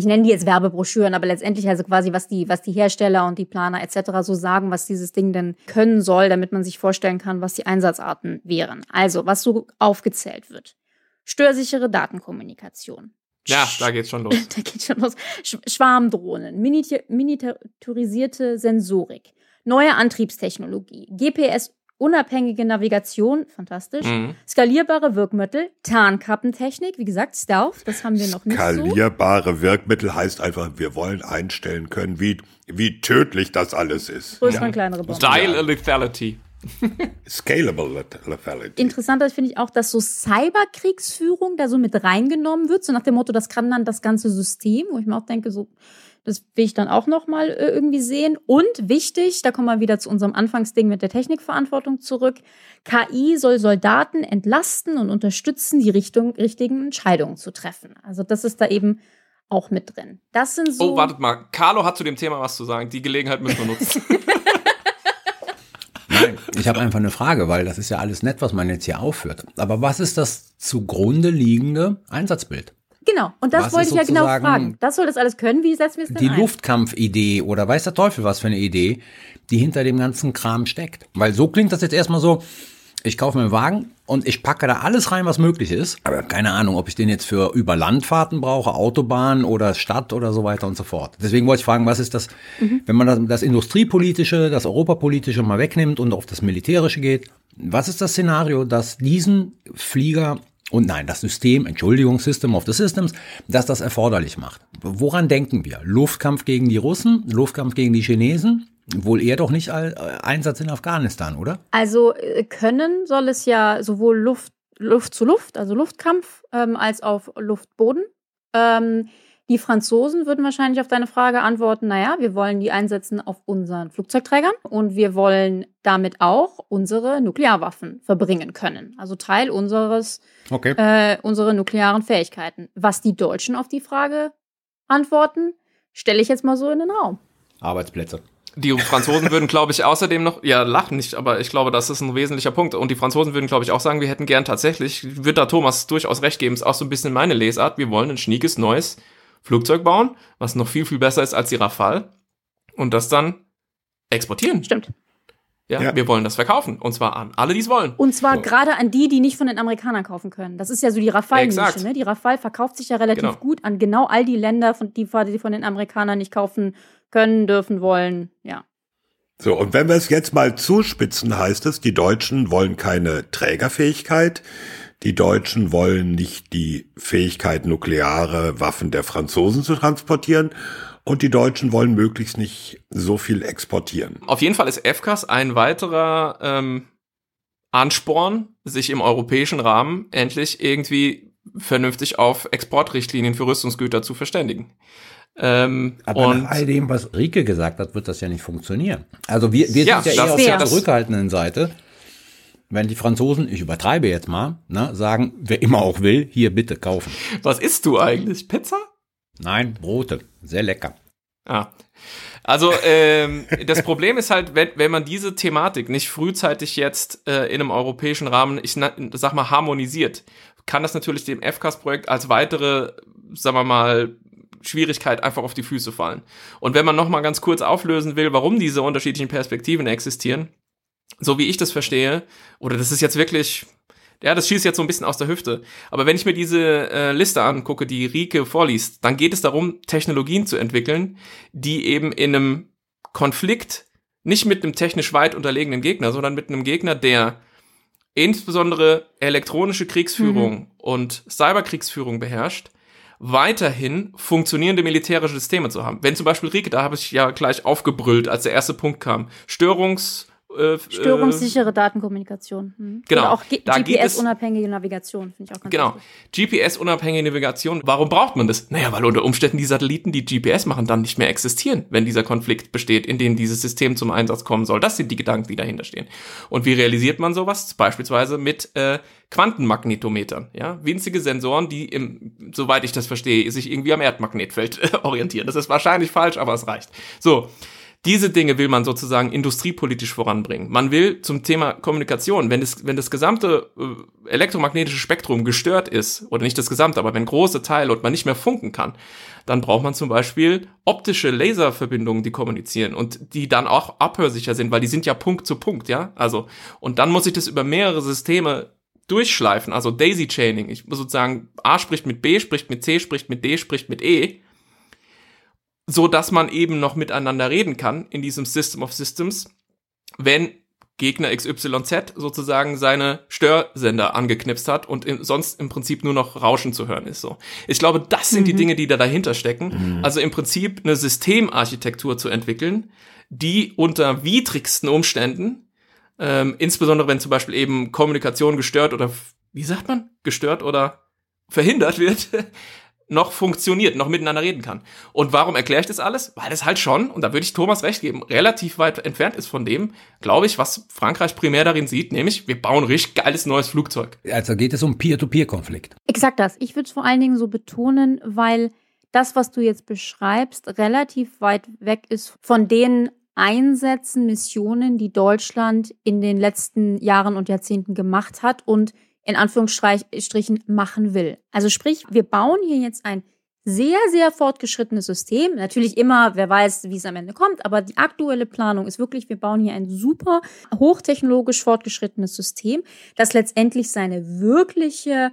ich nenne die jetzt Werbebroschüren, aber letztendlich also quasi, was die, was die Hersteller und die Planer etc. so sagen, was dieses Ding denn können soll, damit man sich vorstellen kann, was die Einsatzarten wären. Also, was so aufgezählt wird. Störsichere Datenkommunikation. ja, da geht's schon los. Da geht schon los. Sch Schwarmdrohnen, miniaturisierte Sensorik, neue Antriebstechnologie, GPS unabhängige Navigation, fantastisch, Mhm. skalierbare Wirkmittel, Tarnkappentechnik, wie gesagt, Stealth, das haben wir noch nicht so. Skalierbare Wirkmittel heißt einfach, wir wollen einstellen können, wie, wie tödlich das alles ist. Größere und kleinere Bomben. Style Lethality. Scalable Lethality. Interessanter finde ich auch, dass so Cyberkriegsführung da so mit reingenommen wird, so nach dem Motto, das kann dann das ganze System, wo ich mir auch denke, so, das will ich dann auch noch mal äh, irgendwie sehen. Und wichtig, da kommen wir wieder zu unserem Anfangsding mit der Technikverantwortung zurück. KI soll Soldaten entlasten und unterstützen, die Richtung, richtigen Entscheidungen zu treffen. Also das ist da eben auch mit drin. Das sind so. Oh, wartet mal. Carlo hat zu dem Thema was zu sagen. Die Gelegenheit müssen wir nutzen. Nein, ich habe einfach eine Frage, weil das ist ja alles nett, was man jetzt hier aufführt. Aber was ist das zugrunde liegende Einsatzbild? Genau. Und das Was wollte ich ja genau fragen. Das soll das alles können. Wie setzen wir es denn Die ein? Luftkampfidee oder weiß der Teufel was für eine Idee, die hinter dem ganzen Kram steckt. Weil so klingt das jetzt erstmal so, ich kaufe mir einen Wagen und ich packe da alles rein, was möglich ist. Aber keine Ahnung, ob ich den jetzt für Überlandfahrten brauche, Autobahn oder Stadt oder so weiter und so fort. Deswegen wollte ich fragen, was ist das, wenn man das, das Industriepolitische, das Europapolitische mal wegnimmt und auf das Militärische geht, was ist das Szenario, dass diesen Flieger und nein, das System, Entschuldigung, System of the Systems, dass das erforderlich macht. Woran denken wir? Luftkampf gegen die Russen, Luftkampf gegen die Chinesen? Wohl eher doch nicht äh, Einsatz in Afghanistan, oder? Also äh, können soll es ja sowohl Luft, Luft zu Luft, also Luftkampf, ähm, als auf Luftboden. Ähm, die Franzosen würden wahrscheinlich auf deine Frage antworten, naja, wir wollen die einsetzen auf unseren Flugzeugträgern und wir wollen damit auch unsere Nuklearwaffen verbringen können. Also Teil unseres, Okay. äh, unserer nuklearen Fähigkeiten. Was die Deutschen auf die Frage antworten, stelle ich jetzt mal so in den Raum. Arbeitsplätze. Die Franzosen würden, glaube ich, außerdem noch, ja, lachen nicht, aber ich glaube, das ist ein wesentlicher Punkt. Und die Franzosen würden, glaube ich, auch sagen, wir hätten gern tatsächlich, ich würde da Thomas durchaus recht geben, ist auch so ein bisschen meine Lesart, wir wollen ein schniekes neues Flugzeug bauen, was noch viel, viel besser ist als die Rafale und das dann exportieren. Stimmt. Ja, Ja. wir wollen das verkaufen. Und zwar an alle, die es wollen. Und zwar So. gerade an die, die nicht von den Amerikanern kaufen können. Das ist ja so die Rafale-Nische. Ne? Die Rafale verkauft sich ja relativ Genau. gut an genau all die Länder, von, die, die von den Amerikanern nicht kaufen können, dürfen, wollen. Ja. So, und wenn wir es jetzt mal zuspitzen, heißt es, die Deutschen wollen keine Trägerfähigkeit, die Deutschen wollen nicht die Fähigkeit, nukleare Waffen der Franzosen zu transportieren und die Deutschen wollen möglichst nicht so viel exportieren. Auf jeden Fall ist FCAS ein weiterer ähm, Ansporn, sich im europäischen Rahmen endlich irgendwie vernünftig auf Exportrichtlinien für Rüstungsgüter zu verständigen. Ähm, Aber und nach all dem, was Rike gesagt hat, wird das ja nicht funktionieren. Also wir, wir Ja, sind ja eher auf der zurückhaltenden Seite. Wenn die Franzosen, ich übertreibe jetzt mal, ne, sagen, wer immer auch will, hier bitte kaufen. was isst du eigentlich? Pizza? Nein, Brote, sehr lecker. Ah. Also ähm, das Problem ist halt, wenn, wenn man diese Thematik nicht frühzeitig jetzt äh, in einem europäischen Rahmen, ich sag mal, harmonisiert, kann das natürlich dem FCAS-Projekt als weitere, sagen wir mal, Schwierigkeit einfach auf die Füße fallen. Und wenn man noch mal ganz kurz auflösen will, warum diese unterschiedlichen Perspektiven existieren, so wie ich das verstehe, oder das ist jetzt wirklich, ja, das schießt jetzt so ein bisschen aus der Hüfte. Aber wenn ich mir diese äh, Liste angucke, die Rike vorliest, dann geht es darum, Technologien zu entwickeln, die eben in einem Konflikt nicht mit einem technisch weit unterlegenen Gegner, sondern mit einem Gegner, der insbesondere elektronische Kriegsführung und Cyberkriegsführung beherrscht, weiterhin funktionierende militärische Systeme zu haben. Wenn zum Beispiel Rike, da habe ich ja gleich aufgebrüllt, als der erste Punkt kam, Störungs äh, Störungssichere Datenkommunikation. Hm. Genau. Oder auch GPS-unabhängige Navigation, finde ich auch ganz Genau. GPS-unabhängige Navigation. Warum braucht man das? Naja, weil unter Umständen die Satelliten, die GPS machen, dann nicht mehr existieren, wenn dieser Konflikt besteht, in dem dieses System zum Einsatz kommen soll. Das sind die Gedanken, die dahinter stehen. Und wie realisiert man sowas? Beispielsweise mit äh, Quantenmagnetometern. Ja, winzige Sensoren, die im, soweit ich das verstehe, sich irgendwie am Erdmagnetfeld äh, orientieren. Das ist wahrscheinlich falsch, aber es reicht. So. Diese Dinge will man sozusagen industriepolitisch voranbringen. Man will zum Thema Kommunikation, wenn das, wenn das gesamte äh, elektromagnetische Spektrum gestört ist, oder nicht das gesamte, aber wenn große Teile und man nicht mehr funken kann, dann braucht man zum Beispiel optische Laserverbindungen, die kommunizieren und die dann auch abhörsicher sind, weil die sind ja Punkt zu Punkt, ja. Also, und dann muss ich das über mehrere Systeme durchschleifen, also Daisy Chaining. Ich muss sozusagen A spricht mit B, spricht mit C, spricht mit D, spricht mit E so dass man eben noch miteinander reden kann in diesem System of Systems, wenn Gegner XYZ sozusagen seine Störsender angeknipst hat und in, sonst im Prinzip nur noch Rauschen zu hören ist. So, ich glaube, das sind die Dinge, die da dahinter stecken. Also im Prinzip eine Systemarchitektur zu entwickeln, die unter widrigsten Umständen, ähm, insbesondere wenn zum Beispiel eben Kommunikation gestört oder wie sagt man gestört oder verhindert wird, noch funktioniert, noch miteinander reden kann. Und warum erkläre ich das alles? Weil das halt schon, und da würde ich Thomas recht geben, relativ weit entfernt ist von dem, glaube ich, was Frankreich primär darin sieht, nämlich wir bauen ein richtig geiles neues Flugzeug. Also geht es um Peer-to-Peer-Konflikt. Exakt das. Ich würde es vor allen Dingen so betonen, weil das, was du jetzt beschreibst, relativ weit weg ist von den Einsätzen, Missionen, die Deutschland in den letzten Jahren und Jahrzehnten gemacht hat und in Anführungsstrichen machen will. Also sprich, wir bauen hier jetzt ein sehr, sehr fortgeschrittenes System. Natürlich immer, wer weiß, wie es am Ende kommt, aber die aktuelle Planung ist wirklich, wir bauen hier ein super hochtechnologisch fortgeschrittenes System, das letztendlich seine wirkliche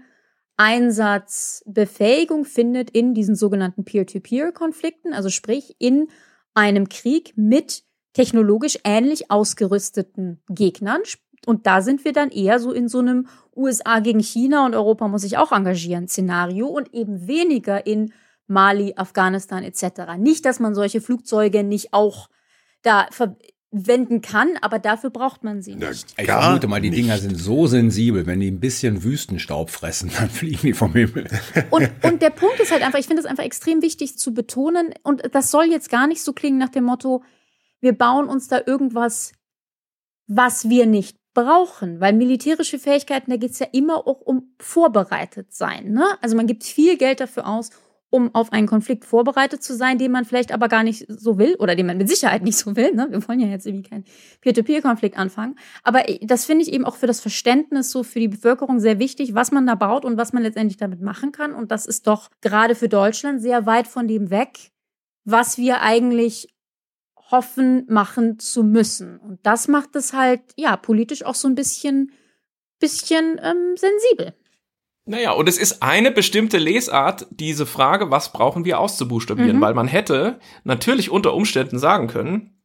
Einsatzbefähigung findet in diesen sogenannten Peer-to-Peer-Konflikten, also sprich in einem Krieg mit technologisch ähnlich ausgerüsteten Gegnern. Und da sind wir dann eher so in so einem USA gegen China und Europa muss sich auch engagieren Szenario und eben weniger in Mali, Afghanistan etc. Nicht, dass man solche Flugzeuge nicht auch da verwenden kann, aber dafür braucht man sie nicht. Ich vermute mal, die nicht. Dinger sind so sensibel, wenn die ein bisschen Wüstenstaub fressen, dann fliegen die vom Himmel. Und, und der Punkt ist halt einfach, ich finde es einfach extrem wichtig zu betonen, und das soll jetzt gar nicht so klingen nach dem Motto, wir bauen uns da irgendwas, was wir nicht brauchen, weil militärische Fähigkeiten, da geht es ja immer auch um vorbereitet sein. Ne? Also man gibt viel Geld dafür aus, um auf einen Konflikt vorbereitet zu sein, den man vielleicht aber gar nicht so will oder den man mit Sicherheit nicht so will. Ne? Wir wollen ja jetzt irgendwie keinen Peer-to-Peer-Konflikt anfangen. Aber das finde ich eben auch für das Verständnis so für die Bevölkerung sehr wichtig, was man da baut und was man letztendlich damit machen kann. Und das ist doch gerade für Deutschland sehr weit von dem weg, was wir eigentlich hoffen, machen zu müssen. Und das macht es halt, ja, politisch auch so ein bisschen, bisschen ähm, sensibel. Naja, und es ist eine bestimmte Lesart, diese Frage, was brauchen wir auszubuchstabieren, Mhm. weil man hätte natürlich unter Umständen sagen können,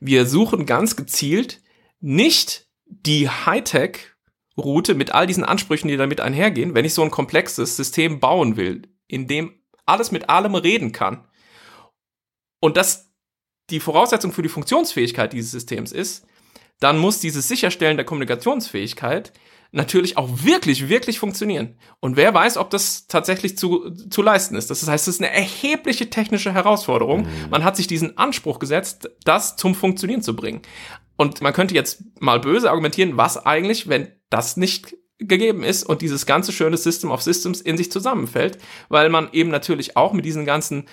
wir suchen ganz gezielt nicht die Hightech-Route mit all diesen Ansprüchen, die damit einhergehen, wenn ich so ein komplexes System bauen will, in dem alles mit allem reden kann. Und das die Voraussetzung für die Funktionsfähigkeit dieses Systems ist, dann muss dieses Sicherstellen der Kommunikationsfähigkeit natürlich auch wirklich, wirklich funktionieren. Und wer weiß, ob das tatsächlich zu, zu leisten ist. Das heißt, es ist eine erhebliche technische Herausforderung. Mhm. Man hat sich diesen Anspruch gesetzt, das zum Funktionieren zu bringen. Und man könnte jetzt mal böse argumentieren, was eigentlich, wenn das nicht gegeben ist und dieses ganze schöne System of Systems in sich zusammenfällt, weil man eben natürlich auch mit diesen ganzen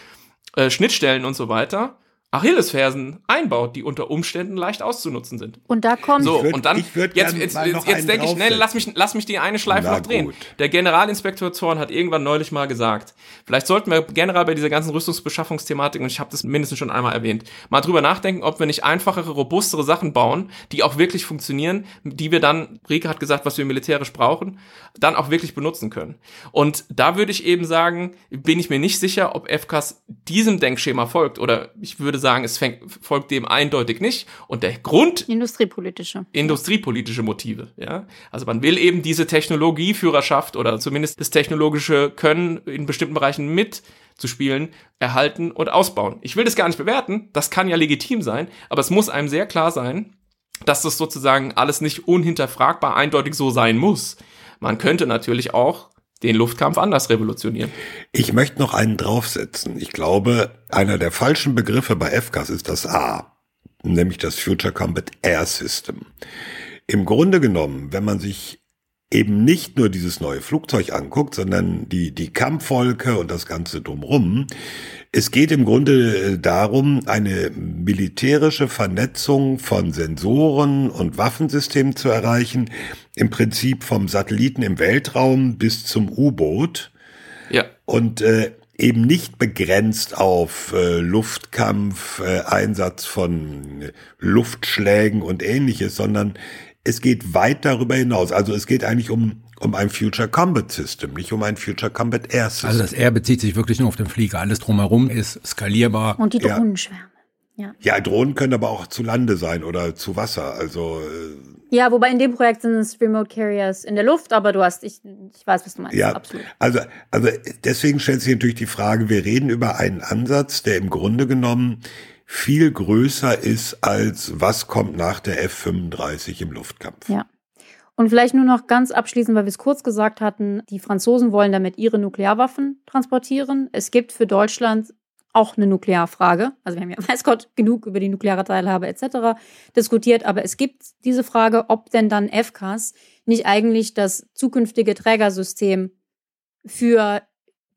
äh, Schnittstellen und so weiter Achillesfersen einbaut, die unter Umständen leicht auszunutzen sind. Und da kommt so würd, und dann ich jetzt jetzt jetzt, jetzt, jetzt denke ich, nee, lass mich lass mich die eine Schleife Na noch drehen. Gut. Der Generalinspektor Zorn hat irgendwann neulich mal gesagt, vielleicht sollten wir generell bei dieser ganzen Rüstungsbeschaffungsthematik und ich habe das mindestens schon einmal erwähnt, mal drüber nachdenken, ob wir nicht einfachere, robustere Sachen bauen, die auch wirklich funktionieren, die wir dann Rike hat gesagt, was wir militärisch brauchen, dann auch wirklich benutzen können. Und da würde ich eben sagen, bin ich mir nicht sicher, ob FKs diesem Denkschema folgt oder ich würde würde sagen, es fängt, folgt dem eindeutig nicht. Und der Grund. Industriepolitische. Industriepolitische Motive, ja. Also man will eben diese Technologieführerschaft oder zumindest das technologische Können in bestimmten Bereichen mit zu spielen, erhalten und ausbauen. Ich will das gar nicht bewerten, das kann ja legitim sein, aber es muss einem sehr klar sein, dass das sozusagen alles nicht unhinterfragbar eindeutig so sein muss. Man könnte natürlich auch den Luftkampf anders revolutionieren. Ich möchte noch einen draufsetzen. Ich glaube, einer der falschen Begriffe bei FCAS ist das A, nämlich das Future Combat Air System. Im Grunde genommen, wenn man sich eben nicht nur dieses neue Flugzeug anguckt, sondern die, die Kampfwolke und das Ganze drumrum, es geht im Grunde äh, darum, eine militärische Vernetzung von Sensoren und Waffensystemen zu erreichen, im Prinzip vom Satelliten im Weltraum bis zum U-Boot. Ja. Und äh, eben nicht begrenzt auf äh, Luftkampf, äh, Einsatz von Luftschlägen und ähnliches, sondern es geht weit darüber hinaus. Also es geht eigentlich um um ein Future Combat System, nicht um ein Future Combat Air System. Also das Air bezieht sich wirklich nur auf den Flieger. Alles drumherum ist skalierbar. Und die Drohnenschwärme. Ja. ja, Drohnen können aber auch zu Lande sein oder zu Wasser. Also äh, ja, wobei in dem Projekt sind es Remote Carriers in der Luft, aber du hast, ich, ich weiß, was du meinst. Ja, absolut. Also, also deswegen stellt sich natürlich die Frage, wir reden über einen Ansatz, der im Grunde genommen viel größer ist als was kommt nach der F-35 im Luftkampf. Ja. Und vielleicht nur noch ganz abschließend, weil wir es kurz gesagt hatten, die Franzosen wollen damit ihre Nuklearwaffen transportieren. Es gibt für Deutschland auch eine Nuklearfrage. Also wir haben ja, weiß Gott, genug über die nukleare Teilhabe etc. diskutiert, aber es gibt diese Frage, ob denn dann FCAS nicht eigentlich das zukünftige Trägersystem für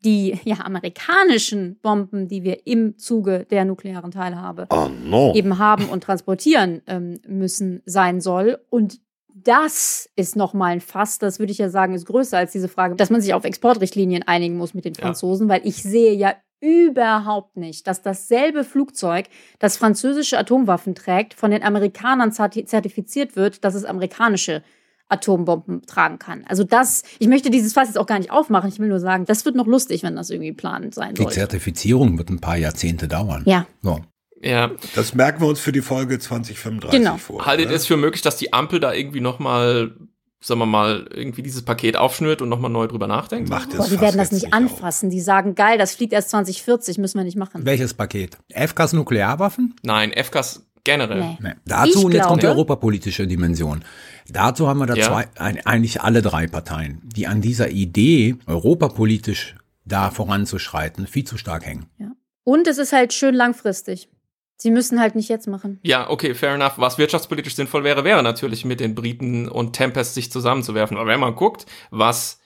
die ja, amerikanischen Bomben, die wir im Zuge der nuklearen Teilhabe oh no. eben haben und transportieren ähm, müssen, sein soll. Und das ist nochmal ein Fass, das würde ich ja sagen, ist größer als diese Frage, dass man sich auf Exportrichtlinien einigen muss mit den Franzosen, ja. weil ich sehe ja überhaupt nicht, dass dasselbe Flugzeug, das französische Atomwaffen trägt, von den Amerikanern zertifiziert wird, dass es amerikanische Atombomben tragen kann. Also das, ich möchte dieses Fass jetzt auch gar nicht aufmachen. Ich will nur sagen, das wird noch lustig, wenn das irgendwie planend sein soll. Die Zertifizierung wird ein paar Jahrzehnte dauern. Ja. So. Ja. Das merken wir uns für die Folge 2035 genau. vor. Haltet ne? es für möglich, dass die Ampel da irgendwie nochmal, sagen wir mal, irgendwie dieses Paket aufschnürt und nochmal neu drüber nachdenkt? Macht Boah, die werden das nicht anfassen. Auf. Die sagen, geil, das fliegt erst 2040, müssen wir nicht machen. Welches Paket? FKs Nuklearwaffen? Nein, FKs generell. Nee. Nee. Dazu, ich und jetzt kommt die europapolitische Dimension. Dazu haben wir da ja. zwei, eigentlich alle drei Parteien, die an dieser Idee, europapolitisch da voranzuschreiten, viel zu stark hängen. Ja. Und es ist halt schön langfristig. Sie müssen halt nicht jetzt machen. Ja, okay, fair enough. Was wirtschaftspolitisch sinnvoll wäre, wäre natürlich mit den Briten und Tempest sich zusammenzuwerfen. Aber wenn man guckt, was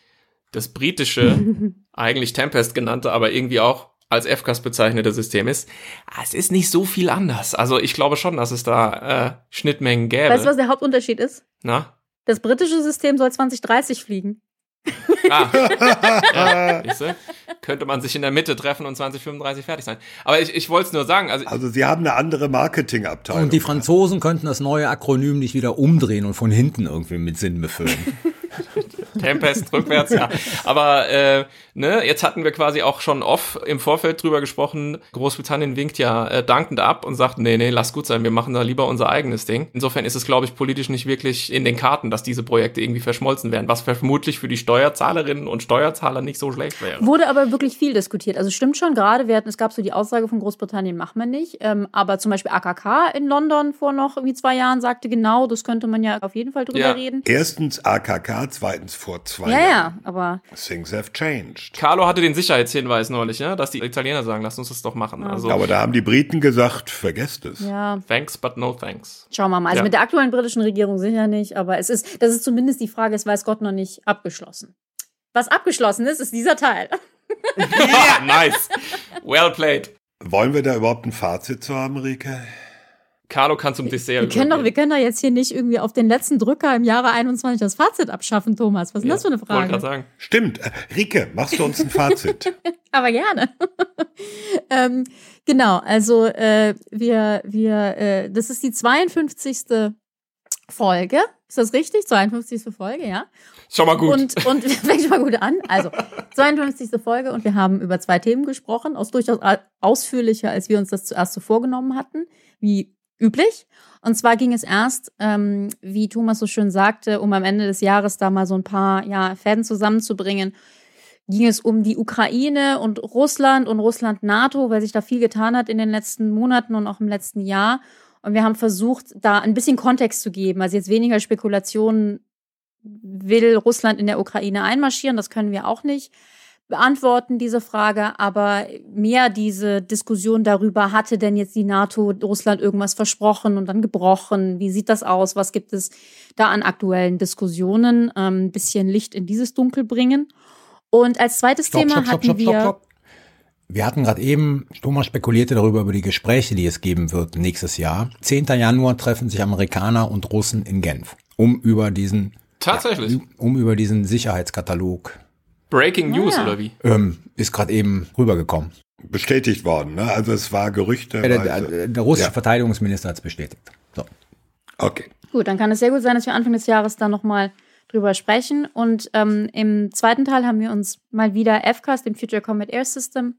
das britische, eigentlich Tempest genannte, aber irgendwie auch als FCAS bezeichnete System ist, ah, es ist nicht so viel anders. Also ich glaube schon, dass es da äh, Schnittmengen gäbe. Weißt du, was der Hauptunterschied ist? Na? Das britische System soll 2030 fliegen. Ah, ja, könnte man sich in der Mitte treffen und 2035 fertig sein. Aber ich, ich wollte es nur sagen. Also, also sie haben eine andere Marketingabteilung. Und die Franzosen könnten das neue Akronym nicht wieder umdrehen und von hinten irgendwie mit Sinn befüllen. Tempest rückwärts, ja. Aber äh, ne, jetzt hatten wir quasi auch schon off im Vorfeld drüber gesprochen. Großbritannien winkt ja äh, dankend ab und sagt, nee, nee, lass gut sein, wir machen da lieber unser eigenes Ding. Insofern ist es, glaube ich, politisch nicht wirklich in den Karten, dass diese Projekte irgendwie verschmolzen werden, was vermutlich für die Steuerzahlerinnen und Steuerzahler nicht so schlecht wäre. Wurde aber wirklich viel diskutiert. Also stimmt schon, gerade wir hatten, es gab so die Aussage von Großbritannien, machen wir nicht. Ähm, aber zum Beispiel AKK in London vor noch irgendwie zwei Jahren sagte genau, das könnte man ja auf jeden Fall drüber Ja. reden. Erstens AKK, zweitens vor zwei Ja, Jahren. ja, aber Things have changed. Carlo hatte den Sicherheitshinweis neulich, ja, dass die Italiener sagen, lasst uns das doch machen. Also, Aber da haben die Briten gesagt, vergesst es. ja, thanks, but no thanks. schauen wir mal. Also Ja. mit der aktuellen britischen Regierung sicher nicht, aber es ist, das ist zumindest die Frage, ist weiß Gott noch nicht abgeschlossen. Was abgeschlossen ist, ist dieser Teil. Ja, nice. Well played. Wollen wir da überhaupt ein Fazit zu haben, Rike? Carlo kann zum Dessert Wir können, doch, wir können doch jetzt hier nicht irgendwie auf den letzten Drücker im Jahre 21 das Fazit abschaffen, Thomas. Was ist denn das für eine Wollte gerade Frage? sagen. Stimmt. Äh, Rike, machst du uns ein Fazit? Aber gerne. ähm, genau, also äh, wir, wir, äh, das ist die 52. Folge. Ist das richtig? 52. Folge, ja. Schon mal gut. Und, und fängt schon mal gut an. Also, 52. Folge und wir haben über zwei Themen gesprochen, aus durchaus ausführlicher, als wir uns das zuerst so vorgenommen hatten, wie üblich. Und zwar ging es erst, ähm, wie Thomas so schön sagte, um am Ende des Jahres da mal so ein paar ja, Fäden zusammenzubringen, ging es um die Ukraine und Russland und Russland-NATO, weil sich da viel getan hat in den letzten Monaten und auch im letzten Jahr. Und wir haben versucht, da ein bisschen Kontext zu geben. Also jetzt weniger Spekulationen, will Russland in der Ukraine einmarschieren? Das können wir auch nicht beantworten, diese Frage. Aber mehr diese Diskussion darüber, hatte denn jetzt die NATO Russland irgendwas versprochen und dann gebrochen? Wie sieht das aus? Was gibt es da an aktuellen Diskussionen? Ähm, ein bisschen Licht in dieses Dunkel bringen. Und als zweites Thema hatten wir. Wir hatten gerade eben, Thomas spekulierte darüber über die Gespräche, die es geben wird nächstes Jahr. 10. Januar treffen sich Amerikaner und Russen in Genf, um über diesen, Tatsächlich. um über diesen Sicherheitskatalog, Breaking News ja. oder wie? ähm, ist gerade eben rübergekommen. Bestätigt worden, ne? Also es war Gerüchte. Äh, Der, der, der russische Ja. Verteidigungsminister hat es bestätigt. So. Okay. Gut, dann kann es sehr gut sein, dass wir Anfang des Jahres dann nochmal drüber sprechen. Und ähm, im zweiten Teil haben wir uns mal wieder FCAS, dem Future Combat Air System,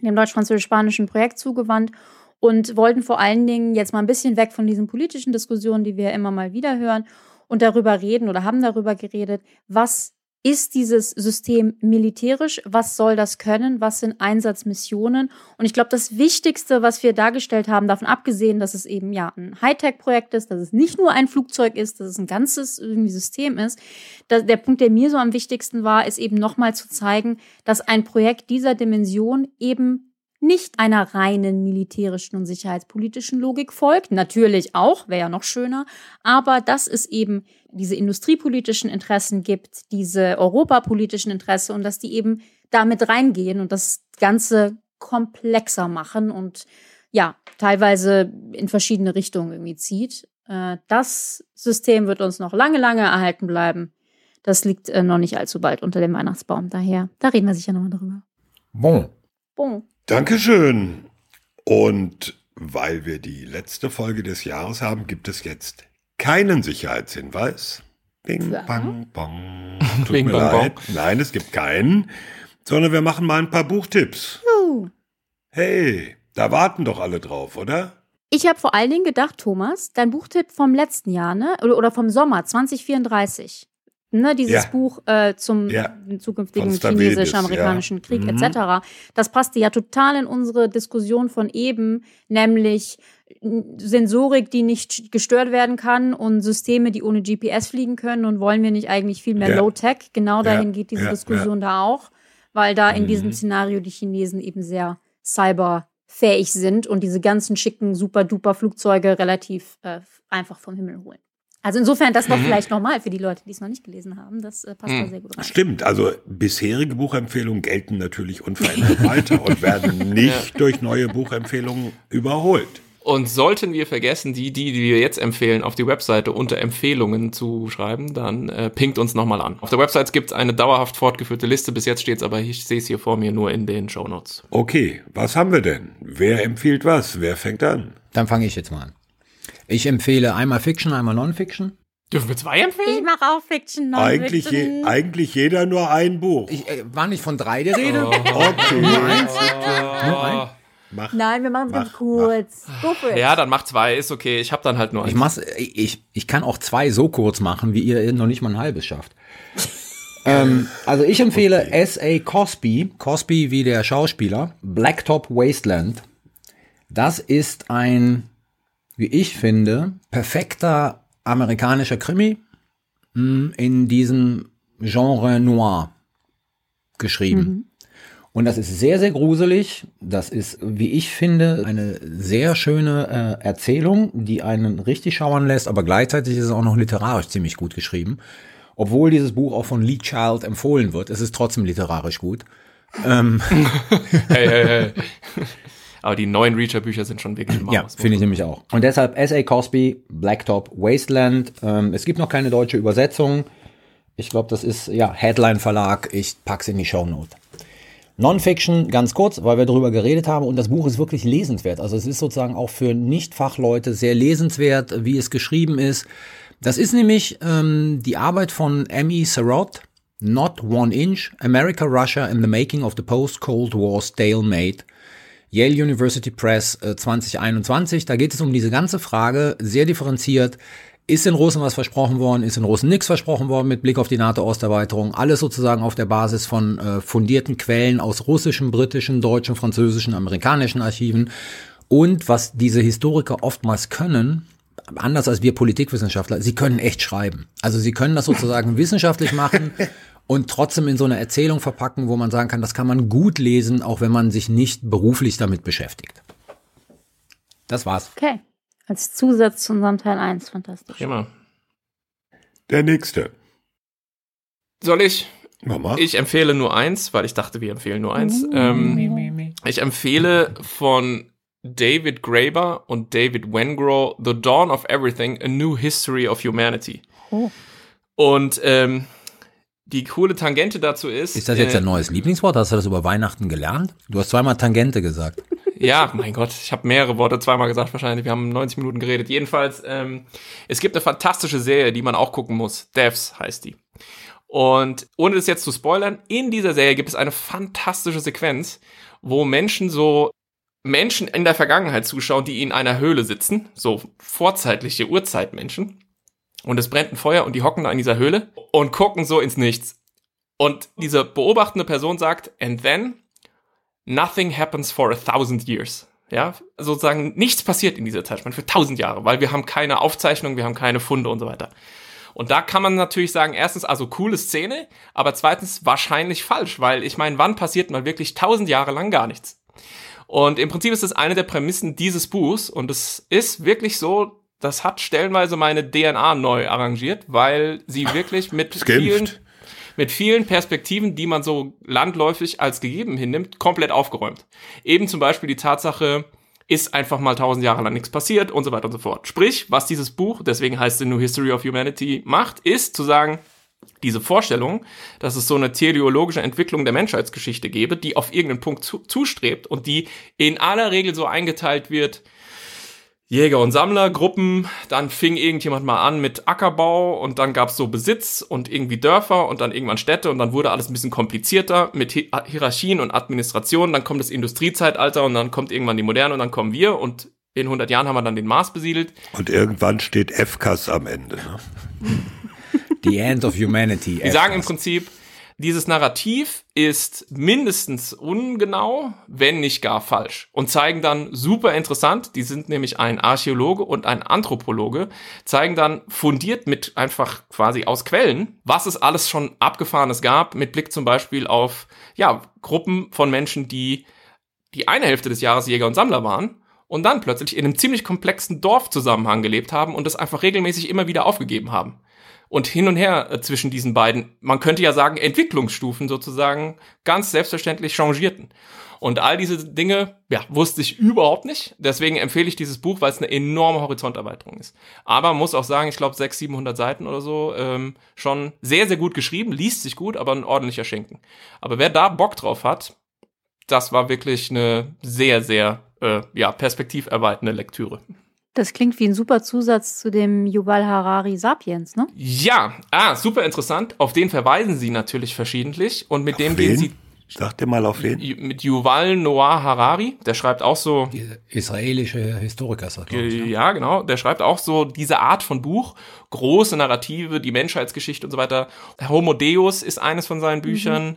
dem deutsch-französisch-spanischen Projekt zugewandt und wollten vor allen Dingen jetzt mal ein bisschen weg von diesen politischen Diskussionen, die wir immer mal wieder hören, und darüber reden oder haben darüber geredet, was ist dieses System militärisch? Was soll das können? Was sind Einsatzmissionen? Und ich glaube, das Wichtigste, was wir dargestellt haben, davon abgesehen, dass es eben ja ein Hightech-Projekt ist, dass es nicht nur ein Flugzeug ist, dass es ein ganzes System ist, da, der Punkt, der mir so am wichtigsten war, ist eben nochmal zu zeigen, dass ein Projekt dieser Dimension eben nicht einer reinen militärischen und sicherheitspolitischen Logik folgt. Natürlich auch, wäre ja noch schöner. Aber dass es eben diese industriepolitischen Interessen gibt, diese europapolitischen Interessen und dass die eben damit reingehen und das Ganze komplexer machen und ja, teilweise in verschiedene Richtungen irgendwie zieht. Äh, Das System wird uns noch lange, lange erhalten bleiben. Das liegt äh, noch nicht allzu bald unter dem Weihnachtsbaum. Daher, da reden wir sicher nochmal drüber. Bon. Bon. Dankeschön. Und weil wir die letzte Folge des Jahres haben, gibt es jetzt keinen Sicherheitshinweis. Bing, Ja. bang, bong. Tut Bing, mir bang, bong. leid. Nein, es gibt keinen. Sondern wir machen mal ein paar Buchtipps. Hey, da warten doch alle drauf, oder? Ich habe vor allen Dingen gedacht, Thomas, dein Buchtipp vom letzten Jahr, ne? Oder, oder vom Sommer 2034. Ne, dieses Ja. Buch äh, zum Ja. zukünftigen chinesisch-amerikanischen ja. Krieg Mhm. etc. Das passte ja total in unsere Diskussion von eben, nämlich Sensorik, die nicht gestört werden kann und Systeme, die ohne GPS fliegen können und wollen wir nicht eigentlich viel mehr. Low-Tech? Genau dahin geht diese Diskussion da auch, weil da in Mhm. diesem Szenario die Chinesen eben sehr cyberfähig sind und diese ganzen schicken, super-duper Flugzeuge relativ äh, einfach vom Himmel holen. Also insofern das noch Mhm. vielleicht nochmal für die Leute, die es noch nicht gelesen haben. Das äh, passt da Mhm. sehr gut rein. Stimmt, also bisherige Buchempfehlungen gelten natürlich unverändert weiter und werden nicht durch neue Buchempfehlungen überholt. Und sollten wir vergessen, die, die, die wir jetzt empfehlen, auf die Webseite unter Empfehlungen zu schreiben, dann äh, pinkt uns nochmal an. Auf der Webseite gibt es eine dauerhaft fortgeführte Liste. Bis jetzt steht es aber, ich sehe es hier vor mir nur in den Shownotes. Okay, was haben wir denn? Wer empfiehlt was? Wer fängt an? Dann fange ich jetzt mal an. Ich empfehle einmal Fiction, einmal Non-Fiction. Dürfen wir zwei empfehlen? Ich mache auch Fiction, Eigentlich, je, Non-Fiction. eigentlich jeder nur ein Buch. Ich, äh, war nicht von drei die Rede? Okay. Nur eins? Nur ein? Mach. Nein, wir machen es ganz Mach, kurz. Go for it. Ja, dann mach zwei, ist okay. Ich habe dann halt nur Ich, eins. mach's, ich, ich kann auch zwei so kurz machen, wie ihr noch nicht mal ein halbes schafft. ähm, also ich empfehle S.A. Cosby, Cosby wie der Schauspieler, Blacktop Wasteland. Das ist ein, wie ich finde, perfekter amerikanischer Krimi mh, in diesem Genre Noir geschrieben. Und das ist sehr, sehr gruselig. Das ist, wie ich finde, eine sehr schöne äh, Erzählung, die einen richtig schauern lässt, aber gleichzeitig ist es auch noch literarisch ziemlich gut geschrieben. Obwohl dieses Buch auch von Lee Child empfohlen wird, es ist trotzdem literarisch gut. Hey, hey, hey. Aber die neuen Reacher-Bücher sind schon wirklich Maus. Ja, finde ich nämlich auch. Und deshalb S.A. Cosby, Blacktop Wasteland. Ähm, es gibt noch keine deutsche Übersetzung. Ich glaube, das ist ja Headline Verlag. Ich pack's in die Shownote. Non-Fiction, ganz kurz, weil wir darüber geredet haben und das Buch ist wirklich lesenswert. Also es ist sozusagen auch für Nicht-Fachleute sehr lesenswert, wie es geschrieben ist. Das ist nämlich ähm, die Arbeit von Emmy Sarot, Not One Inch, America, Russia in the Making of the Post-Cold War Stalemate. Yale University Press äh, 2021. Da geht es um diese ganze Frage, sehr differenziert. Ist den Russen was versprochen worden? Ist den Russen nichts versprochen worden mit Blick auf die NATO-Osterweiterung? Alles sozusagen auf der Basis von äh, fundierten Quellen aus russischen, britischen, deutschen, französischen, amerikanischen Archiven. Und was diese Historiker oftmals können, anders als wir Politikwissenschaftler, sie können echt schreiben. Also sie können das sozusagen wissenschaftlich machen und trotzdem in so eine Erzählung verpacken, wo man sagen kann, das kann man gut lesen, auch wenn man sich nicht beruflich damit beschäftigt. Das war's. Okay. Als Zusatz zu unserem Teil 1. Fantastisch. Immer. Der nächste. Soll ich? Mama. Ich empfehle nur eins, weil ich dachte, wir empfehlen nur eins. Ähm, ich empfehle von David Graeber und David Wengrow The Dawn of Everything, A New History of Humanity. Oh. Und ähm, die coole Tangente dazu ist. Ist das jetzt äh, dein neues Lieblingswort? Hast du das über Weihnachten gelernt? Du hast zweimal Tangente gesagt. Ja, mein Gott, ich habe mehrere Worte zweimal gesagt wahrscheinlich. Wir haben 90 Minuten geredet. Jedenfalls, ähm, es gibt eine fantastische Serie, die man auch gucken muss. Devs heißt die. Und ohne das jetzt zu spoilern, in dieser Serie gibt es eine fantastische Sequenz, wo Menschen so Menschen in der Vergangenheit zuschauen, die in einer Höhle sitzen, so vorzeitliche Urzeitmenschen. Und es brennt ein Feuer und die hocken da in dieser Höhle und gucken so ins Nichts. Und diese beobachtende Person sagt, and then nothing happens for a thousand years. Ja, sozusagen nichts passiert in dieser Zeitspanne für tausend Jahre, weil wir haben keine Aufzeichnungen, wir haben keine Funde und so weiter. Und da kann man natürlich sagen, erstens, also coole Szene, aber zweitens wahrscheinlich falsch, weil ich meine, wann passiert mal wirklich tausend Jahre lang gar nichts? Und im Prinzip ist das eine der Prämissen dieses Buchs und es ist wirklich so, das hat stellenweise meine DNA neu arrangiert, weil sie wirklich mit vielen, mit vielen Perspektiven, die man so landläufig als gegeben hinnimmt, komplett aufgeräumt. Eben zum Beispiel die Tatsache, ist einfach mal tausend Jahre lang nichts passiert und so weiter und so fort. Sprich, was dieses Buch, deswegen heißt es The New History of Humanity, macht, ist zu sagen, diese Vorstellung, dass es so eine teleologische Entwicklung der Menschheitsgeschichte gäbe, die auf irgendeinen Punkt zu, zustrebt und die in aller Regel so eingeteilt wird, Jäger- und Sammlergruppen, dann fing irgendjemand mal an mit Ackerbau und dann gab's so Besitz und irgendwie Dörfer und dann irgendwann Städte und dann wurde alles ein bisschen komplizierter mit Hi Hierarchien und Administration, dann kommt das Industriezeitalter und dann kommt irgendwann die Moderne und dann kommen wir und in 100 Jahren haben wir dann den Mars besiedelt. Und irgendwann steht FKs am Ende. Ne? The End of Humanity. Die sagen im Prinzip, dieses Narrativ ist mindestens ungenau, wenn nicht gar falsch. Und zeigen dann super interessant, die sind nämlich ein Archäologe und ein Anthropologe, zeigen dann fundiert mit einfach quasi aus Quellen, was es alles schon Abgefahrenes gab, mit Blick zum Beispiel auf, ja, Gruppen von Menschen, die die eine Hälfte des Jahres Jäger und Sammler waren und dann plötzlich in einem ziemlich komplexen Dorfzusammenhang gelebt haben und das einfach regelmäßig immer wieder aufgegeben haben und hin und her äh, zwischen diesen beiden, man könnte ja sagen, Entwicklungsstufen sozusagen ganz selbstverständlich changierten. Und all diese Dinge, ja, wusste ich überhaupt nicht. Deswegen empfehle ich dieses Buch, weil es eine enorme Horizonterweiterung ist. Aber muss auch sagen, ich glaube, 600, 700 Seiten oder so, ähm, schon sehr, sehr gut geschrieben, liest sich gut, aber ein ordentlicher Schinken. Aber wer da Bock drauf hat, das war wirklich eine sehr, sehr, äh, ja, perspektiverweiternde Lektüre. Das klingt wie ein super Zusatz zu dem Yuval Harari Sapiens, ne? Ja, ah, super interessant. Auf den verweisen sie natürlich verschiedentlich und mit Auf dem wen? gehen sie Sag dir mal auf wen. mit Yuval Noah Harari, der schreibt auch so Die israelische Historiker, ich, ne? Ja, genau. Der schreibt auch so diese Art von Buch, große Narrative, die Menschheitsgeschichte und so weiter. Homo Deus ist eines von seinen Büchern.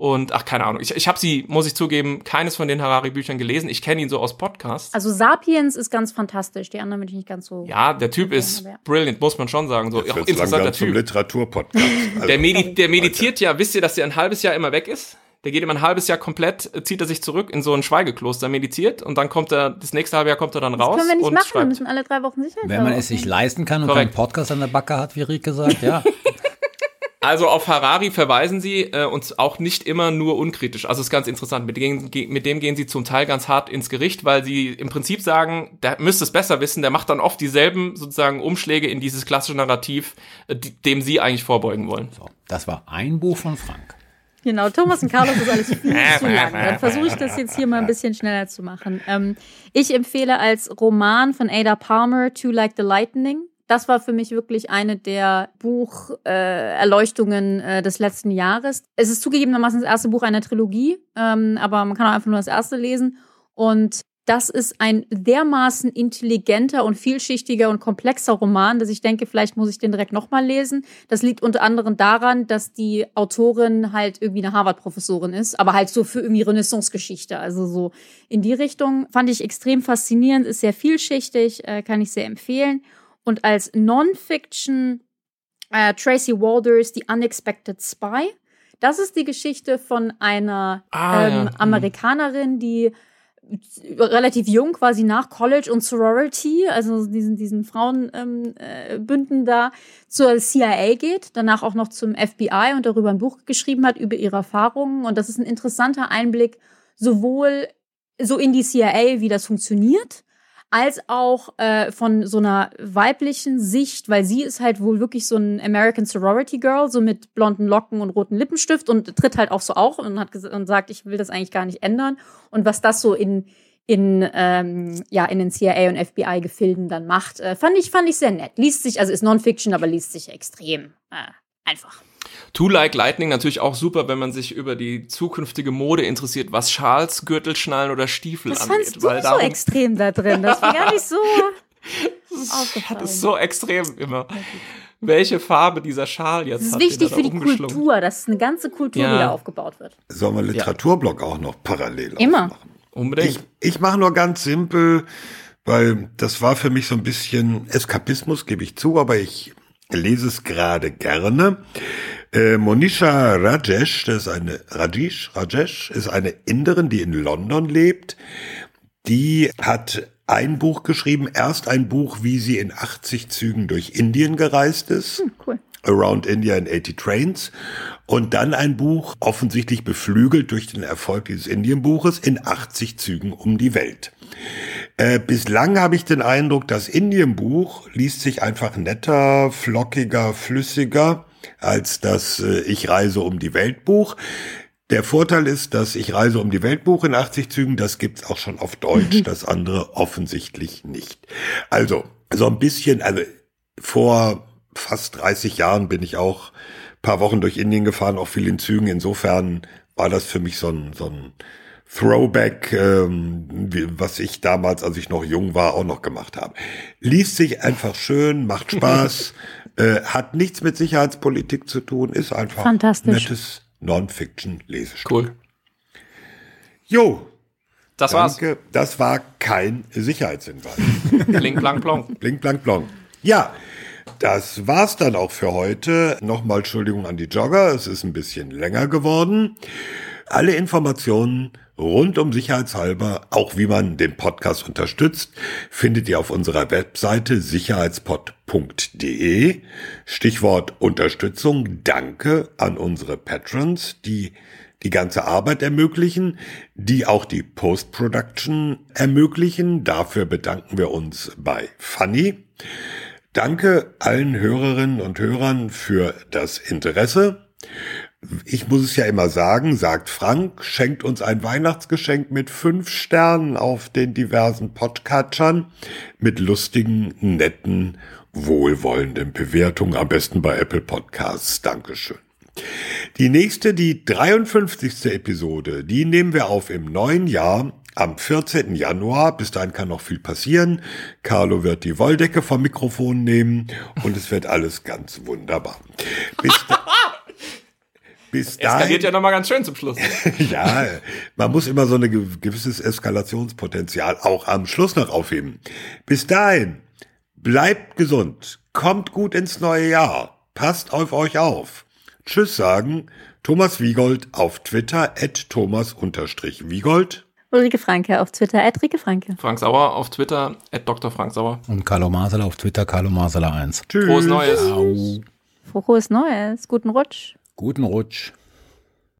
Und ach, keine Ahnung. Ich, ich habe sie, muss ich zugeben, keines von den Harari-Büchern gelesen. Ich kenne ihn so aus Podcasts. Also Sapiens ist ganz fantastisch, die anderen bin ich nicht ganz so. ja, der Typ ist ja. brilliant, muss man schon sagen. So, Jetzt auch interessanter langsam zum Typ. Literaturpodcast. Also, Der, medi der meditiert ja, wisst ihr, dass der ein halbes Jahr immer weg ist? Der geht immer ein halbes Jahr komplett, äh, zieht er sich zurück in so ein Schweigekloster, meditiert und dann kommt er, das nächste halbe Jahr kommt er dann Das raus können wir nicht machen, wir schreibt. müssen alle drei Wochen sicher Wenn man es sich leisten kann und Korrekt. keinen Podcast an der Backe hat, wie Rieke sagt, ja. Also auf Harari verweisen sie äh, uns auch nicht immer nur unkritisch. Also ist ganz interessant. Mit dem, mit dem gehen sie zum Teil ganz hart ins Gericht, weil sie im Prinzip sagen, der müsste es besser wissen, der macht dann oft dieselben sozusagen Umschläge in dieses klassische Narrativ, äh, dem sie eigentlich vorbeugen wollen. So, das war ein Buch von Frank. Genau, Thomas und Carlos ist alles viel zu lang. Dann versuche ich das jetzt hier mal ein bisschen schneller zu machen. Ähm, ich empfehle als Roman von Ada Palmer To Like the Lightning. Das war für mich wirklich eine der Bucherleuchtungen äh, äh, des letzten Jahres. Es ist zugegebenermaßen das erste Buch einer Trilogie, ähm, aber man kann auch einfach nur das erste lesen. Und das ist ein dermaßen intelligenter und vielschichtiger und komplexer Roman, dass ich denke, vielleicht muss ich den direkt nochmal lesen. Das liegt unter anderem daran, dass die Autorin halt irgendwie eine Harvard-Professorin ist, aber halt so für irgendwie Renaissance-Geschichte. Also so in die Richtung fand ich extrem faszinierend, ist sehr vielschichtig, äh, kann ich sehr empfehlen. Und als Non-Fiction äh, Tracy Walders The Unexpected Spy. Das ist die Geschichte von einer Ah, ja. ähm, Mhm. Amerikanerin, die relativ jung quasi nach College und Sorority, also diesen, diesen Frauenbünden ähm, äh, da, zur CIA geht, danach auch noch zum FBI und darüber ein Buch geschrieben hat über ihre Erfahrungen. Und das ist ein interessanter Einblick sowohl so in die CIA, wie das funktioniert, als auch äh, von so einer weiblichen Sicht, weil sie ist halt wohl wirklich so ein American Sorority Girl, so mit blonden Locken und roten Lippenstift und tritt halt auch so auf und hat und sagt, ich will das eigentlich gar nicht ändern. Und was das so in in ähm, ja in den CIA und FBI Gefilden dann macht, äh, fand ich fand ich sehr nett. Liest sich also ist Non-Fiction, aber liest sich extrem äh, einfach. Two Like Lightning natürlich auch super, wenn man sich über die zukünftige Mode interessiert, was Schals, Gürtelschnallen oder Stiefel Was angeht. fandst du so extrem da drin? Das war gar nicht so aufgefallen. Das ist so extrem immer. Welche Farbe dieser Schal jetzt Das ist hat, wichtig für die. Kultur, dass eine ganze Kultur Ja. wieder aufgebaut wird. Sollen wir Literaturblock auch noch parallel Immer. aufmachen? Unbedingt. Ich, ich mache nur ganz simpel, weil das war für mich so ein bisschen Eskapismus, gebe ich zu, aber ich lese es gerade gerne. Äh, Monisha Rajesh, das ist eine Rajesh, Rajesh ist eine Inderin, die in London lebt. Die hat ein Buch geschrieben, erst ein Buch, wie sie in 80 Zügen durch Indien gereist ist. Cool. Around India in 80 Trains. Und dann ein Buch, offensichtlich beflügelt durch den Erfolg dieses Indienbuches, in 80 Zügen um die Welt. Äh, bislang habe ich den Eindruck, das Indienbuch liest sich einfach netter, flockiger, flüssiger als das äh, Ich reise um die Welt Buch. Der Vorteil ist, dass ich reise um die Weltbuch in 80 Zügen, das gibt's auch schon auf Deutsch, das andere offensichtlich nicht. Also, so ein bisschen, also vor fast 30 Jahren bin ich auch paar Wochen durch Indien gefahren, auch viel in Zügen. Insofern war das für mich so ein, so ein Throwback, ähm, wie, was ich damals, als ich noch jung war, auch noch gemacht habe. Liest sich einfach schön, macht Spaß, äh, hat nichts mit Sicherheitspolitik zu tun, ist einfach Fantastisch. nettes Non-Fiction-Lesestück. Cool. Jo, Das war's. danke. Das war kein Sicherheitshinweis. Blink, blank, blonk. Blink, blank, blong. Ja, das war's dann auch für heute. Nochmal Entschuldigung an die Jogger, es ist ein bisschen länger geworden. Alle Informationen rund um Sicherheitshalber, auch wie man den Podcast unterstützt, findet ihr auf unserer Webseite sicherheitspod.de. Stichwort Unterstützung. Danke an unsere Patrons, die die ganze Arbeit ermöglichen, die auch die Post-Production ermöglichen. Dafür bedanken wir uns bei Funny. Danke allen Hörerinnen und Hörern für das Interesse. Ich muss es ja immer sagen, sagt Frank, schenkt uns ein Weihnachtsgeschenk mit fünf Sternen auf den diversen Podcatchern mit lustigen, netten, wohlwollenden Bewertungen, am besten bei Apple Podcasts. Dankeschön. Die nächste, die 53. Episode, die nehmen wir auf im neuen Jahr am 14. Januar. Bis dahin kann noch viel passieren. Carlo wird die Wolldecke vom Mikrofon nehmen und es wird alles ganz wunderbar. Bis, bis dahin. Eskaliert ja nochmal ganz schön zum Schluss. ja, man muss immer so ein gewisses Eskalationspotenzial auch am Schluss noch aufheben. Bis dahin, bleibt gesund, kommt gut ins neue Jahr, passt auf euch auf. Tschüss sagen, Thomas Wiegold auf Twitter, at Thomas-Wiegold. Ulrike Franke auf Twitter, at Rike Franke. Frank Sauer auf Twitter, at Dr. Frank Sauer. Und Carlo Masala auf Twitter, Carlo Masala 1. Tschüss. Frohes Neues. Frohes Neues. Guten Rutsch. Guten Rutsch.